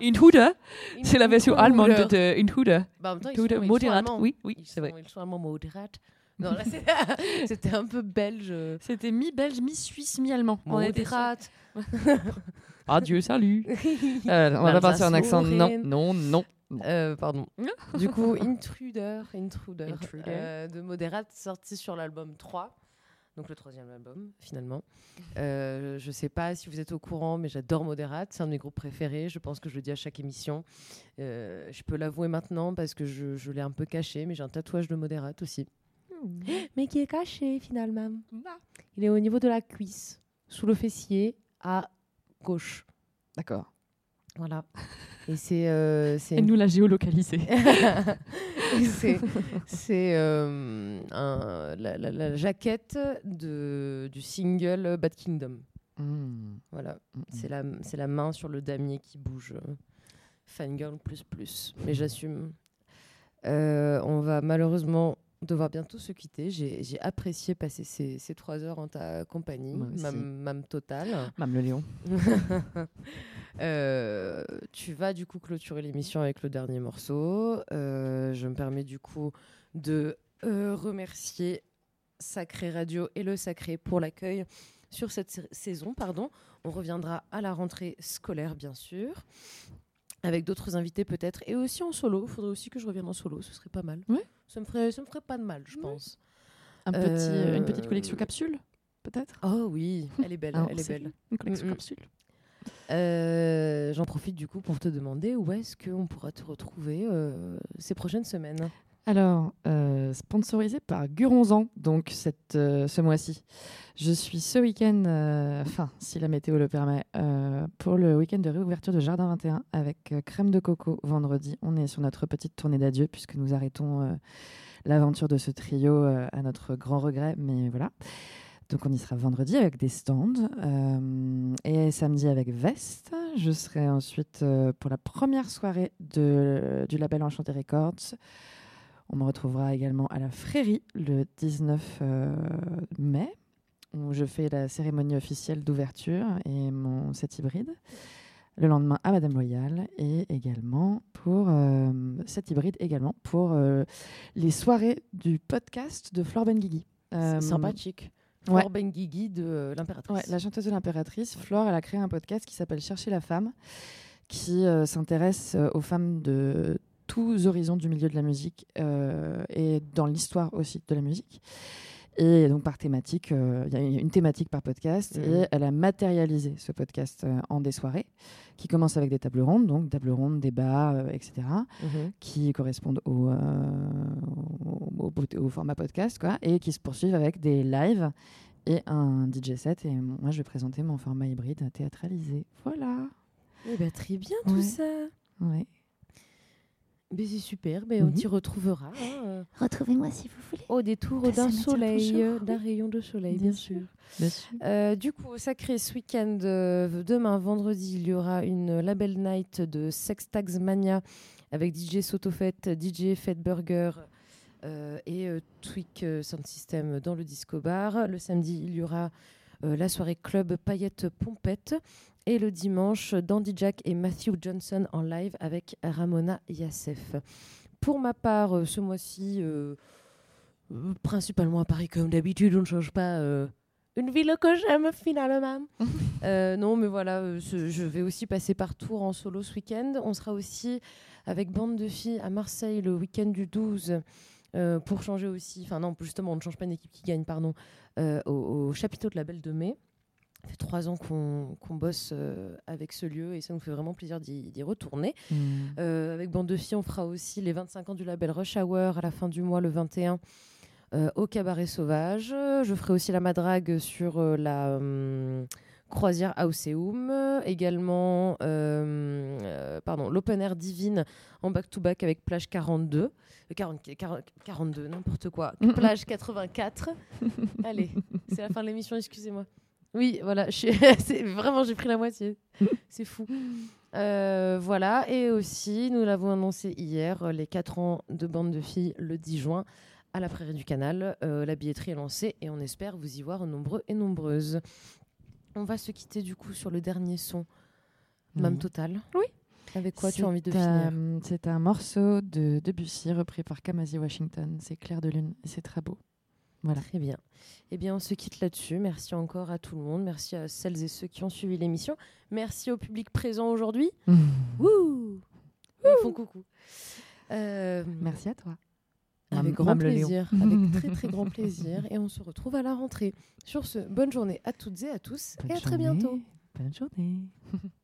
Intruder. C'est la version allemande de Intruder. Bah, en même temps, ils Intruder, sont- ils sont modérate. allemands. Oui, oui, c'est vrai. Ils sont allemands modérate. Non, là, <laughs> c'était un peu belge. C'était mi-belge, mi-suisse, mi-allemand. On était Modérate. <laughs> Adieu, salut. <laughs> Euh, on va pas passer en accent. Non, non, non. Euh, pardon. du coup, Intruder, Intruder, Intruder. euh, de Moderate, sorti sur l'album 3. Donc le troisième album, finalement. Euh, je sais pas si vous êtes au courant, mais j'adore Moderate. C'est un de mes groupes préférés. Je pense que je le dis à chaque émission. Euh, je peux l'avouer maintenant parce que je, je l'ai un peu caché, mais j'ai un tatouage de Moderate aussi. <gasps> Mais qui est caché, finalement. Il est au niveau de la cuisse, sous le fessier, à gauche. D'accord. Voilà. <laughs> Et c'est. euh, Et nous l'a géolocalisé. <laughs> Et c'est euh, la, la- la jaquette de, du single Bad Kingdom. Mm. Voilà. C'est la, c'est la main sur le damier qui bouge. Fangirl plus plus. Mais j'assume. Euh, on va malheureusement devoir bientôt se quitter. J'ai apprécié passer ces, ces trois heures en ta compagnie. Mam totale. <laughs> Mam le lion. <laughs> Euh, tu vas du coup clôturer l'émission avec le dernier morceau. Euh, je me permets du coup de euh, remercier Sacré Radio et le Sacré pour l'accueil sur cette sa- saison. Pardon. On reviendra à la rentrée scolaire, bien sûr, avec d'autres invités peut-être, et aussi en solo. Il faudrait aussi que je revienne en solo, ce serait pas mal. Ça me ferait, ça me ferait pas de mal, je pense. Un petit, Euh, Une petite collection capsule, peut-être? Oh oui, elle est belle, Ah, elle est belle. Une collection Mm, mm. capsule. Euh, J'en profite du coup pour te demander où est-ce qu'on pourra te retrouver euh, ces prochaines semaines? Alors, euh, sponsorisé par Guronzan, donc euh, ce mois-ci. Je suis ce week-end, euh, enfin, si la météo le permet, pour le week-end de réouverture de Jardin 21 avec crème de coco vendredi. On est sur notre petite tournée d'adieu puisque nous arrêtons l'aventure de ce trio à notre grand regret, mais voilà. Donc on y sera vendredi avec des stands et samedi avec Veste. Je serai ensuite pour la première soirée du label Enchanté Records. On me retrouvera également à la Frérie le 19 euh, mai, où je fais la cérémonie officielle d'ouverture et mon set hybride. Le lendemain à Madame Loyal et également pour euh, set hybride également pour euh, les soirées du podcast de Flore Benguigui. Euh, Sympathique. ouais. Flore Benguigui de euh, l'impératrice. Ouais, la chanteuse de l'impératrice, Flore, elle a créé un podcast qui s'appelle Chercher la femme, qui euh, s'intéresse euh, aux femmes de tous horizons du milieu de la musique euh, et dans l'histoire aussi de la musique. Et donc par thématique, euh, il y a une thématique par podcast Mhm. et elle a matérialisé ce podcast euh, en des soirées qui commencent avec des tables rondes, donc tables rondes, débats, euh, etc., Mhm. qui correspondent au, au, au- au format podcast, quoi, et qui se poursuivent avec des lives et un DJ set. Et moi, je vais présenter mon format hybride théâtralisé. Voilà. Eh ben, très bien tout Ouais. ça. Ouais. Mais c'est super, mais on Mhm. t'y retrouvera. hein, euh, Retrouvez-moi si vous voulez. Au détour d'un soleil, euh, d'un rayon de soleil, bien, Bien sûr. Bien sûr. Euh, du coup, sacré ce week-end, euh, demain, vendredi, il y aura une label night de Sex Tags Mania avec DJ Sotofet, DJ Fed Burger euh, et euh, Tweak Sound System dans le disco bar. Le samedi, il y aura euh, la soirée club Paillette Pompette. Et le dimanche, Dandy Jack et Matthew Johnson en live avec Ramona Yassef. Pour ma part, euh, ce mois-ci, euh, euh, principalement à Paris comme d'habitude, on ne change pas. euh, une ville que j'aime finalement. <laughs> Euh, non, mais voilà, je vais aussi passer par Tours en solo ce week-end. On sera aussi avec bande de filles à Marseille le week-end du 12 euh, pour changer aussi. Enfin non, justement, on ne change pas une équipe qui gagne, pardon, euh, au, au chapiteau de la Belle de Mai. Ça fait trois ans qu'on bosse euh, avec ce lieu et ça nous fait vraiment plaisir d'y retourner. Mm. Euh, avec Bande de Filles, on fera aussi les 25 ans du label Rush Hour à la fin du mois, le 21, euh, au Cabaret Sauvage. Je ferai aussi la madrague sur la hum, croisière Auseum. Également, euh, euh, pardon, l'open air divine en back-to-back avec plage 42. Euh, 40 40 42, n'importe quoi. <laughs> Plage 84. Allez, c'est la fin de l'émission, excusez-moi. Oui, voilà, je suis- <laughs> c'est- vraiment, j'ai pris la moitié. <laughs> C'est fou. Euh, voilà, et aussi, nous l'avons annoncé hier, euh, les 4 ans de bande de filles le 10 juin à la Prairie du Canal. Euh, la billetterie est lancée et on espère vous y voir nombreux et nombreuses. On va se quitter du coup sur le dernier son, Mam Oui. Total. Oui. Avec quoi tu as envie de finir? C'est un morceau de Debussy repris par Kamasi Washington. C'est Clair de Lune et c'est très beau. Voilà. Très bien. Eh bien, on se quitte là-dessus. Merci encore à tout le monde. Merci à celles et ceux qui ont suivi l'émission. Merci au public présent aujourd'hui. Mmh. Wouh Ils font coucou. Euh, Merci à toi. Avec grand plaisir. Avec <laughs> très très grand plaisir. Et on se retrouve à la rentrée. Sur ce, bonne journée à toutes et à tous. Bonne et à très bientôt. Bonne journée. <laughs>